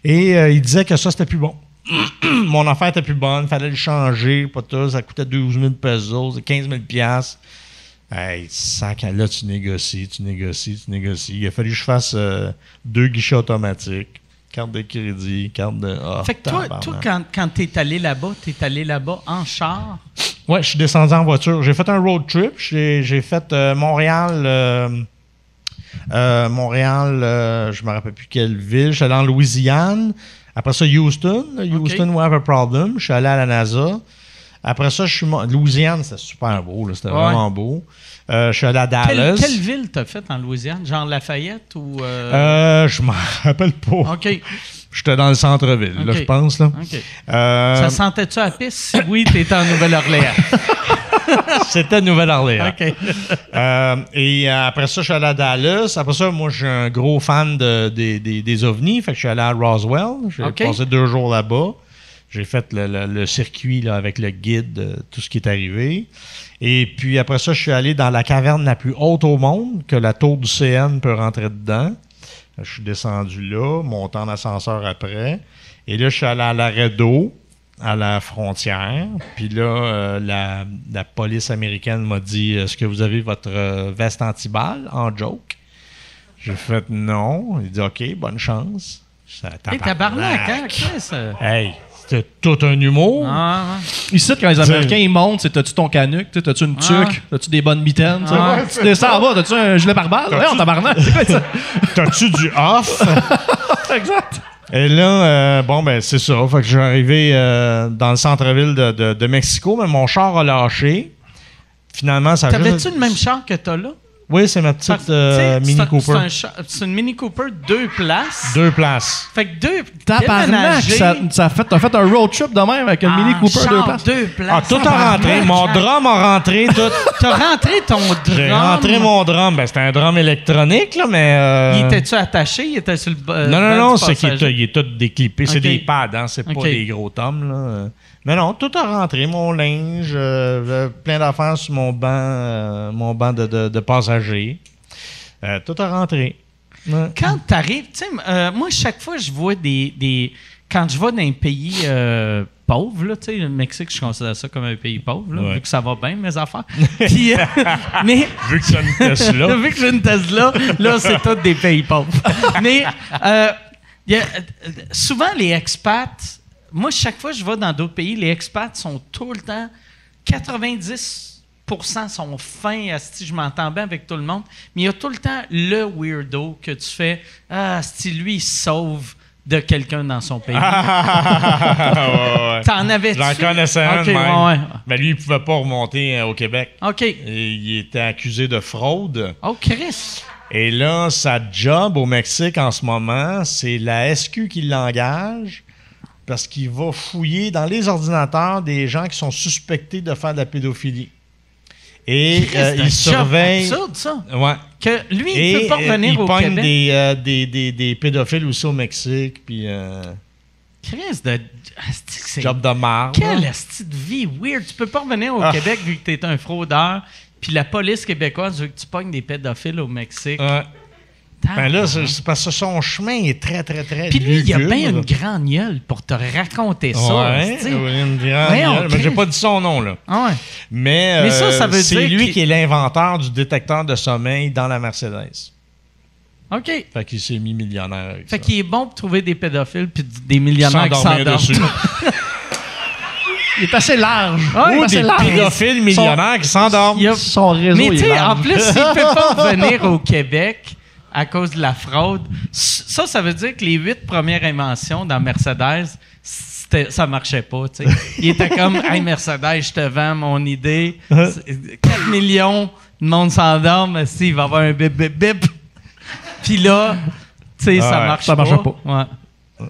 Et euh, il disait que ça, c'était plus bon. Mon affaire était plus bonne, fallait le changer, pas tout, ça coûtait 12 000 pesos, 15 000 piastres. Hey, sac, là, tu négocies, tu négocies, tu négocies. Il a fallu que je fasse euh, deux guichets automatiques, carte de crédit, carte de... Ah, Fait que toi, toi quand, quand t'es allé là-bas, t'es allé là-bas en char? Ouais, je suis descendu en voiture. J'ai fait un road trip. J'ai fait euh, Montréal. euh, euh, Montréal, je me rappelle plus quelle ville. Je suis allé en Louisiane. Après ça, Houston. Houston, we have a problem. Je suis allé à la NASA. Après ça, je suis. Louisiane, c'était super beau. là. C'était Ouais. vraiment beau. Euh, je suis allé à Dallas. quelle ville t'as fait en Louisiane? Genre Lafayette ou. euh, Euh, je m'en rappelle pas. OK. J'étais dans le centre-ville, là, je pense. Là. Euh, Ça sentait-tu à la piste? Si oui, t'étais en Nouvelle-Orléans. C'était Nouvelle-Orléans. Euh, et après ça, je suis allé à Dallas. Après ça, moi, je suis un gros fan de- des, des- des ovnis. Fait que je suis allé à Roswell. J'ai passé deux jours là-bas. J'ai fait le, le- le circuit là, avec le guide, euh, tout ce qui est arrivé. Et puis après ça, je suis allé dans la caverne la plus haute au monde, que la tour du CN peut rentrer dedans. Je suis descendu là, monté en ascenseur après. Et là, je suis allé à l'arrêt d'eau, à la frontière. Puis là, euh, la, la police américaine m'a dit Est-ce que vous avez votre euh, veste antiballe? En joke J'ai fait non. Il dit OK, bonne chance. Ça, Hey, tabarnak, hein, Chris? Hey, c'était tout un humour. Ah. Ici, quand les Américains ils montent, c'est t'as-tu ton canuc, t'as-tu une Ah. tuque, t'as-tu des bonnes mitaines? Ah. tu descends en bas, t'as-tu un gilet pare-balles? Ouais, on tabarnak, c'est quoi ça? T'as-tu du off? Exact. Et là, euh, bon, ben, c'est ça. Fait que je suis arrivé euh, dans le centre-ville de, de- de Mexico, mais mon char a lâché. Finalement, ça a T'avais-tu juste- le même char que t'as là? Oui, c'est ma petite euh, Mini c'est un- Cooper. C'est un cha- c'est une Mini Cooper deux places. Deux places. Fait que deux. Tabarnak, déménager ça, ça fait, t'as fait un road trip de même avec un Mini Cooper deux char, places. Deux places. Ah, tout a rentré. Mon drum a rentré. Tout. T'as rentré ton drum. J'ai rentré mon drum. Ben, c'était un drum électronique, là, mais. euh, Il était-tu attaché? Il était sur le. Non, non, non, du c'est qu'il est, il est tout déclippé. C'est Ok. des pads, hein, c'est Ok. pas des gros tomes. Là. Euh, Mais non, tout a rentré. Mon linge, euh, plein d'affaires sur mon banc, euh, mon banc de, de, de passager. Euh, tout a rentré. Ouais. Quand t'arrives, tu sais, euh, moi, chaque fois, je vois des. des quand je vais dans un pays euh, pauvre, là, tu sais, le Mexique, je considère ça comme un pays pauvre, là, Ouais. vu que ça va bien, mes affaires. Puis, euh, mais. Vu que c'est une Tesla. Vu que j'ai une Tesla, là, c'est tous des pays pauvres. Mais y a, souvent, les expats, moi, chaque fois que je vais dans d'autres pays, les expats sont tout le temps 90 sont fins, asti, je m'entends bien avec tout le monde, mais il y a tout le temps le weirdo que tu fais, ah, asti, lui, il sauve de quelqu'un dans son pays. Ah, ouais, ouais. T'en avais-tu? J'en connaissais un Ok, de même. ouais, ouais. Mais lui, il pouvait pas remonter euh, au Québec. OK. Et il était accusé de fraude. Oh, Chris. Et là, sa job au Mexique en ce moment, c'est la SQ qui l'engage parce qu'il va fouiller dans les ordinateurs des gens qui sont suspectés de faire de la pédophilie. Et euh, c'est il surveille. absurde, ça. Ouais. Que lui, il Et peut pas euh, revenir il au pogne Québec. des, euh, des, des, des pédophiles aussi au Mexique. Puis, euh, Chris de. c'est- job de marde. Quelle asti de vie weird. Tu peux pas revenir au Ah. Québec vu que tu es un fraudeur. Puis la police québécoise veut que tu pognes des pédophiles au Mexique. Ben là, c'est Tabarnak. c'est parce que son chemin est très, très, très Puis lui, il a bien une grande gueule pour te raconter ça. Ouais, une grande. Mais j'ai pas dit son nom, là. Ouais. Mais, Mais ça, euh, ça veut c'est dire lui qu'il- qui est l'inventeur du détecteur de sommeil dans la Mercedes. OK. Fait qu'il s'est mis millionnaire avec Fait ça. qu'il est bon pour trouver des pédophiles puis des millionnaires qui s'endorment. dessus. Il est assez large. Ouais, Il est Ou assez des large. pédophiles millionnaires qui s'endorment. Il Son réseau Mais il tu sais, en plus, s'il peut pas revenir au Québec à cause de la fraude, ça, ça veut dire que les huit premières inventions dans Mercedes, ça marchait pas. Il était comme Hey Mercedes, je te vends mon idée. C'est- 4 millions de monde s'endorme, si, il va y avoir un bip bip bip. Puis là, tu sais, ça marche ça pas. marchait pas. Ouais.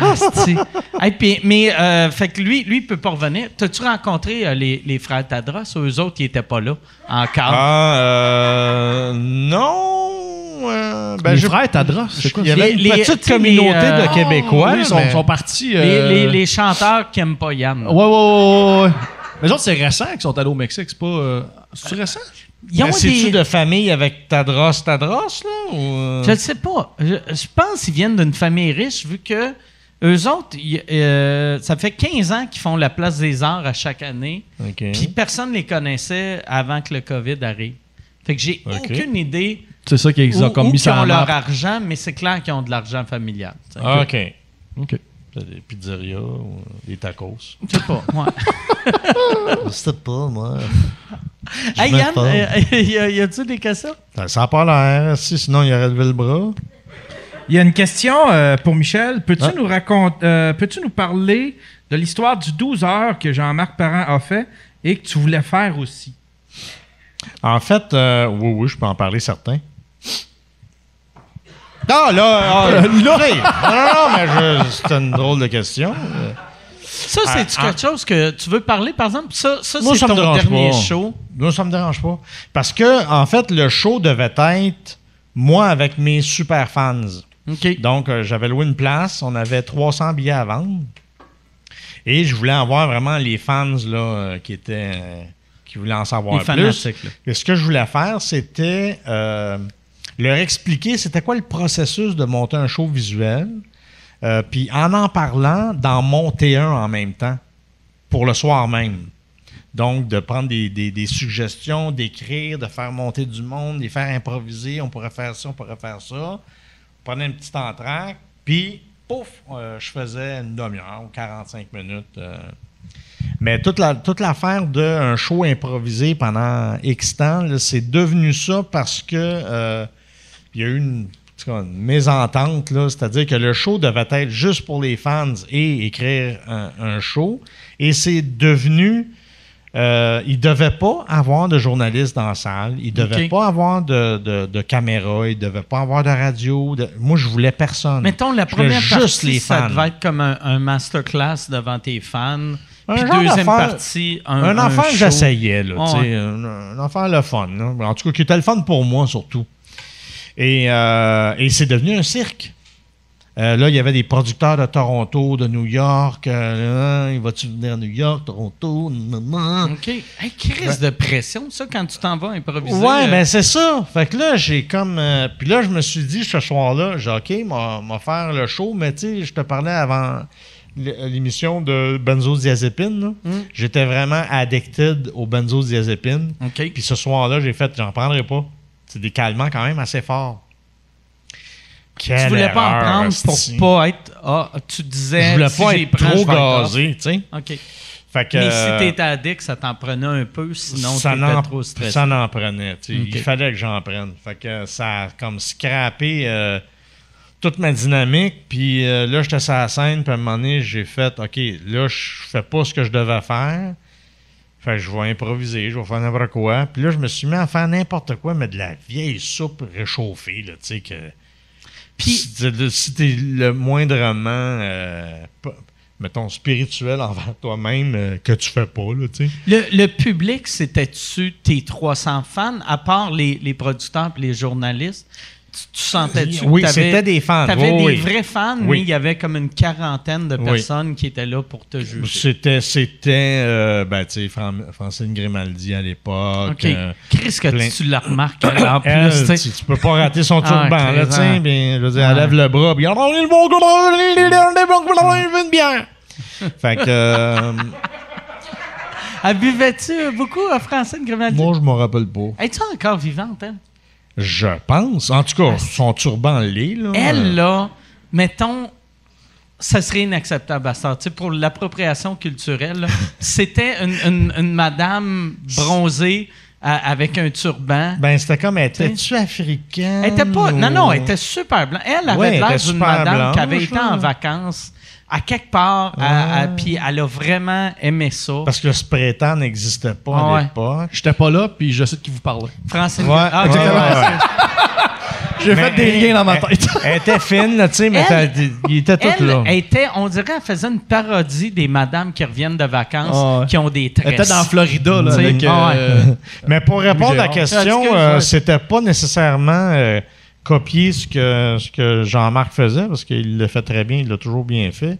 Asti. Hey, puis- mais euh, fait que lui, lui, il peut pas revenir. T'as-tu rencontré euh, les, les frères Tadros? Eux autres, ils étaient pas là encore. Ah, euh, non. euh, ben, Les frères Tadros, c'est quoi? Il y avait Les- une les- petite communauté les, euh, de Québécois. Oui, ils sont, mais- sont partis. Les, euh, les- les chanteurs qui aiment pas Yann. Ouais, ouais, ouais, ouais, ouais. Mais les autres, c'est récent qu'ils sont allés au Mexique. C'est pas. euh, C'est récent? Ils ont des... de famille avec Tadros, Tadros, là? Ou... euh? Je ne sais pas. Je, je pense qu'ils viennent d'une famille riche, vu que eux autres, ils- euh, ça fait 15 ans qu'ils font la place des arts à chaque année. Puis personne ne les connaissait avant que le COVID arrive. Fait que j'ai aucune idée C'est ça qu'ils où, ont comme mis ça ont en leur argent, mais c'est clair qu'ils ont de l'argent familial. Ah, OK. OK. Des pizzerias ou des tacos. Je sais pas. ouais. Je sais pas, moi. hey Yann, euh, y a- y a-tu des questions? Ça- Ça n'a pas l'air. Si, sinon, il aurait levé le bras. Il y a une question euh, pour Michel. Peux-tu Ah. nous raconter, euh, peux-tu nous parler de l'histoire du 12 heures que Jean-Marc Parent a fait et que tu voulais faire aussi? En fait, euh, oui, oui, je peux en parler certains. Ah, là, ah, là. Non, non, non, mais je- c'était une drôle de question. Euh, Ça, c'est-tu Ah, quelque chose que tu veux parler, par exemple? Ça, ça c'est ça ton dernier pas. show. Moi, ça me dérange pas. Parce que, en fait, le show devait être moi avec mes super fans. OK. Donc, euh, j'avais loué une place, on avait 300 billets à vendre. Et je voulais avoir vraiment les fans là, euh, qui étaient. euh, qui voulaient en savoir Les plus. Et ce que je voulais faire, c'était euh, leur expliquer c'était quoi le processus de monter un show visuel. euh, puis en en parlant, d'en monter un en même temps, pour le soir même. Donc, de prendre des, suggestions, d'écrire, de faire monter du monde, de les faire improviser. On pourrait faire ça, on pourrait faire ça. On prenait une petite entraque, puis, pouf, euh, je faisais une demi-heure ou 45 minutes. euh. Mais toute, la, toute l'affaire d'un show improvisé pendant X temps, c'est devenu ça parce que il y a eu une, mésentente, c'est-à-dire que le show devait être juste pour les fans et écrire un, un show. Et c'est devenu Euh, il ne devait pas avoir de journalistes dans la salle. Il ne devait pas avoir de, de, de caméra. Il ne devait pas avoir de radio. de- Moi, je voulais personne. Mettons, la première juste partie, ça devait être comme un, un masterclass devant tes fans. Un Puis deuxième partie, un, un enfant que j'essayais, sais, ouais. un, un enfant le fun. là. En tout cas, qui était le fun pour moi, surtout. Et, euh, et c'est devenu un cirque. Euh, là, il y avait des producteurs de Toronto, de New York. euh, Hein, il va-tu venir à New York, Toronto? Nanana. OK. Hey, crise de pression, ça, quand tu t'en vas improviser. Ouais, euh, mais c'est ça. Fait que là, j'ai comme. puis là, je me suis dit ce soir-là, j'ai OK, m'a faire le show, mais tu sais, je te parlais avant l'émission de benzodiazépine. Mm. J'étais vraiment addicted aux benzodiazépines. OK. Puis ce soir-là, j'ai fait, j'en prendrai pas. C'est des calmants quand même assez forts. tu voulais pas en prendre pour pas être. Ah, tu disais. Je voulais si pas être prends, trop gazé, tu sais. OK. Fait que, Mais si euh, t'étais addict, ça t'en prenait un peu, sinon t'étais trop stressé. Ça n'en prenait. Il fallait que j'en prenne. Fait que ça a comme scrappé euh, toute ma dynamique. Puis euh, là, j'étais sur la scène. Puis à un moment donné, j'ai fait OK, là, je fais pas ce que je devais faire. Fait que je vais improviser, je vais faire n'importe quoi. Puis là, je me suis mis à faire n'importe quoi, mais de la vieille soupe réchauffée, là, tu sais, que. Puis- si t'es- le moindrement, euh, pas- mettons, spirituel envers toi-même, euh, que tu fais pas, là, tu sais. Le, le public, c'était-tu tes 300 fans, à part les, les producteurs et les journalistes? Tu, tu sentais-tu Oui, c'était des fans. T'avais Oui, des oui. vrais fans, Oui. mais il y avait comme une quarantaine de personnes qui étaient là pour te juger. C'était, c'était, euh, ben, tu sais, Fran- Francine Grimaldi à l'époque. OK. euh, Qu'est-ce que plein- tu la remarques en plus? elle, tu sais? tu, tu peux pas rater son Ah, turban, là, tu sais. bien, je veux dire, elle lève le bras, puis on est le bon on est le bon gars, on est une bière. Fait que, euh, Elle buvait-tu beaucoup à Francine Grimaldi? moi, je m'en rappelle pas. Es-tu encore vivante, elle? Je pense. En tout cas, son turban l'est, là. Elle, là, mettons, ça serait inacceptable à ça. Tu sais, pour l'appropriation culturelle, là, c'était une, une- une madame bronzée à- avec un turban. Ben, c'était comme, étais-tu africaine? Elle était pas. Non, ou- non, elle était super blanche. Elle avait Ouais, l'air d'une madame qui avait été en vacances à quelque part, à- à- puis elle a vraiment aimé ça. Parce que le spray tan n'existait pas Ah à ouais. l'époque. J'étais pas là, puis je sais de qui vous parlez. Francine. Ouais, Ah, ouais, ok, ouais, ouais, ouais. J'ai fait des liens dans ma elle- tête. Elle était fine, là, tu sais, mais Elle- il était tout Elle là. était, on dirait, elle faisait une parodie des madames qui reviennent de vacances, Ah ouais. qui ont des Elle tresses. était dans Florida, là, Tu sais, avec... ah euh, Mais pour répondre à la question, euh, c'était pas nécessairement euh, copier ce que, ce que Jean-Marc faisait, parce qu'il le fait très bien, il l'a toujours bien fait.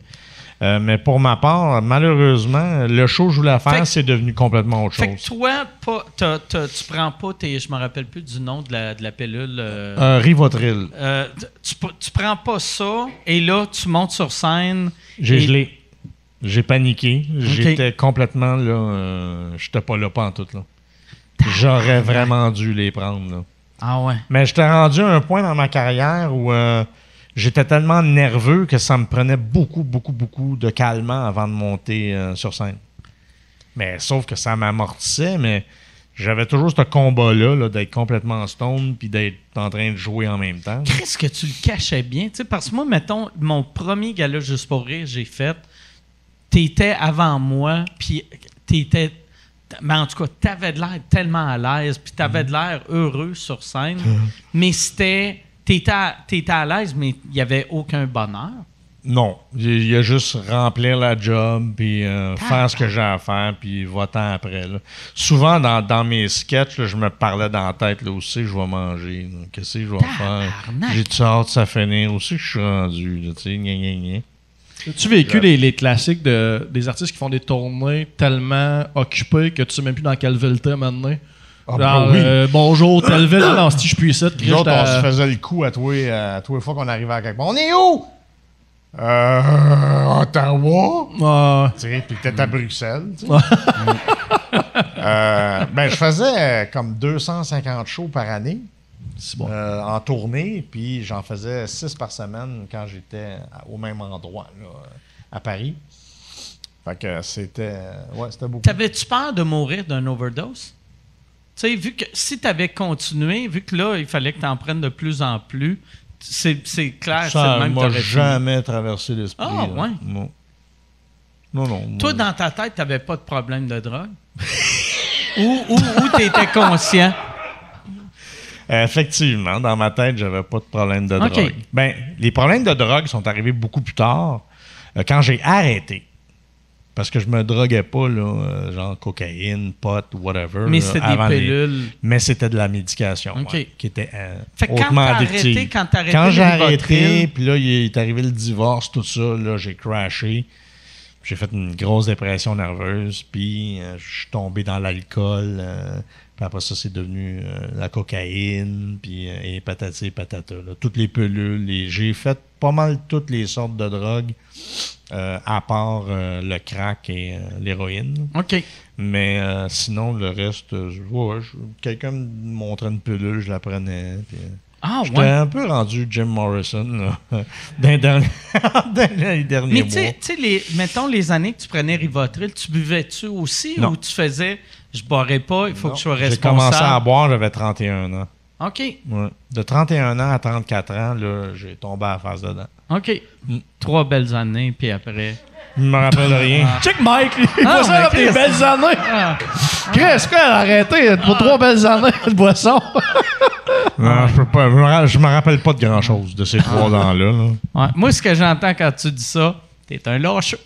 Euh, mais pour ma part, malheureusement, le show que je voulais faire, c'est devenu complètement autre Fait que chose. toi, pas, tu prends pas tes. Je me rappelle plus du nom de la, de la pilule. euh, Un Rivotril. euh, tu, prends pas ça et là, tu montes sur scène. J'ai et- gelé. J'ai paniqué. J'étais complètement là. euh, J'étais pas là pas en tout là. J'aurais vraiment dû les prendre là. Ah ouais. Mais j'étais rendu à un point dans ma carrière où euh, j'étais tellement nerveux que ça me prenait beaucoup, beaucoup, beaucoup de calmant avant de monter euh, sur scène. Mais sauf que ça m'amortissait, mais j'avais toujours ce combat-là là, d'être complètement stone puis d'être en train de jouer en même temps. Qu'est-ce que tu le cachais bien? Parce que moi, mettons, mon premier gala Juste pour rire, j'ai fait. T'étais avant moi, puis t'étais. Mais en tout cas, t'avais de l'air tellement à l'aise, puis t'avais de l'air heureux sur scène. mais c'était. T'étais à, à l'aise, mais il n'y avait aucun bonheur? Non, il y a juste remplir la job puis euh, faire ce que j'ai à faire puis va-t'en après. là. Souvent dans, dans mes sketchs, là, je me parlais dans la tête là aussi je vais manger, qu'est-ce que je vais faire? J'ai-tu hâte de ça finir aussi que je suis rendu, tu sais. As-tu vécu les, les classiques de, des artistes qui font des tournées tellement occupés que tu sais même plus dans quelle ville t'es maintenant? Ah, Genre, ben oui. euh, bonjour, telle ville. Non, si je puis ça, Nous autres, on se faisait le coup à les, à les fois qu'on arrivait à quelque part. On est où? Euh, Ottawa. Tu sais, puis peut-être à Bruxelles. tu sais. Euh, ben, je faisais euh, comme 250 shows par année bon. euh, en tournée, puis j'en faisais 6 par semaine quand j'étais au même endroit, là, à Paris. Fait que c'était. Ouais, c'était beaucoup. T'avais-tu peur de mourir d'un overdose? Tu sais, vu que si t'avais continué, vu que là, il fallait que t'en prennes de plus en plus, c'est c'est clair, c'est Ça le même m'a fini. jamais traversé l'esprit. Ah, là. ouais? Non. Non, non. Toi, moi- dans ta tête, t'avais pas de problème de drogue? ou ou, ou tu étais conscient? Effectivement, dans ma tête, j'avais pas de problème de drogue. Ben, les problèmes de drogue sont arrivés beaucoup plus tard, euh, quand j'ai arrêté. Parce que je me droguais pas, là, euh, genre cocaïne, pot, whatever. Mais c'était des les-. Mais c'était de la médication, ouais, qui était euh, Fait quand addictive. arrêté- quand j'ai arrêté, puis là, il est arrivé le divorce, tout ça, là, j'ai crashé. J'ai fait une grosse dépression nerveuse, puis euh, je suis tombé dans l'alcool. euh, puis après ça, c'est devenu euh, la cocaïne, puis euh, et patati et patata. là. Toutes les pilules. les- J'ai fait pas mal toutes les sortes de drogues, euh, à part le crack et l'héroïne. OK. Mais sinon, le reste, je- ouais, je- quelqu'un me montrait une pilule, je la prenais. puis, Ah, J'étais ouais. un peu rendu Jim Morrison là, dans, les derniers- Mais mois. tu sais- tu sais, mettons les années que tu prenais Rivotril, tu buvais-tu aussi Non. ou tu faisais je boirai pas, il faut Non, que je sois J'ai responsable? commencé à boire, j'avais 31 ans. OK. Ouais. De 31 ans à 34 ans, là, j'ai tombé à la face dedans. OK. Mm. Trois belles années, puis après. Je me rappelle rien. Check Mike, il Ah, voit ça des belles années. Ah. Chris, quoi, arrêtez, pour trois belles années de boisson? Non, je peux pas. Je me, rappelle pas de grand chose de ces trois ans-là. là. Ouais. Moi, ce que j'entends quand tu dis ça, t'es un lâcheux.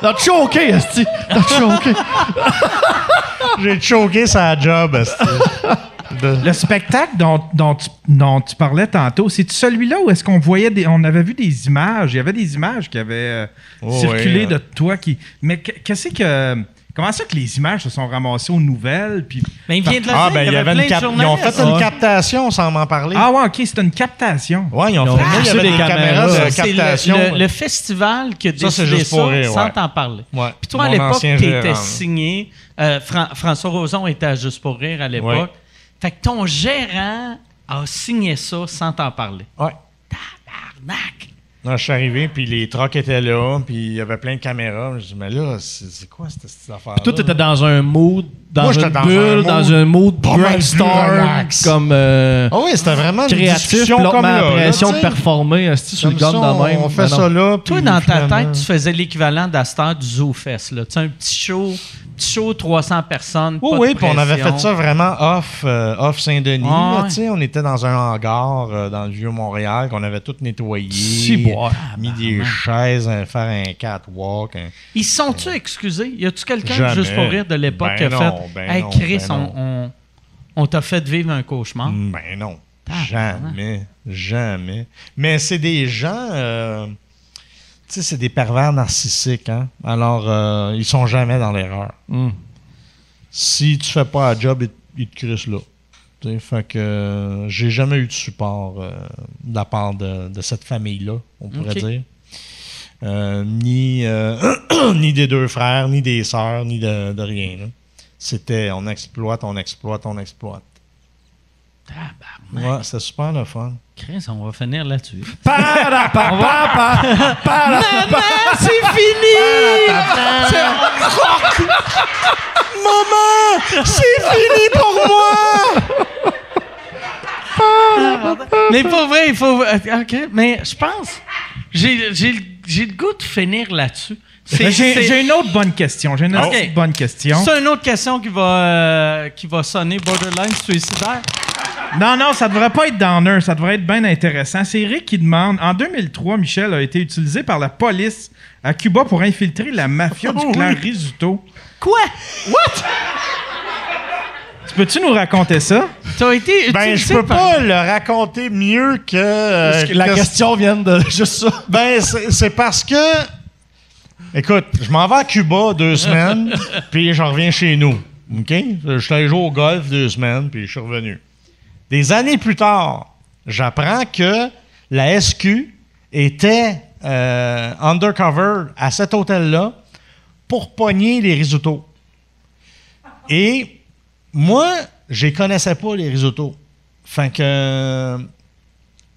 T'as choqué, Esti. T'as choqué. J'ai choqué sa job. esti. Le spectacle dont, dont tu, dont tu parlais tantôt, c'est celui-là où est-ce qu'on voyait des, on avait vu des images, il y avait des images qui avaient euh, Oh, circulé de toi qui. Mais que- qu'est-ce que comment ça que les images se sont ramassées aux nouvelles puis Mais il vient de le Ah, dire, ben, il y avait une cap- Ils ont fait une Ouais. captation sans m'en parler. ah ouais ok c'est une captation. Ouais, ils ont Ils ont fait. Il y poussé avait des des caméras caméras. de C'est le- captation. le, le festival qui a Ça, c'est décidé juste ça pour rire, sans ouais. t'en parler. Ouais. Puis toi, à l'époque, tu étais signé. euh, Fran- François Roson était à Juste pour rire à l'époque. Ouais. Fait que ton gérant a signé ça sans t'en parler. Ouais. Tabarnak! Non, je suis arrivé, puis les trucks étaient là, puis il y avait plein de caméras. Je dis, mais là, c'est quoi cette, cette affaire-là? Toi, t'étais dans un mood, dans Moi, une dans bulle, un mood dans un mood brainstorm, comme euh, Ah oui, c'était vraiment une créatif, puis discussion l'autre comme là. là, pression de performer, sur le ça, de même. On fait non. ça là. Toi, puis dans ta tête, tu faisais l'équivalent d'Astor du Zoo Fest. Là. Tu sais, un petit show, petit show 300 personnes. Oui, pas oui, puis on avait fait ça vraiment off, euh, off Saint-Denis. Ah, ouais. On était dans un hangar euh, dans le Vieux-Montréal qu'on avait tout nettoyé. Si, boire. mis des chaises, euh, faire un catwalk. un- Ils se sont-tu excusés? Y a-tu quelqu'un, juste pour rire, de l'époque Ben qui a non, fait ben Hey, Chris, ben on, non. on, on t'a fait vivre un cauchemar? Ben non. Ah, Jamais. Jamais. Mais c'est des gens. Sais, c'est des pervers narcissiques. Hein? Alors, euh, ils sont jamais dans l'erreur. Hmm. Si tu fais pas un job, ils, te- ils te crissent là. Tu sais, fait que euh, j'ai jamais eu de support euh, de la part de, de cette famille-là, on pourrait dire. Euh, ni, ni des deux frères, ni des sœurs, ni de, de rien. C'était on exploite, on exploite, on exploite. Tabarnak. Ouais, c'était super le fun. Chris, on va finir là-dessus. c'est fini! Maman! C'est fini pour moi! mais pas vrai, il faut. euh, OK, mais je pense. J'ai le goût de finir là-dessus. J'ai une autre bonne question. J'ai une autre Ok. bonne question. c'est une autre question qui va, euh, qui va sonner borderline suicidaire. Non, non, ça devrait pas être downer, ça devrait être bien intéressant. C'est Eric qui demande En 2003, Michel a été utilisé par la police à Cuba pour infiltrer la mafia du clan Risuto. Quoi? Tu peux-tu nous raconter ça? T'as été Ben, je peux par- pas le raconter mieux que. euh, la que- question vient de juste ça. Ben, c'est c'est parce que. Écoute, je m'en vais à Cuba deux semaines, puis je reviens chez nous. OK? Je suis allé jouer au golf deux semaines, puis je suis revenu. Des années plus tard, j'apprends que la SQ était euh, undercover à cet hôtel-là pour pogner les risottos. Et moi, je les connaissais pas, les risottos. Fait que euh,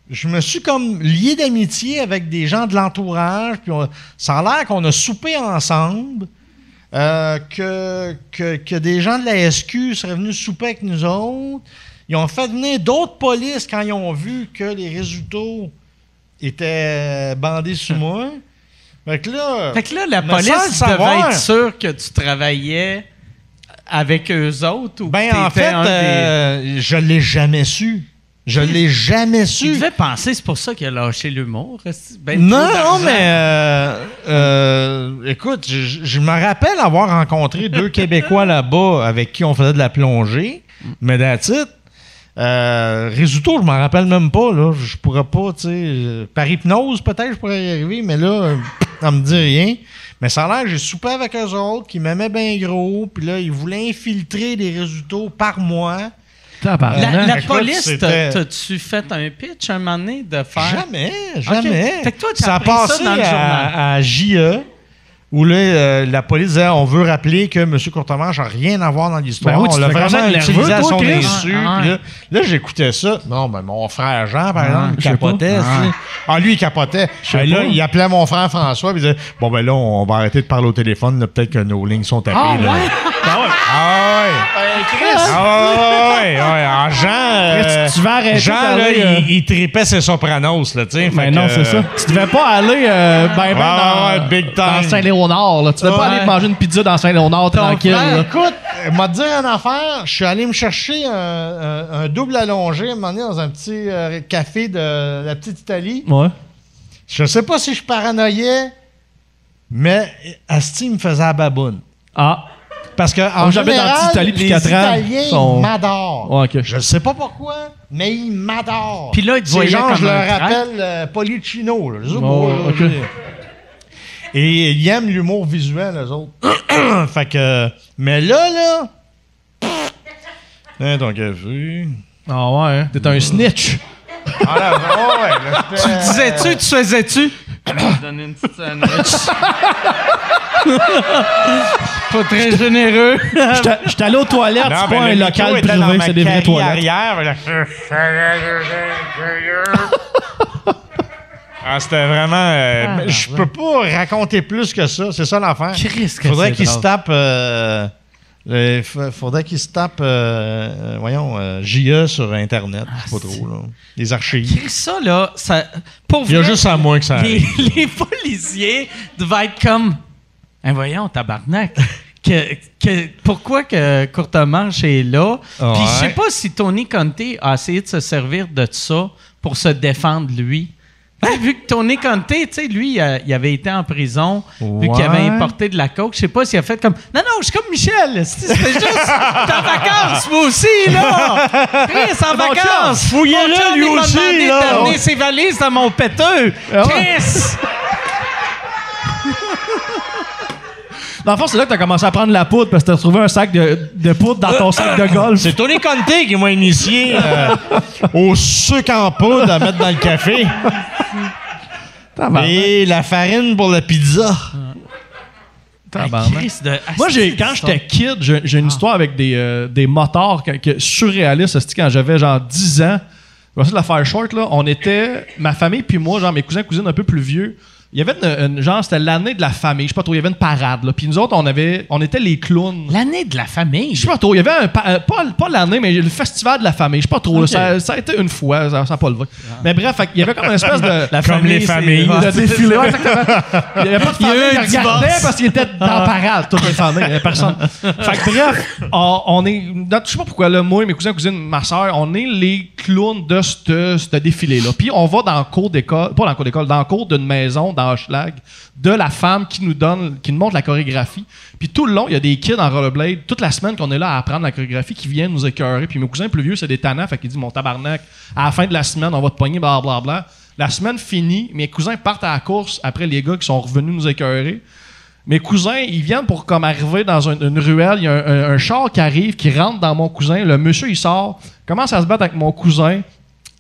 je me suis comme lié d'amitié avec des gens de l'entourage. Puis on- ça a l'air qu'on a soupé ensemble. euh, que, que, que des gens de la SQ seraient venus souper avec nous autres. Ils ont fait venir d'autres polices quand ils ont vu que les résultats était bandé sur moi. Fait que là, Fait que là, la police devait être sûre que tu travaillais avec eux autres ou ben en fait, des- euh, je l'ai jamais su. Je l'ai jamais Tu su. devais penser, c'est pour ça qu'il a lâché l'humour. Ben, Non, non, mais euh, euh, écoute, je, je me rappelle avoir rencontré deux Québécois là-bas avec qui on faisait de la plongée, mais that's it. Euh, Résultat, je m'en rappelle même pas. Là. Je pourrais pas, tu sais. euh, Par hypnose, peut-être, je pourrais y arriver, mais là, ça me dit rien. Mais ça a l'air que j'ai soupé avec eux autres, qui m'aimaient bien gros, puis là, ils voulaient infiltrer des résultats par moi. La, la police, t'as-tu fait un pitch un moment donné de faire? Jamais, jamais. Fait que toi, t'as ça a ça passé dans le journal. à, à JE, où là, euh, la police disait on veut rappeler que M. Courtemanche n'a rien à voir dans l'histoire. Ben oui, on l'a vraiment utilisé à son insu. Ah, Puis là, là, j'écoutais ça. Non, ben mon frère Jean, par exemple, il je sais capotait. Ah, lui, il capotait. Ben là, il appelait mon frère François, puis il disait Bon, ben là, on va arrêter de parler au téléphone. Peut-être que nos lignes sont tapées. Ah, là. ouais? Ah ouais. Ah ouais. Ah ouais, ouais, ouais. Jean, euh, tu vas arrêter Jean, là, euh, il, il tripait ses sopranos, là, tu sais. Mais Fait non, c'est ça. Tu devais pas aller euh, ben, ben dans, ouais, big time. dans Saint-Léonard. là. Tu devais pas aller manger une pizza dans Saint-Léonard tranquille. écoute, euh, m'a dit une affaire. Je suis allé me chercher un, un- un double allongé à un moment donné dans un petit euh, café de la petite Italie. Ouais. Je sais pas si je paranoïais, mais Asti me faisait la baboune. Ah. Parce que en j'habite en petite Italie depuis les quatre ans. Italiens Sont- ils m'adorent. Ouais, ok. Je ne sais pas pourquoi, mais ils m'adorent. Puis là, ils voyaient genre, comme je leur rappelle euh, Policino. Là, autres, Oh, là, ok. je- Et ils aiment l'humour visuel, les autres. fait que... Mais là, là... Hein, ton café... Ah ouais, hein. T'es un snitch. Ah là, ouais, ouais, là, Tu disais-tu, tu faisais-tu? Je vais te donner une petite sandwich. Pas très généreux. J'étais allé aux toilettes, c'est ben, pas un local privé, c'est des vraies toilettes. arrière. Ah, c'était vraiment. euh, mais je peux pas raconter plus que ça. C'est ça l'affaire. Que Faudrait qu'il se tape. euh, faudrait qu'il se tape. euh, euh, voyons, euh, JE sur Internet. je sais pas trop, là. Les archives. Ça, là, ça, pour Il y a vrai, juste à moi que ça les, arrive. les policiers devaient être comme. Hein, voyons, tabarnak. que, que, pourquoi que Courtemanche est là? Puis je sais Ouais. pas si Tony Conte a essayé de se servir de ça pour se défendre lui. Vu que Tony Conte, tu sais, lui, il, avait été en prison, vu qu'il avait Ouais. importé de la coke. Je sais pas s'il a fait comme Non, non, je suis comme Michel. C'était juste. En vacances, moi aussi, là. Chris, en Mon vacances. fouillez-le, lui il m'a aussi, demandé d'amener ses valises dans mon péteux. Ah ouais. Chris! Dans le fond, c'est là que t'as commencé à prendre la poudre parce que t'as trouvé un sac de, de poudre dans ton sac de golf. C'est Tony Conte qui m'a initié euh, au sucre en poudre à mettre dans le café. Et la farine pour la pizza. Chris de- Moi, j'ai, quand j'étais kid, j'ai, j'ai une histoire avec des, euh, des motards que, que- surréalistes. C'était quand j'avais genre 10 ans. Je vais essayer de la faire short, là. On était, ma famille puis moi, genre mes cousins cousines un peu plus vieux. Il y avait une, une- genre, c'était l'année de la famille. Je sais pas trop, il y avait une parade, là. Puis nous autres, on avait, on était les clowns. L'année de la famille? Je sais pas trop. Il y avait un. pa- euh, pas, pas l'année, mais le festival de la famille. Je sais pas trop. là. Ça, ça a été une fois. Ça n'a pas levé. Mais bref, fait qu'il y avait comme une espèce de. La Comme les c'est- familles. de c'est défilé. Ouais, exactement. Il n'y avait pas de Il y a eu famille un qui regardait divorce. parce qu'il était dans la parade, toutes les familles. Il n'y avait personne. fait que bref, on, on est. dans- Je sais pas pourquoi, là, moi, mes cousins, cousines, ma soeur, on est les clowns de ce ce défilé-là. Puis on va dans le cours d'école, pas dans le cours d'école, dans le cours d'une maison, dans De la femme qui nous donne, qui nous montre la chorégraphie. Puis tout le long, il y a des kids en rollerblade, toute la semaine qu'on est là à apprendre la chorégraphie, qui viennent nous écœurer. Puis mes cousins plus vieux, c'est des tannants, fait qu'ils disent, mon tabarnak, à la fin de la semaine, on va te pogner, blablabla. Bla, bla. La semaine finie, mes cousins partent à la course après les gars qui sont revenus nous écœurer. Mes cousins, ils viennent pour comme arriver dans un- une ruelle. Il y a un, un- un char qui arrive, qui rentre dans mon cousin. Le monsieur, il sort, commence à se battre avec mon cousin?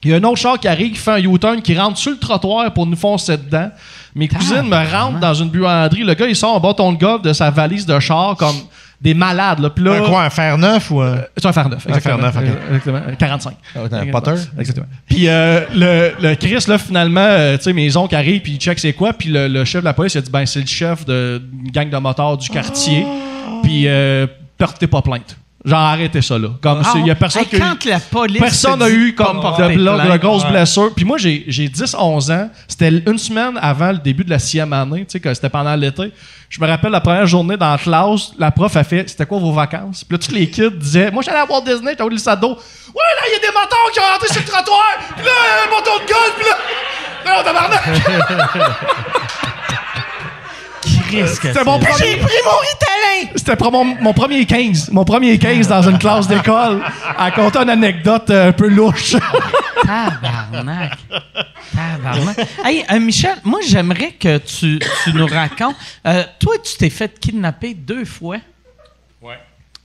Il y a un autre char qui arrive, qui fait un U-turn, qui rentre sur le trottoir pour nous foncer dedans. Mes cousines me rentrent dans une buanderie. Le gars, il sort un bâton de golf de sa valise de char comme des malades. Là. Puis là, Un quoi, un fer neuf ou un. c'est un fer neuf. Un fer exactement. neuf, ok. Exactement. 45. un Potter? Exactement. Puis euh, le, le Chris, là, finalement, euh, tu sais, mes oncles arrivent, puis ils checkent c'est quoi. Puis le, le chef de la police, il a dit, ben, c'est le chef de- d'une gang de motards du quartier. Puis euh, portez pas plainte. Genre, arrêtez ça, là. Comme, Ah, c'est- il y a personne hey, qui a eu- quand la police Personne n'a eu comme de, de grosses blessures. Puis moi, j'ai j'ai 10-11 ans. C'était une semaine avant le début de la sixième année, tu sais, que c'était pendant l'été. Je me rappelle la première journée dans la classe, la prof a fait C'était quoi vos vacances? Puis là, tous les kids disaient Moi, j'allais à Walt Disney, j'étais au lycée d'eau. Ouais, là, il y a des motards qui ont rentré sur le trottoir. Puis là, un de golf. Puis là, non, tabarnak. C'était mon premier. pris mon Ritalin! C'était pour mon, mon premier 15. Mon premier 15 dans une classe d'école. À compter une anecdote euh, un peu louche. Tabarnak. Tabarnak. Hey, euh, Michel, moi, j'aimerais que tu, tu nous racontes. euh, toi, tu t'es fait kidnapper deux fois. Ouais.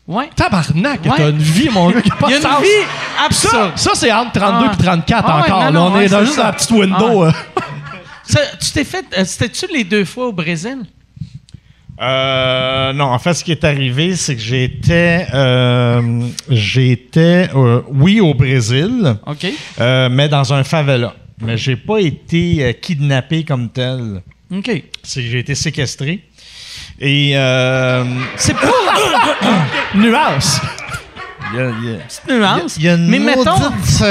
Ouais. Tabarnak, Ouais. t'as une vie, mon gars, qui a pas Il y a de une sens. vie Ça, absurde. ça c'est entre 32 Ah. et 34 Ah ouais, encore. non, là. non, on ouais, est dans- juste ça. dans la petite window. Ah. Ça, tu t'es fait. euh, C'était-tu les deux fois au Brésil? Euh, non, en fait, ce qui est arrivé, c'est que j'étais, euh, j'étais, euh, oui, au Brésil, OK. euh, mais dans un favela. Mais j'ai pas été euh, kidnappé comme tel. OK. C'est j'ai été séquestré. Et euh, C'est pas Nuance. il y a- il y a- une nuance. il y a une mais mettons, différence.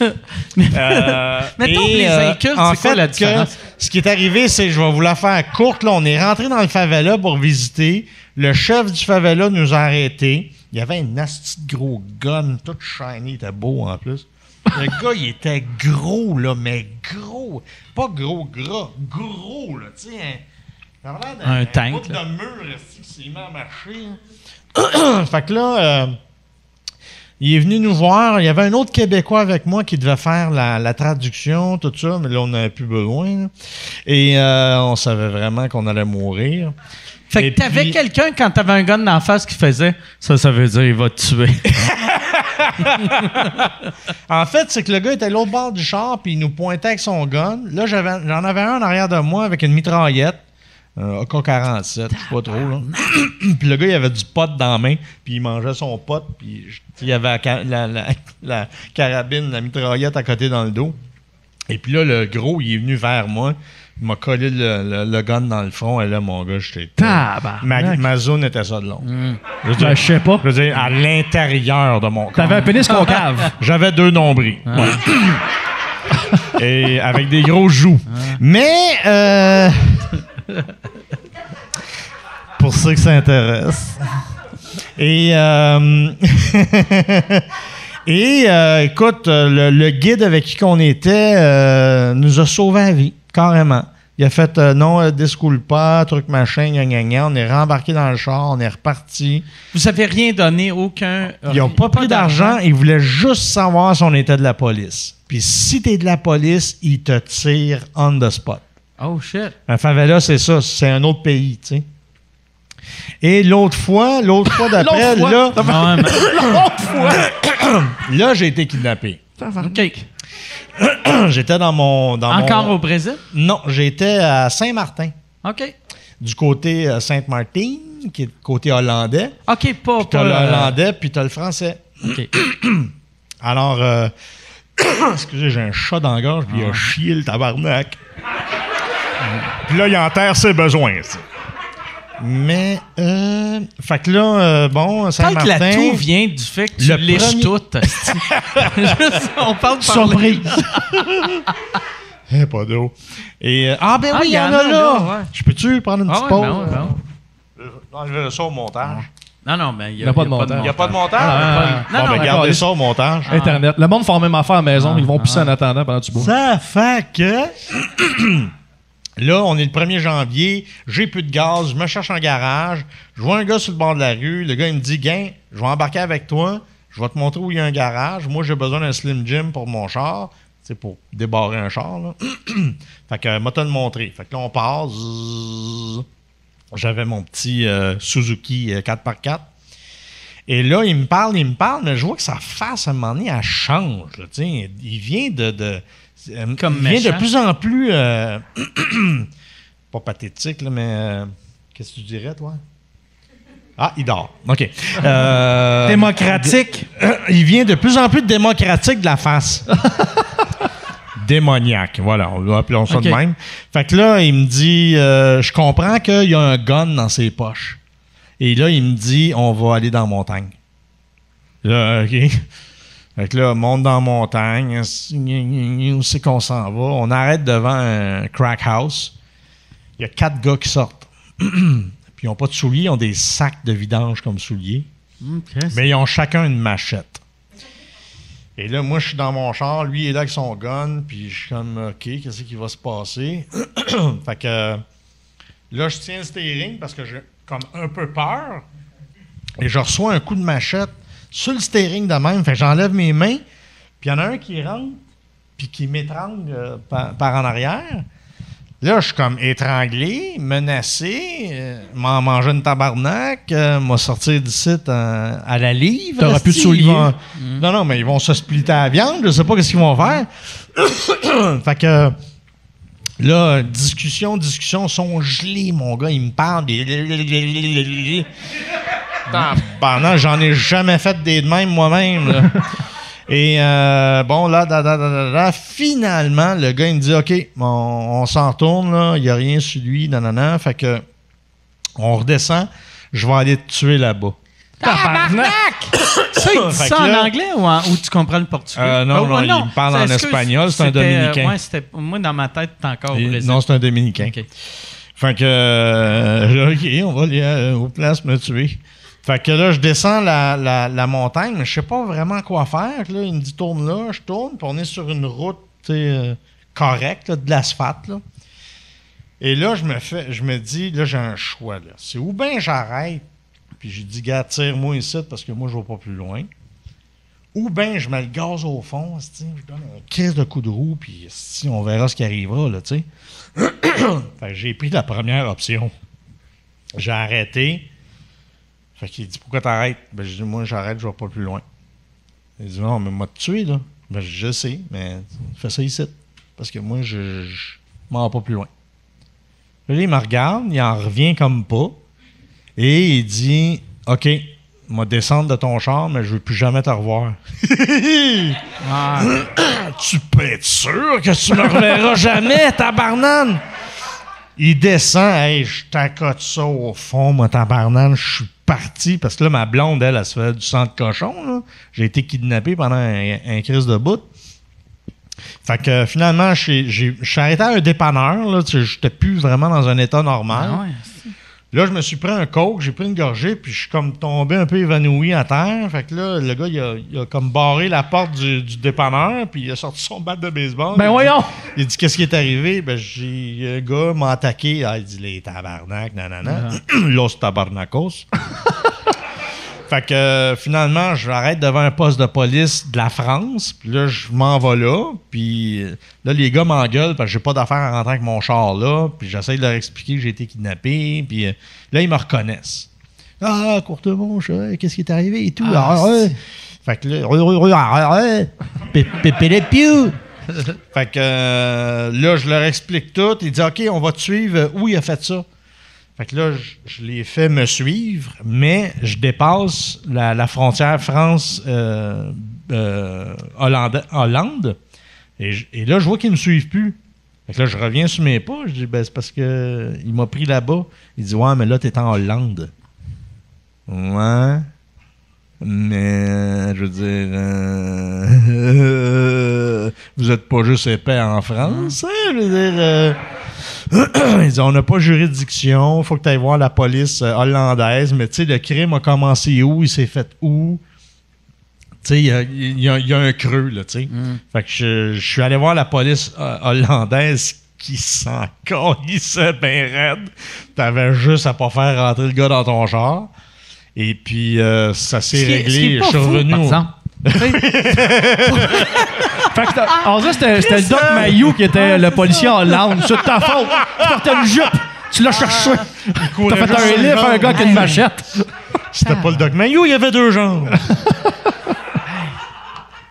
Euh, Mettons et, les euh, en c'est quoi fait, la que différence? ce qui est arrivé, c'est que je vais vous la faire courte. Là, on est rentré dans le favela pour visiter. Le chef du favela nous a arrêtés. Il y avait un de gros gun, tout shiny, il était beau en plus. Le gars, il était gros, là, mais gros. Pas gros, gras, gros, là, tu sais. Un, d'un- Un tank, bout de mur, à marcher. hein? fait que là, euh, il est venu nous voir. Il y avait un autre Québécois avec moi qui devait faire la, la traduction, tout ça, mais là, on n'avait plus besoin. là. Et euh, on savait vraiment qu'on allait mourir. Fait que t'avais puis- quelqu'un quand t'avais un gun d'en face qui faisait ça, ça veut dire il va te tuer. En fait, c'est que le gars était à l'autre bord du char, puis il nous pointait avec son gun. Là, j'avais- j'en avais un en arrière de moi avec une mitraillette. Un AK-47, je sais pas trop, là. puis le gars, il avait du pot dans la main, puis il mangeait son pot, puis il y avait la, ca- la- la- la carabine, la mitraillette à côté dans le dos. Et puis là, le gros, il est venu vers moi. Il m'a collé le, le- le gun dans le front, et là, mon gars, j'étais... Ma, ma zone était ça de long. Je veux Ben, je sais pas. je veux dire, à l'intérieur de mon corps. T'avais un pénis concave. J'avais deux nombrils. Ouais. Et avec des gros joues. Mais, euh, pour ceux que ça intéresse. Et, euh, et euh, écoute, le, le guide avec qui qu'on était euh, nous a sauvé la vie, carrément. Il a fait euh, non, discoule pas, truc machin, gna, gna, gna. On est rembarqué dans le char, on est reparti. Vous avez rien donné, aucun. Ils n'ont pas pris d'argent, ils voulaient juste savoir si on était de la police. Puis si t'es de la police, ils te tirent on the spot. Oh shit. Un favela, c'est ça, c'est un autre pays, tu sais. Et l'autre fois, l'autre fois d'après, L'autre fois. là, mais- là j'ai été kidnappé. OK. J'étais dans mon... Dans Encore mon- au Brésil? Non, j'étais à Saint-Martin, OK. du côté euh, Sainte-Martine, qui est le côté hollandais. OK, pas. T'as pas le euh, hollandais, puis t'as le français. OK. Alors, euh, excusez, j'ai un chat dans la gorge, puis il Ah. a chié le tabarnak. Puis là, il enterre ses besoins. ça. Mais, euh, fait que là, euh, bon, Peut-être que Saint-Martin... la toux vient du fait que tu liches premier- tout. Juste, on parle de Surprise. Eh, pas d'eau. Et, euh, ah, ben Ah, oui, il y en a là. ouais. Je peux-tu prendre une Ah petite ouais, pause? ben ben ouais. Euh, enlever ça au montage. Non, non, mais il n'y a pas de montage. Il n'y a pas de montage? Ah, Non, bon, non, ben, gardez pas- ça au montage. Internet. Le monde font même affaire à la maison. Ils vont pisser en attendant pendant que tu bois. Ça fait que. Là, on est le 1er janvier, j'ai plus de gaz, je me cherche un garage, je vois un gars sur le bord de la rue, le gars il me dit Gain, je vais embarquer avec toi, je vais te montrer où il y a un garage. Moi, j'ai besoin d'un Slim Jim pour mon char, c'est pour débarrer un char. Là. fait que, moi, te le montrer. Fait que là, on part. J'avais mon petit euh, Suzuki euh, 4x4. Et là, il me parle, il me parle, mais je vois que sa face, à un moment donné, elle change. là, il vient de. euh, Comme il vient méchant. de plus en plus. euh, pas pathétique, là, mais. euh, Qu'est-ce que tu dirais, toi? Ah, il dort. OK. Euh, Démocratique. il vient de plus en plus démocratique de la face. Démoniaque, voilà, on va appeler ça Ok. de même. Fait que là, il me dit, euh, je comprends qu'il y a un gun dans ses poches. Et là, il me dit, on va aller dans la montagne. Là, OK. Fait que là, monte dans la montagne. Où c'est qu'on s'en va? On arrête devant un crack house. Il y a quatre gars qui sortent. Puis ils n'ont pas de souliers, ils ont des sacs de vidange comme souliers. Mais ils ont chacun une machette. Et là, moi, je suis dans mon char, lui il est là avec son gun, puis je suis comme, OK, qu'est-ce qui va se passer? fait que euh, là, je tiens le steering parce que j'ai comme un peu peur. Et je reçois un coup de machette sur le steering de même. Fait j'enlève mes mains, puis il y en a un qui rentre, puis qui m'étrangle euh, par, par en arrière. Là, je suis comme étranglé, menacé, euh, m'en manger une tabarnak, euh, m'a sorti d'ici euh, à la livre. T'auras plus de souliers. ils vont- Non, non, mais ils vont se splitter à la viande, je sais pas qu'est-ce qu'ils vont faire. fait que là, discussion, discussion, sont gelés, mon gars, il me parle. des- Tabarnak, j'en ai jamais fait des de même moi-même. Et euh, bon, là, da, da, da, da, da, finalement, le gars, il me dit OK, on, on s'en retourne, là, il n'y a rien sur lui, nanana. Fait que on redescend, je vais aller te tuer là-bas. Tabarnak! Ça, il dit ça en anglais ou, en- ou tu comprends le portugais? Euh, non, Oh, non, oh, il me parle en espagnol, c'est un euh, Dominicain. ouais, c'était- moi, dans ma tête, t'es encore au Et- Brésil. non, c'est un Dominicain. OK. Fait que, euh, OK, on va aller euh, aux places me tuer. Fait que là, je descends la, la- montagne, mais je sais pas vraiment quoi faire. Là, il me dit tourne là, je tourne, puis on est sur une route euh, correcte, de l'asphalte. Et là, je me fais, je me dis, là, j'ai un choix. là. C'est ou bien j'arrête, puis j'ai dit, gars, tire-moi ici parce que moi, je vais pas plus loin. Ou bien je mets le gaz au fond, je donne un crise de coup de roue, puis on verra ce qui arrivera, là, tu sais. J'ai pris la première option. J'ai arrêté. Fait qu'il dit Pourquoi t'arrêtes? Ben, je dis Moi, j'arrête, je vais pas plus loin. Il dit Non, mais moi, te tuer, là. Ben, je sais, mais fais ça ici. Parce que moi, je, je m'en vais pas plus loin. Là, il me regarde, il en revient comme pas. Et il dit OK, moi, descendre de ton char, mais je veux plus jamais te revoir. tu peux être sûr que tu me reverras jamais, tabarnane! Il descend, hey, je t'accote ça au fond, moi, tabarnane, je suis parti. Parce que là, ma blonde, elle, elle se fait du sang de cochon. J'ai été kidnappé pendant un, crise de bout. Fait que finalement, je suis arrêté à un dépanneur, J'étais plus vraiment dans un état normal. Ah. Là, je me suis pris un coke, j'ai pris une gorgée, puis je suis comme tombé un peu évanoui à terre. Fait que là, le gars, il a, il a comme barré la porte du, du dépanneur, puis il a sorti son bat de baseball. Ben Il dit- voyons! il dit Qu'est-ce qui est arrivé? Ben, j'ai un gars m'a attaqué. Ah, il dit Les tabarnak, nanana. Los tabarnacos. fait que euh, finalement, je m'arrête devant un poste de police de la France. Puis là, je m'en vais là. Puis euh, là, les gars m'engueulent parce que j'ai pas d'affaire à rentrer avec mon char là. Puis j'essaie de leur expliquer que j'ai été kidnappé. Puis euh, là, ils me reconnaissent. Ah, courte manche, ouais, qu'est-ce qui est arrivé et tout? Ah, ouais. Fait que là. Pé- pépé les. Fait que euh, là, je leur explique tout. Ils disent OK, on va te suivre. Où il a fait ça? Fait que là, je, je les fais me suivre, mais je dépasse la, frontière France-Hollande. Hollande. Et, je- et là, je vois qu'ils ne me suivent plus. Fait que là, je reviens sur mes pas. Je dis, ben, c'est parce que il m'a pris là-bas. Il dit, ouais, mais là, t'es en Hollande. Ouais. Mais, je veux dire, euh, vous êtes pas juste épais en France, hein? Je veux dire, euh, il dit, on n'a pas juridiction, faut que tu ailles voir la police euh, hollandaise, mais tu sais, le crime a commencé où, il s'est fait où? Tu sais, il y a, y y un creux, là, tu sais. Fait que je, je suis allé voir la police euh, hollandaise qui s'en calissait bien raide. T'avais juste à pas faire rentrer le gars dans ton char. Et puis, euh, ça s'est est- réglé. est Je suis fou, revenu par au- exemple. Fait que dirait que c'était le Doc Mayou qui était le policier en Hollande. C'est de ta faute. Tu portais une jupe. Tu l'as cherché. T'as fait un livre à un gars qui a une machette. C'était pas le Doc Mayou, il y avait deux jambes.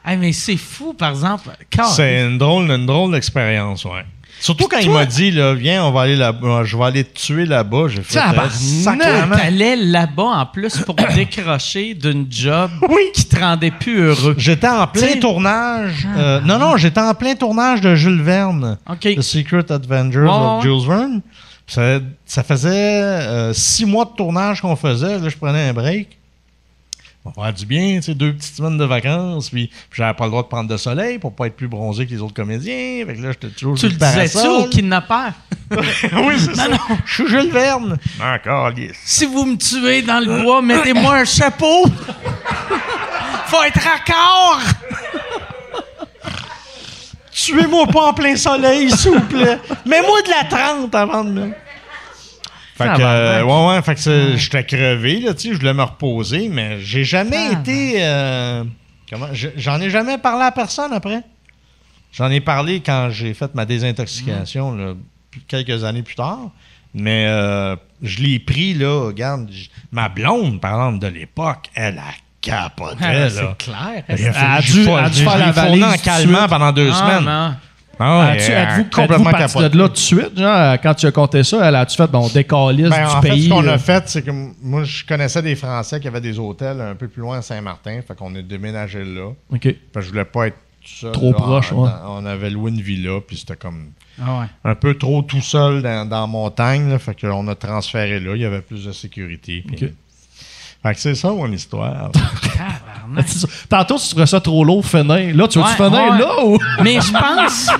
Hey, mais c'est fou, par exemple. C'est une drôle, une drôle d'expérience, ouais. Surtout quand il m'a dit, là, viens, on va aller là-bas, je vais aller te tuer là-bas. J'ai fait Tabarnak! sacrément. T'allais là-bas en plus pour décrocher d'une job qui te rendait plus heureux. J'étais en plein T'sais- tournage. euh, non, non, j'étais en plein tournage de Jules Verne. OK. The Secret Adventures Ouais, of. Jules Verne. Ça, ça faisait euh, six mois de tournage qu'on faisait. Là, je prenais un break. Ça va faire du bien, tu sais, deux petites semaines de vacances, puis, puis j'avais pas le droit de prendre de soleil pour pas être plus bronzé que les autres comédiens. Fait que là, j'étais toujours Tu le disais-tu au kidnappeur? oui, c'est ça. Je suis Jules Verne. Encore, yes. Si vous me tuez dans le bois, mettez-moi un chapeau. Faut être raccord. Tuez-moi pas en plein soleil, s'il vous plaît. Mets-moi de la 30 avant de me. Fait que, euh, ouais, ouais, fait que j'étais crevé, là, tu sais, je voulais me reposer, mais j'ai jamais été. euh, comment je- J'en ai jamais parlé à personne après. J'en ai parlé quand j'ai fait ma désintoxication, là, quelques années plus tard. Mais euh, je l'ai pris, là, regarde, ma blonde, par exemple, de l'époque, elle a capoté, là. C'est clair. Elle elle a dû faire la valise en calmant pendant deux Ah, semaines. non. Ah ouais, As-tu- elle a Êtes-vous complètement complètement parti capoté. de là tout de suite? Genre, quand tu as compté ça, elle a-tu fait, bon, décaliste Ben, du en pays? fait, ce qu'on a fait, c'est que moi, je connaissais des Français qui avaient des hôtels un peu plus loin à Saint-Martin. Fait qu'on est déménagé là. OK. Fait que je voulais pas être tout seul. Trop là, proche, en- ouais. dans- On avait loué une villa, puis c'était comme Ah ouais. un peu trop tout seul dans, dans la montagne. Là, fait qu'on a transféré là. Il y avait plus de sécurité. OK. Fait que c'est ça, mon histoire. C'est. Tantôt, tu trouvais ça trop lourd, finir. Là, tu veux-tu Ouais, ouais. là ou? Mais je pense.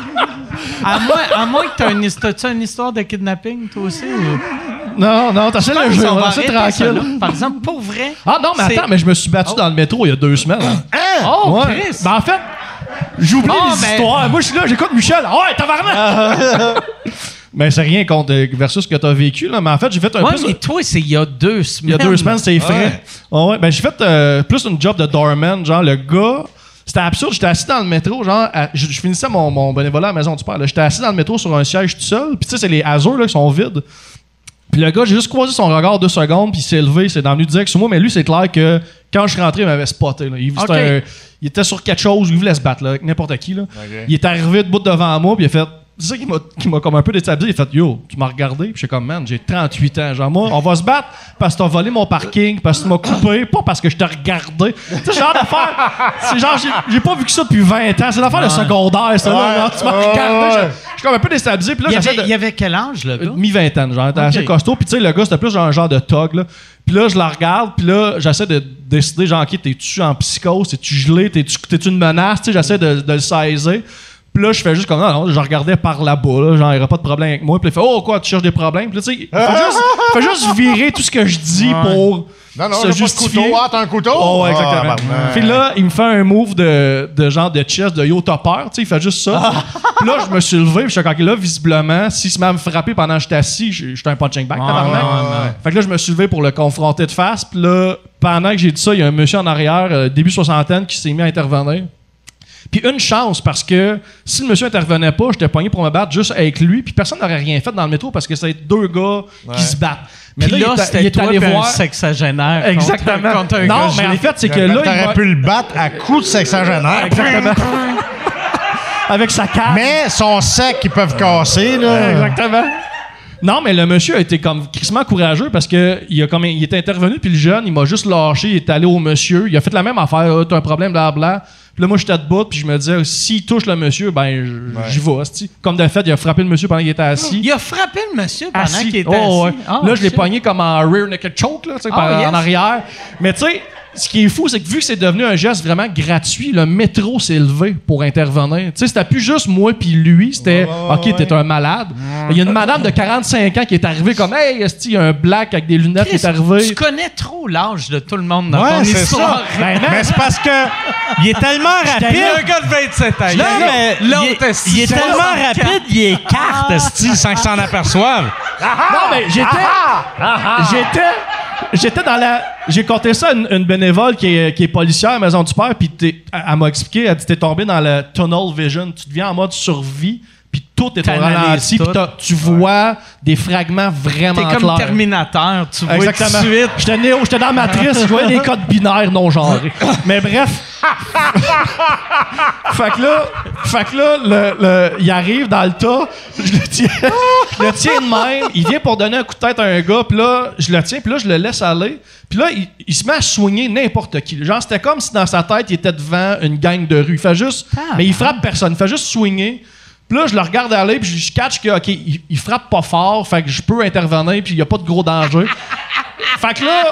À moins, à moins que tu aies une, histo- t'as une histoire de kidnapping, toi aussi. Ou... Non, non, t'as Je le jeu, ça, tranquille. là. Par exemple, pour vrai. Ah non, mais c'est- attends, mais je me suis battu dans le métro il y a deux semaines. hein? Oh, Ouais. Chris! Ben, en fait, j'oublie Oh, les mais- histoires. Moi, je suis là, j'écoute Michel. Ah Ouais, tabarnak! Mais c'est rien contre euh, versus ce que t'as vécu, là. Mais en fait, j'ai fait un Ouais, peu. mais toi, c'est il y a deux Il semaines. y a deux semaines, c'était frais. Ah ouais. Ben, j'ai fait euh, plus une job de doorman. Genre, le gars, c'était absurde. J'étais assis dans le métro. Genre, à- je, je finissais mon, mon bénévolat à la maison du père. là. J'étais assis dans le métro sur un siège tout seul. Puis, tu sais, c'est les Azur là, qui sont vides. Puis, le gars, j'ai juste croisé son regard deux secondes. Puis, il s'est levé. C'est devenu direct sur moi. Mais lui, c'est clair que quand je suis rentré, il m'avait spoté. là. Il, il était sur quelque chose. Il voulait se battre là, avec n'importe qui. Là. Il est arrivé debout devant moi. Puis, il a fait. C'est ça qui m'a, qui m'a comme un peu déstabilisé. Il a fait Yo, tu m'as regardé. Puis, je suis comme, man, j'ai 38 ans. Genre, moi, on va se battre parce que t'as volé mon parking, parce que tu m'as coupé, pas parce que je t'ai regardé. Tu sais, ce genre d'affaire. C'est genre, j'ai, j'ai pas vu que ça depuis 20 ans. C'est l'affaire de secondaire, ça. là. Genre, tu m'as regardé. ouais. Je, je suis comme un peu déstabilisé. Puis là, Il y, avait, de. il y avait quel âge, le gars? Mi-vingtaine, genre, il était Ok. assez costaud. Puis tu sais, le gars, c'était plus genre un genre de tog, là. Puis là, je la regarde, puis là, j'essaie de décider, genre, OK, t'es-tu en psychose, t'es-tu gelé, t'es-tu, t'es-tu une menace, tu sais, j'essaie de, de le saisir. Puis là, je fais juste comme, non, non, je regardais par là-bas, là, genre, il n'y aurait pas de problème avec moi. Puis il fait, oh, quoi, tu cherches des problèmes? Puis là, tu sais, il fait juste, virer tout ce que je dis pour Non, non, se justifier. couteau. Ah, t'as un couteau? Oh, ouais, exactement. Ah, ben, Puis là, il me fait un move de, de genre de chest de yo topper, tu sais, il fait juste ça. Puis là, je me suis levé, puis je suis comme, là, visiblement, s'il se met à me frapper pendant que j'étais assis, j'étais un punching bag, tabarnak. Fait que là, je me suis levé pour le confronter de face, puis là, pendant que j'ai dit ça, il y a un monsieur en arrière, euh, début soixantaine, qui s'est mis à intervenir. Puis une chance, parce que si le monsieur intervenait pas, j'étais pogné pour me battre juste avec lui, puis personne n'aurait rien fait dans le métro parce que c'était deux gars qui se battent. Mais Puis là, là, il est- allé puis un voir. sexagénaire. contre- Exactement. contre un non, gars mais en fait, c'est que là, il T'aurais m'a- pu le battre à coups de sexagénaire. Exactement. Avec sa carte. Mais son sec qu'ils peuvent casser, là. Exactement. Non, mais le monsieur a été comme crissement courageux parce que il a comme il est intervenu puis le jeune, il m'a juste lâché, il est allé au monsieur, il a fait la même affaire, Ah, t'as un problème blabla. Puis là moi j'étais debout puis je me disais s'il touche le monsieur, ben j'y vais, asti. Comme de fait, il a frappé le monsieur pendant qu'il était assis. Il a frappé le monsieur pendant Assis. qu'il était Oh, assis. ouais. Ah, là, je l'ai pogné comme en rear naked choke, là, tu sais, Ah, par- yes. en arrière. Mais tu sais, ce qui est fou, c'est que vu que c'est devenu un geste vraiment gratuit, le métro s'est levé pour intervenir. Tu sais, c'était plus juste moi puis lui, c'était OK, t'es un malade. Il y a une madame de 45 ans qui est arrivée comme Hey, esti, il y a un black avec des lunettes qui est arrivé. Tu connais trop l'âge de tout le monde dans ton Ouais, c'est histoire. ça. mais c'est parce que il est tellement Il y a rapide. un gars de 27 ans. Non, mais il l'autre, est, il est tellement 64. rapide, il écarte, esti, sans qu'ils s'en aperçoivent. Non, mais j'étais. J'étais. J'étais dans la. J'ai compté ça à une, une bénévole qui est, qui est policière à la Maison du Père, puis elle, elle m'a expliqué, elle dit t'es tombé dans le tunnel vision. Tu deviens en mode survie, tout est au T'analyses ralenti, puis tu vois des fragments vraiment T'es comme clairs. Terminateur. Tu vois Exactement. tout de suite. J'étais Néo, j'étais dans Matrice, je voyais des codes binaires non genrés. Mais bref. fait que là, fait que là le, le- il arrive dans le tas, je le tiens, je le tiens de même, il vient pour donner un coup de tête à un gars, puis là, je le tiens, puis là, je le laisse aller. Puis là, il, il se met à soigner n'importe qui. Genre, c'était comme si dans sa tête, il était devant une gang de rue. Il fait juste. mais il frappe personne. Il fait juste swinger. Puis là, je le regarde aller, puis je catch que, OK, il, il frappe pas fort, fait que je peux intervenir, puis il y a pas de gros danger. fait que là,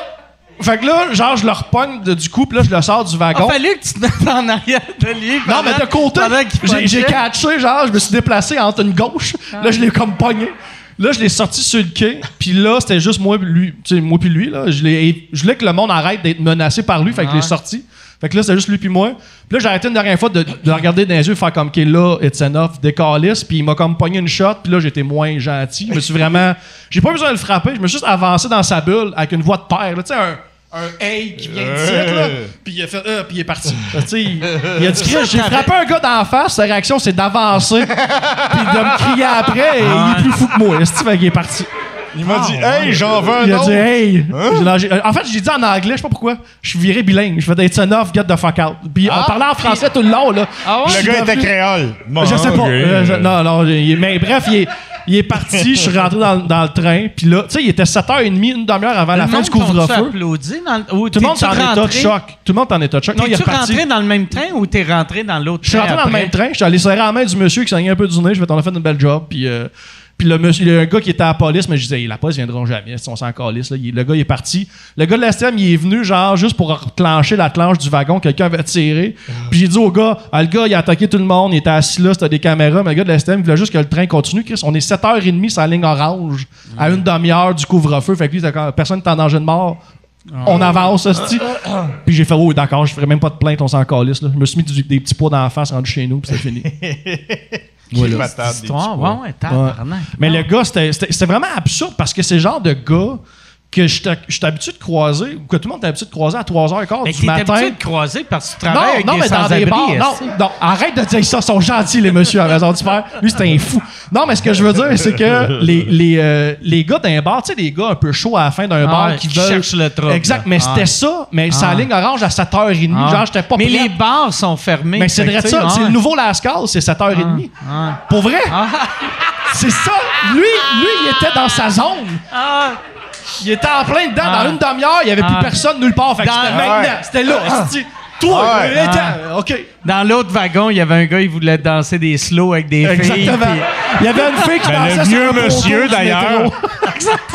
Fait que là, genre, je le repogne de- du coup, puis là, je le sors du Il wagon. a fallu que tu te mettes en arrière de lui. Non, mais de côté, j'ai- catché, genre, je me suis déplacé entre une gauche. Là, je l'ai comme pogné. Là, je l'ai sorti sur le quai. Puis là, c'était juste moi puis lui. Tu sais, moi puis lui, là. Je, l'ai- je voulais que le monde arrête d'être menacé par lui. Fait que je l'ai sorti. Fait que là, c'était juste lui puis moi. Puis là, j'ai arrêté une dernière fois de, de le regarder dans les yeux, faire comme, OK, là, it's enough, décalisse. Puis il m'a comme pogné une shot. Puis là, j'étais moins gentil. Je me suis vraiment. J'ai pas besoin de le frapper. Je me suis juste avancé dans sa bulle avec une voix de père. Tu sais, un. Un hey qui vient de titre, là. Puis il a fait, euh, puis il est parti. Tu sais, il, il a dit, j'ai frappé un gars d'en face. Sa réaction, c'est d'avancer. puis de me crier après. Et il est plus fou que moi. Est-ce qu'il est parti? Il m'a dit, hey, j'en veux un Il a autre. dit, hey. Non, j'ai- En fait, j'ai dit en anglais, je sais pas pourquoi. Je suis viré bilingue. Je fais it's enough, get the fuck out. Puis on parlait en français tout le long, là. Ah ouais? Le gars était créole. Bon, je sais pas. ok. Euh, je- non, non. il- mais bref, il est, il est parti. Je suis rentré dans, dans le train. Puis là, tu sais, il était 7h30, une demi-heure avant la fin du couvre-feu. applaudi dans le- ou Tout le monde t'es-tu est en état de rentré- choc. Tout le monde est en état de choc. Non, il est T'es-tu reparti. rentré dans le même train ou t'es rentré dans l'autre Je suis train rentré dans le après? même train. Je suis allé serrer la main du monsieur qui saignait un peu du nez. Je vais a fait une belle job. Puis, euh, puis le monsieur, il y a un gars qui était à la police, mais je disais, la police viendront jamais. Si on s'en calisse. Là. Il- le gars, il est parti. Le gars de la STM, il est venu, genre, juste pour reclencher la clenche du wagon. Quelqu'un avait tiré. Puis j'ai dit au gars, ah, le gars, il a attaqué tout le monde. Il était assis là, c'était des caméras. Mais le gars de la STM, il voulait juste que le train continue. Chris, on est 7h30 sur la ligne orange, à une demi-heure du couvre-feu. Fait que lui, personne n'est en danger de mort. On avance, hostie. Puis j'ai fait, oh, d'accord, je ferai même pas de plainte, on s'en calisse. Là. Je me suis mis du- des petits pots d'en face rendu chez nous, puis c'est fini. Voilà. Patate, Histoire, ouais, ouais, tabarnak. Mais le gars, c'était- c'était c'était vraiment absurde parce que c'est le genre de gars que je suis habitué de croiser, ou que tout le monde est habitué de croiser à 3h15 Mais du matin. habitué de croiser parce que tu Non, travailles avec non, des mais dans des bars. Non, non, arrête de dire ça, ils sont gentils, les messieurs, à raison du père. Lui, c'est un fou. Non, mais ce que je veux dire, c'est que les, les, euh, les gars d'un bar, tu sais, des gars un peu chauds à la fin d'un Ah bar qui qui veulent. cherchent le trouble. Exact, mais Ah. c'était ça, mais ça Ah. ligne orange à 7h30. Ah. Genre, j'étais pas Mais les bars sont fermés. Mais c'est vrai ça, c'est le nouveau Lascal, c'est 7h30. Ah. Pour vrai? C'est ça. Lui, lui, il était dans sa zone. Ah. Il était en plein dedans. Ah. Dans une demi-heure, il n'y avait Ah. plus personne nulle part. Fait que c'était Ah maintenant. ouais. C'était là. Toi, Ah OK. Dans l'autre wagon, il y avait un gars, il voulait danser des slows avec des filles. Exactement. Il y avait une fille qui Ben, dansait le sur vieux un monsieur, d'ailleurs.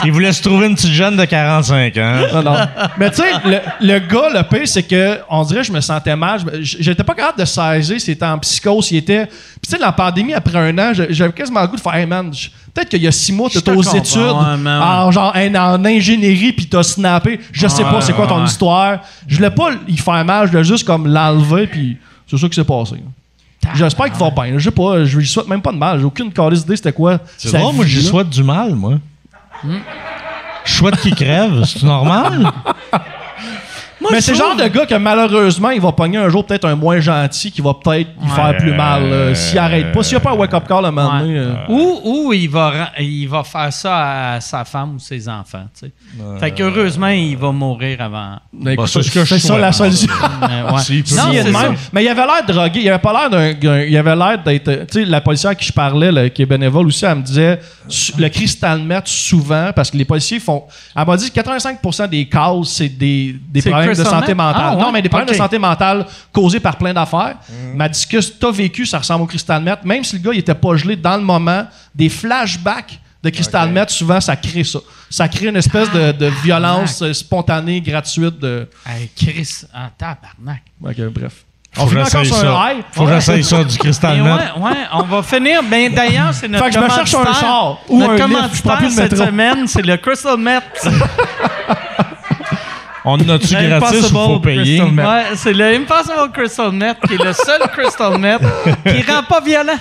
Il voulait se trouver une petite jeune de 45 ans. Non, non. Mais tu sais, le, le gars, le pire, c'est que on dirait que je me sentais mal. J'étais pas capable de saisir s'il était en psychose, s'il était. Puis tu sais, la pandémie, après un an, j'avais quasiment le goût de faire, hey man, peut-être qu'il y a six mois, Je t'étais te aux études, ouais, en, genre, en, en ingénierie, puis t'as snappé. Je sais pas c'est quoi ton ouais. histoire. Je voulais pas y faire mal, je voulais juste comme l'enlever, puis c'est ça qui s'est passé. J'espère qu'il va bien. Je sais pas, je lui souhaite même pas de mal. J'ai aucune calice idée c'était quoi. C'est sa drôle, moi, vie, je là. souhaite du mal, moi. Je souhaite qu'il crève. C'est normal? Mais c'est le genre de gars que malheureusement, il va pogner un jour peut-être un moins gentil qui va peut-être lui faire plus mal euh, s'il arrête pas. S'il n'y a pas un wake-up call à un moment Ouais. donné. euh, Ou, ou il, va, il va faire ça à sa femme ou ses enfants. tu sais. Fait qu'heureusement, il va mourir avant. ben, écoute, Bah, c'est ce que je c'est ça souhaite, la solution. Euh, ouais. S'il peut Non, c'est ça. même. Mais il avait l'air drogué. Il avait pas l'air d'un. d'un- Il avait l'air d'être. Tu sais, la policière à qui je parlais, là, qui est bénévole aussi, elle me disait su- le cristal meth souvent, parce que les policiers font. Elle m'a dit que 85% des causes, c'est des, des C'est problèmes de santé mentale. Ah, ouais? Non, mais des problèmes de santé mentale causés par plein d'affaires. Elle m'a dit ce que tu as vécu, ça ressemble au cristal meth. Même si le gars, il était pas gelé dans le moment, des flashbacks de cristal meth, souvent, ça crée ça. Ça crée une espèce de, de violence euh, spontanée, gratuite. De... Hey, Chris, en tabarnak. Ok, bref. Faut que finit j'essaye encore sur un ça. high. Faut que j'essaye ça, du cristal ouais, meth. ouais, on va finir. Ben, d'ailleurs, c'est notre Fait que je me cherche un char ou notre un lift, je prends commanditaire plus le cette semaine, c'est le Crystal Meth. On a-tu gratis ou faut payer? Crystal. Ouais, c'est le Impossible Crystal Meth qui est le seul Crystal Meth qui rend pas violent.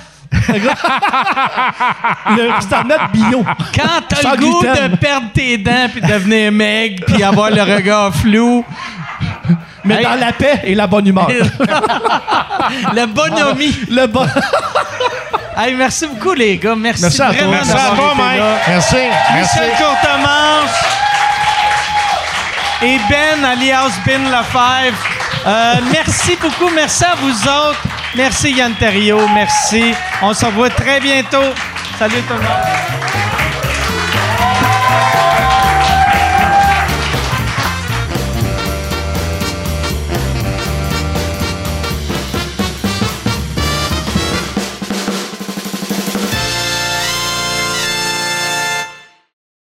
Le cristal meth bio. Quand t'as le goût gluten. de perdre tes dents puis devenir maigre puis avoir le regard flou, Mais Hey. dans la paix et la bonne humeur. le bonhomie. le bon. Hey, merci beaucoup les gars, merci, Merci à toi. vraiment Merci à toi, Mike. Merci. Merci. Michel Courtemanche et Ben alias Ben Lefebvre. Euh, merci beaucoup. Merci à vous autres. Merci Yann Terriot. Merci. On se revoit très bientôt. Salut tout le monde.